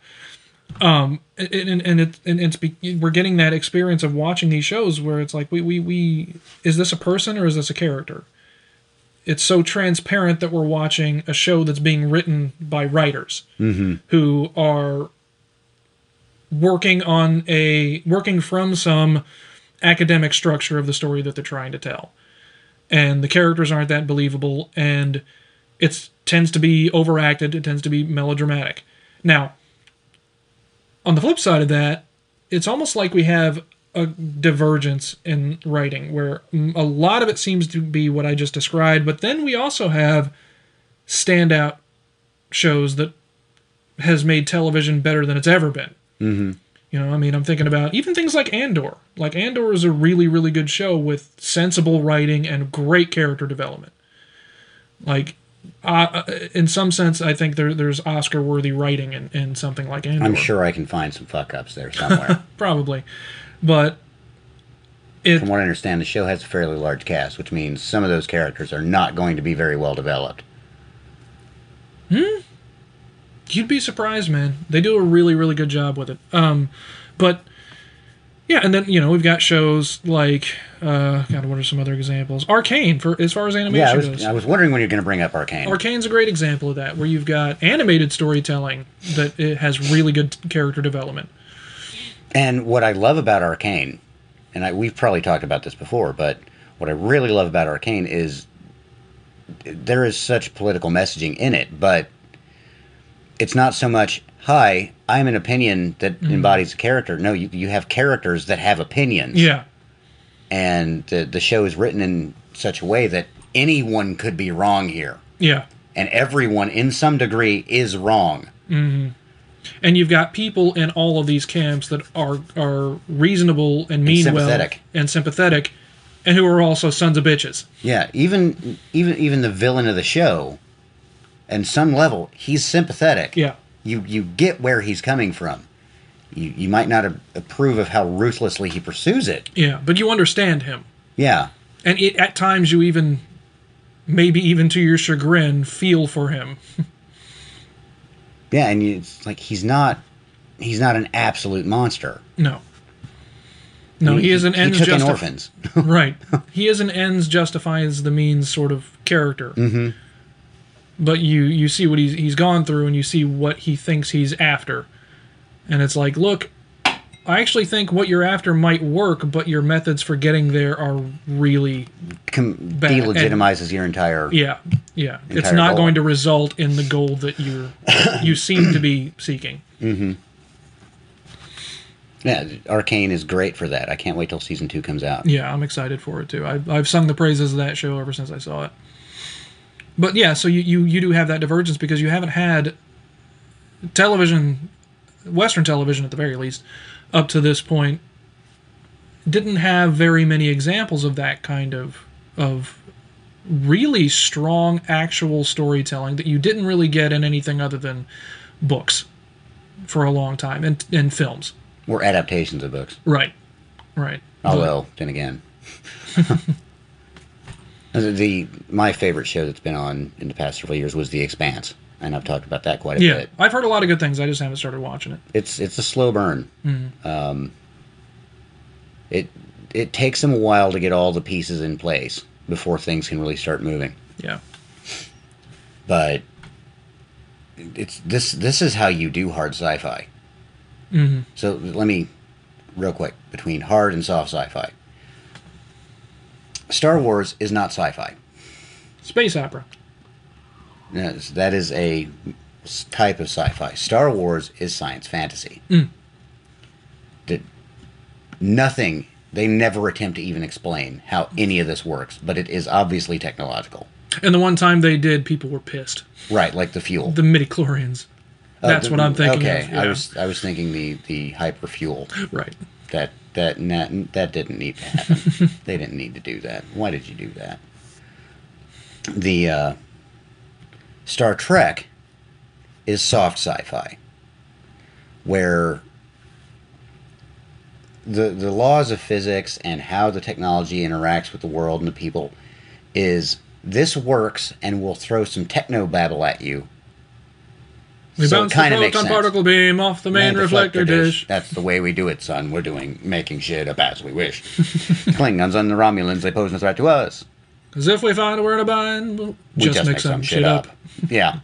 Um, and and, it and it's we're getting that experience of watching these shows where it's like we we we is this a person or is this a character? It's so transparent that we're watching a show that's being written by writers who are working on a working from some academic structure of the story that they're trying to tell. And the characters aren't that believable and it tends to be overacted it tends to be melodramatic. Now on the flip side of that it's almost like we have a divergence in writing where a lot of it seems to be what i just described but then we also have standout shows that has made television better than it's ever been mm-hmm. you know, I mean, I'm thinking about even things like Andor. Like Andor is a really, really good show with sensible writing and great character development. Like, uh, in some sense, I think there, there's Oscar-worthy writing in, in something like Andor. I'm sure I can find some fuck ups there somewhere. [laughs] probably, but it From what I understand, the show has a fairly large cast, which means some of those characters are not going to be very well developed. Hmm? You'd be surprised, man. They do a really, really good job with it. Um, but yeah, and then you know we've got shows like uh, God, what are some other examples? Arcane for as far as animation Yeah, I was, goes. I was wondering when you're going to bring up Arcane. Arcane's a great example of that, where you've got animated storytelling that it has really good character development. And what I love about Arcane, and I, we've probably talked about this before, but what I really love about Arcane is there is such political messaging in it, but it's not so much, hi, I'm an opinion that Mm-hmm. embodies a character. No, you, you have characters that have opinions. Yeah, And the, the show is written in such a way that anyone could be wrong here. yeah, And everyone, in some degree, is wrong. Hmm. and you've got people in all of these camps that are are reasonable and mean well sympathetic. and sympathetic, and who are also sons of bitches. Yeah, even even even the villain of the show, and some level, he's sympathetic. Yeah, you you get where he's coming from. You you might not a- approve of how ruthlessly he pursues it. yeah, but you understand him, Yeah, and it, at times you even, maybe even to your chagrin, feel for him. [laughs] yeah, and you, it's like he's not he's not an absolute monster. No. No, he, is an ends he took in orphans. [laughs] right. He is an ends justifies the means sort of character. Mm-hmm. But you you see what he's he's gone through, and you see what he thinks he's after, and it's like, look, I actually think what you're after might work, but your methods for getting there are really Com- Bad. delegitimizes your entire. yeah yeah. it's not goal. going to result in the goal that you you seem to be seeking. Mm-hmm yeah, Arcane is great for that. I can't wait till season two comes out. Yeah, I'm excited for it too. I've, I've sung the praises of that show ever since I saw it. But yeah, so you, you, you do have that divergence because you haven't had television, Western television at the very least, up to this point, didn't have very many examples of that kind of of really strong actual storytelling that you didn't really get in anything other than books for a long time and, and films. Or adaptations of books. Right. Right. Although, then again, [laughs] the, my favorite show that's been on in the past several years was The Expanse, and I've talked about that quite a Yeah, bit. I've heard a lot of good things. I just haven't started watching it. It's it's a slow burn. Mm-hmm. Um, it it takes them a while to get all the pieces in place before things can really start moving. Yeah, But it's this this is how you do hard sci-fi. Mhm. So let me real quick between hard and soft sci-fi. Star Wars is not sci-fi. space opera. Yes, that is a type of sci-fi. Star Wars is science fantasy. Mm. That nothing they never attempt to even explain how any of this works, but it is obviously technological. And the one time they did, people were pissed. Right, like the fuel. The midi-chlorians. Uh, That's the- what I'm thinking Okay, of. yeah. I was I was thinking the the hyper fuel. right. That that that, that didn't need to happen. [laughs] they didn't need to do that. Why did you do that? The uh, Star Trek is soft sci-fi, where the the laws of physics and how the technology interacts with the world and the people is this works and we'll throw some techno babble at you. We So it bounced the photon particle beam off the main Man, reflector dish. That's the way we do it, son. We're doing making shit up as we wish. [laughs] Klingons and the Romulans, they pose no threat to us. Because if we find a word to bind, we'll We just, make some shit up. yeah.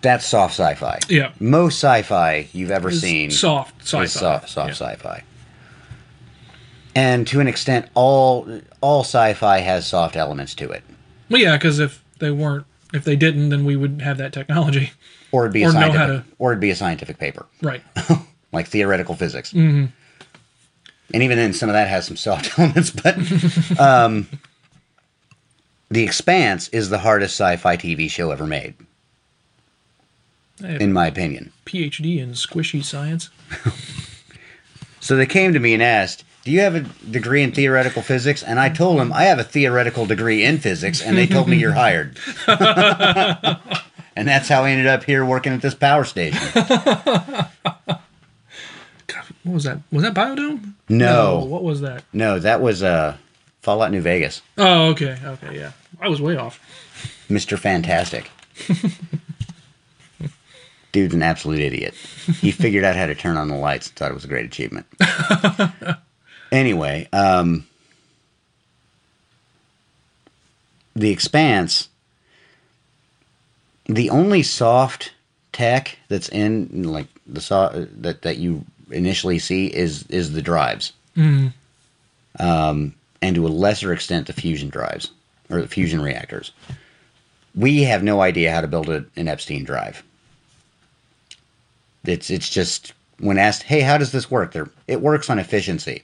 That's soft sci-fi. Yeah. Most sci-fi you've ever It's seen soft sci-fi. soft, soft Yeah. sci-fi. And to an extent, all all sci-fi has soft elements to it, Well, yeah, because if they weren't, if they didn't, then we would have that technology. or it'd be a Or know scientific, how to- or it'd be a scientific paper. Right. [laughs] like theoretical physics. Mm-hmm. And even then, some of that has some soft [laughs] elements. But um, The Expanse is the hardest sci-fi TV show ever made, in my opinion. PhD in squishy science. [laughs] So they came to me and asked, "Do you have a degree in theoretical physics?" And I told them I have a theoretical degree in physics, and they told me you're hired. [laughs] and that's how I ended up here working at this power station. God, what was that? Was that Bio-Dome? No. What was that? No, that was uh, Fallout New Vegas, Oh, okay. Okay, yeah. I was way off. Mr. Fantastic. [laughs] Dude's an absolute idiot. He figured out how to turn on the lights and thought it was a great achievement. [laughs] anyway, um, The Expanse, the only soft tech that's in like the so- that that you initially see is is the drives. Um, and to a lesser extent the fusion drives or the fusion reactors. We have no idea how to build a, an Epstein drive. It's it's just when asked, "Hey, how does this work?" There, it works on efficiency.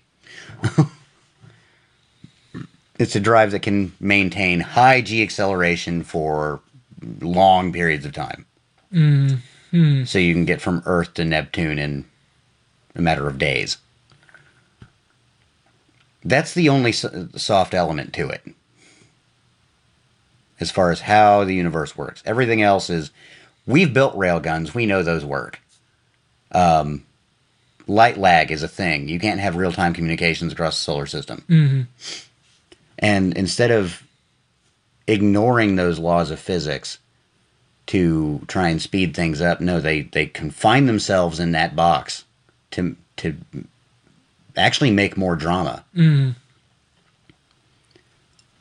[laughs] it's a drive that can maintain high g acceleration for long periods of time. So you can get from Earth to Neptune in a matter of days. That's the only soft element to it. As far as how the universe works, everything else is we've built railguns, we know those work. Um, light lag is a thing. You can't have real time communications across the solar system. Mm-hmm. And instead of ignoring those laws of physics to try and speed things up, no, they, they confine themselves in that box to to actually make more drama. Mm-hmm.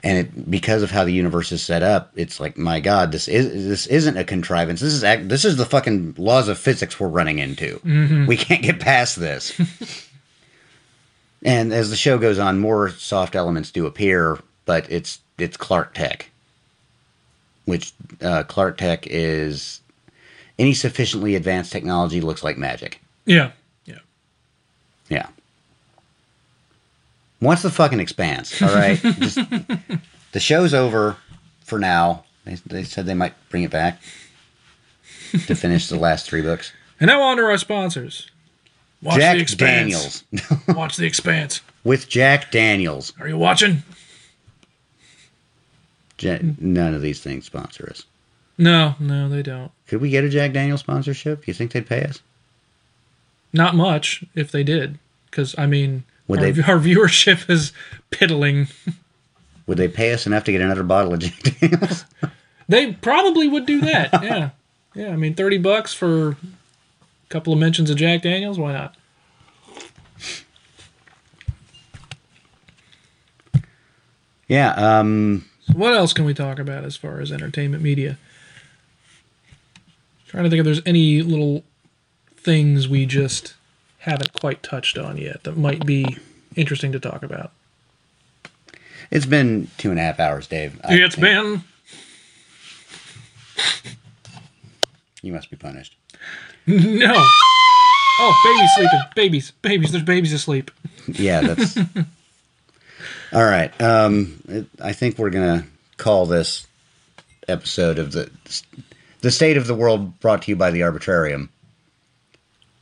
And it, because of how the universe is set up, it's like, my God, this is this isn't a contrivance. This is act, this is the fucking laws of physics we're running into. We can't get past this. [laughs] and as the show goes on, more soft elements do appear, but it's it's Clarke Tech, which uh, Clarke Tech is any sufficiently advanced technology looks like magic. Yeah. Yeah. Yeah. What's the fucking expanse? All right. [laughs] Just, the show's over for now. They, they said they might bring it back to finish the last three books. And now on to our sponsors. Watch the Jack Expanse. Daniels. [laughs] Watch the Expanse. With Jack Daniels. Are you watching? None of these things sponsor us. No, no, they don't. Could we get a Jack Daniels sponsorship? Do You think they'd pay us? Not much if they did, because I mean, Would our, they- our viewership is piddling. Would they pay us enough to get another bottle of Jack Daniels? [laughs] They probably would do that. Yeah, yeah. I mean, thirty bucks for a couple of mentions of Jack Daniels. Why not? yeah. Um. So what else can we talk about as far as entertainment media? Trying to think if there's any little things we just haven't quite touched on yet that might be interesting to talk about. It's been two and a half hours, Dave. I It's think been You must be punished. no. Oh, baby's sleeping. Babies, babies. There's babies asleep. Yeah, that's. [laughs] All right. Um, it- I think we're gonna call this episode of the the state of the world brought to you by the Arbitrarium.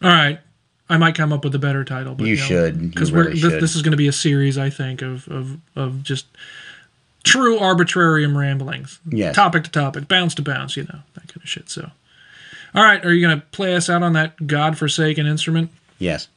All right. I might come up with a better title, but You should. Because really. This, this is going to be a series, I think, of of of just true arbitrarium ramblings, Yes. topic to topic, bounce to bounce, you know, that kind of shit. So, all right, are you going to play us out on that godforsaken instrument? Yes.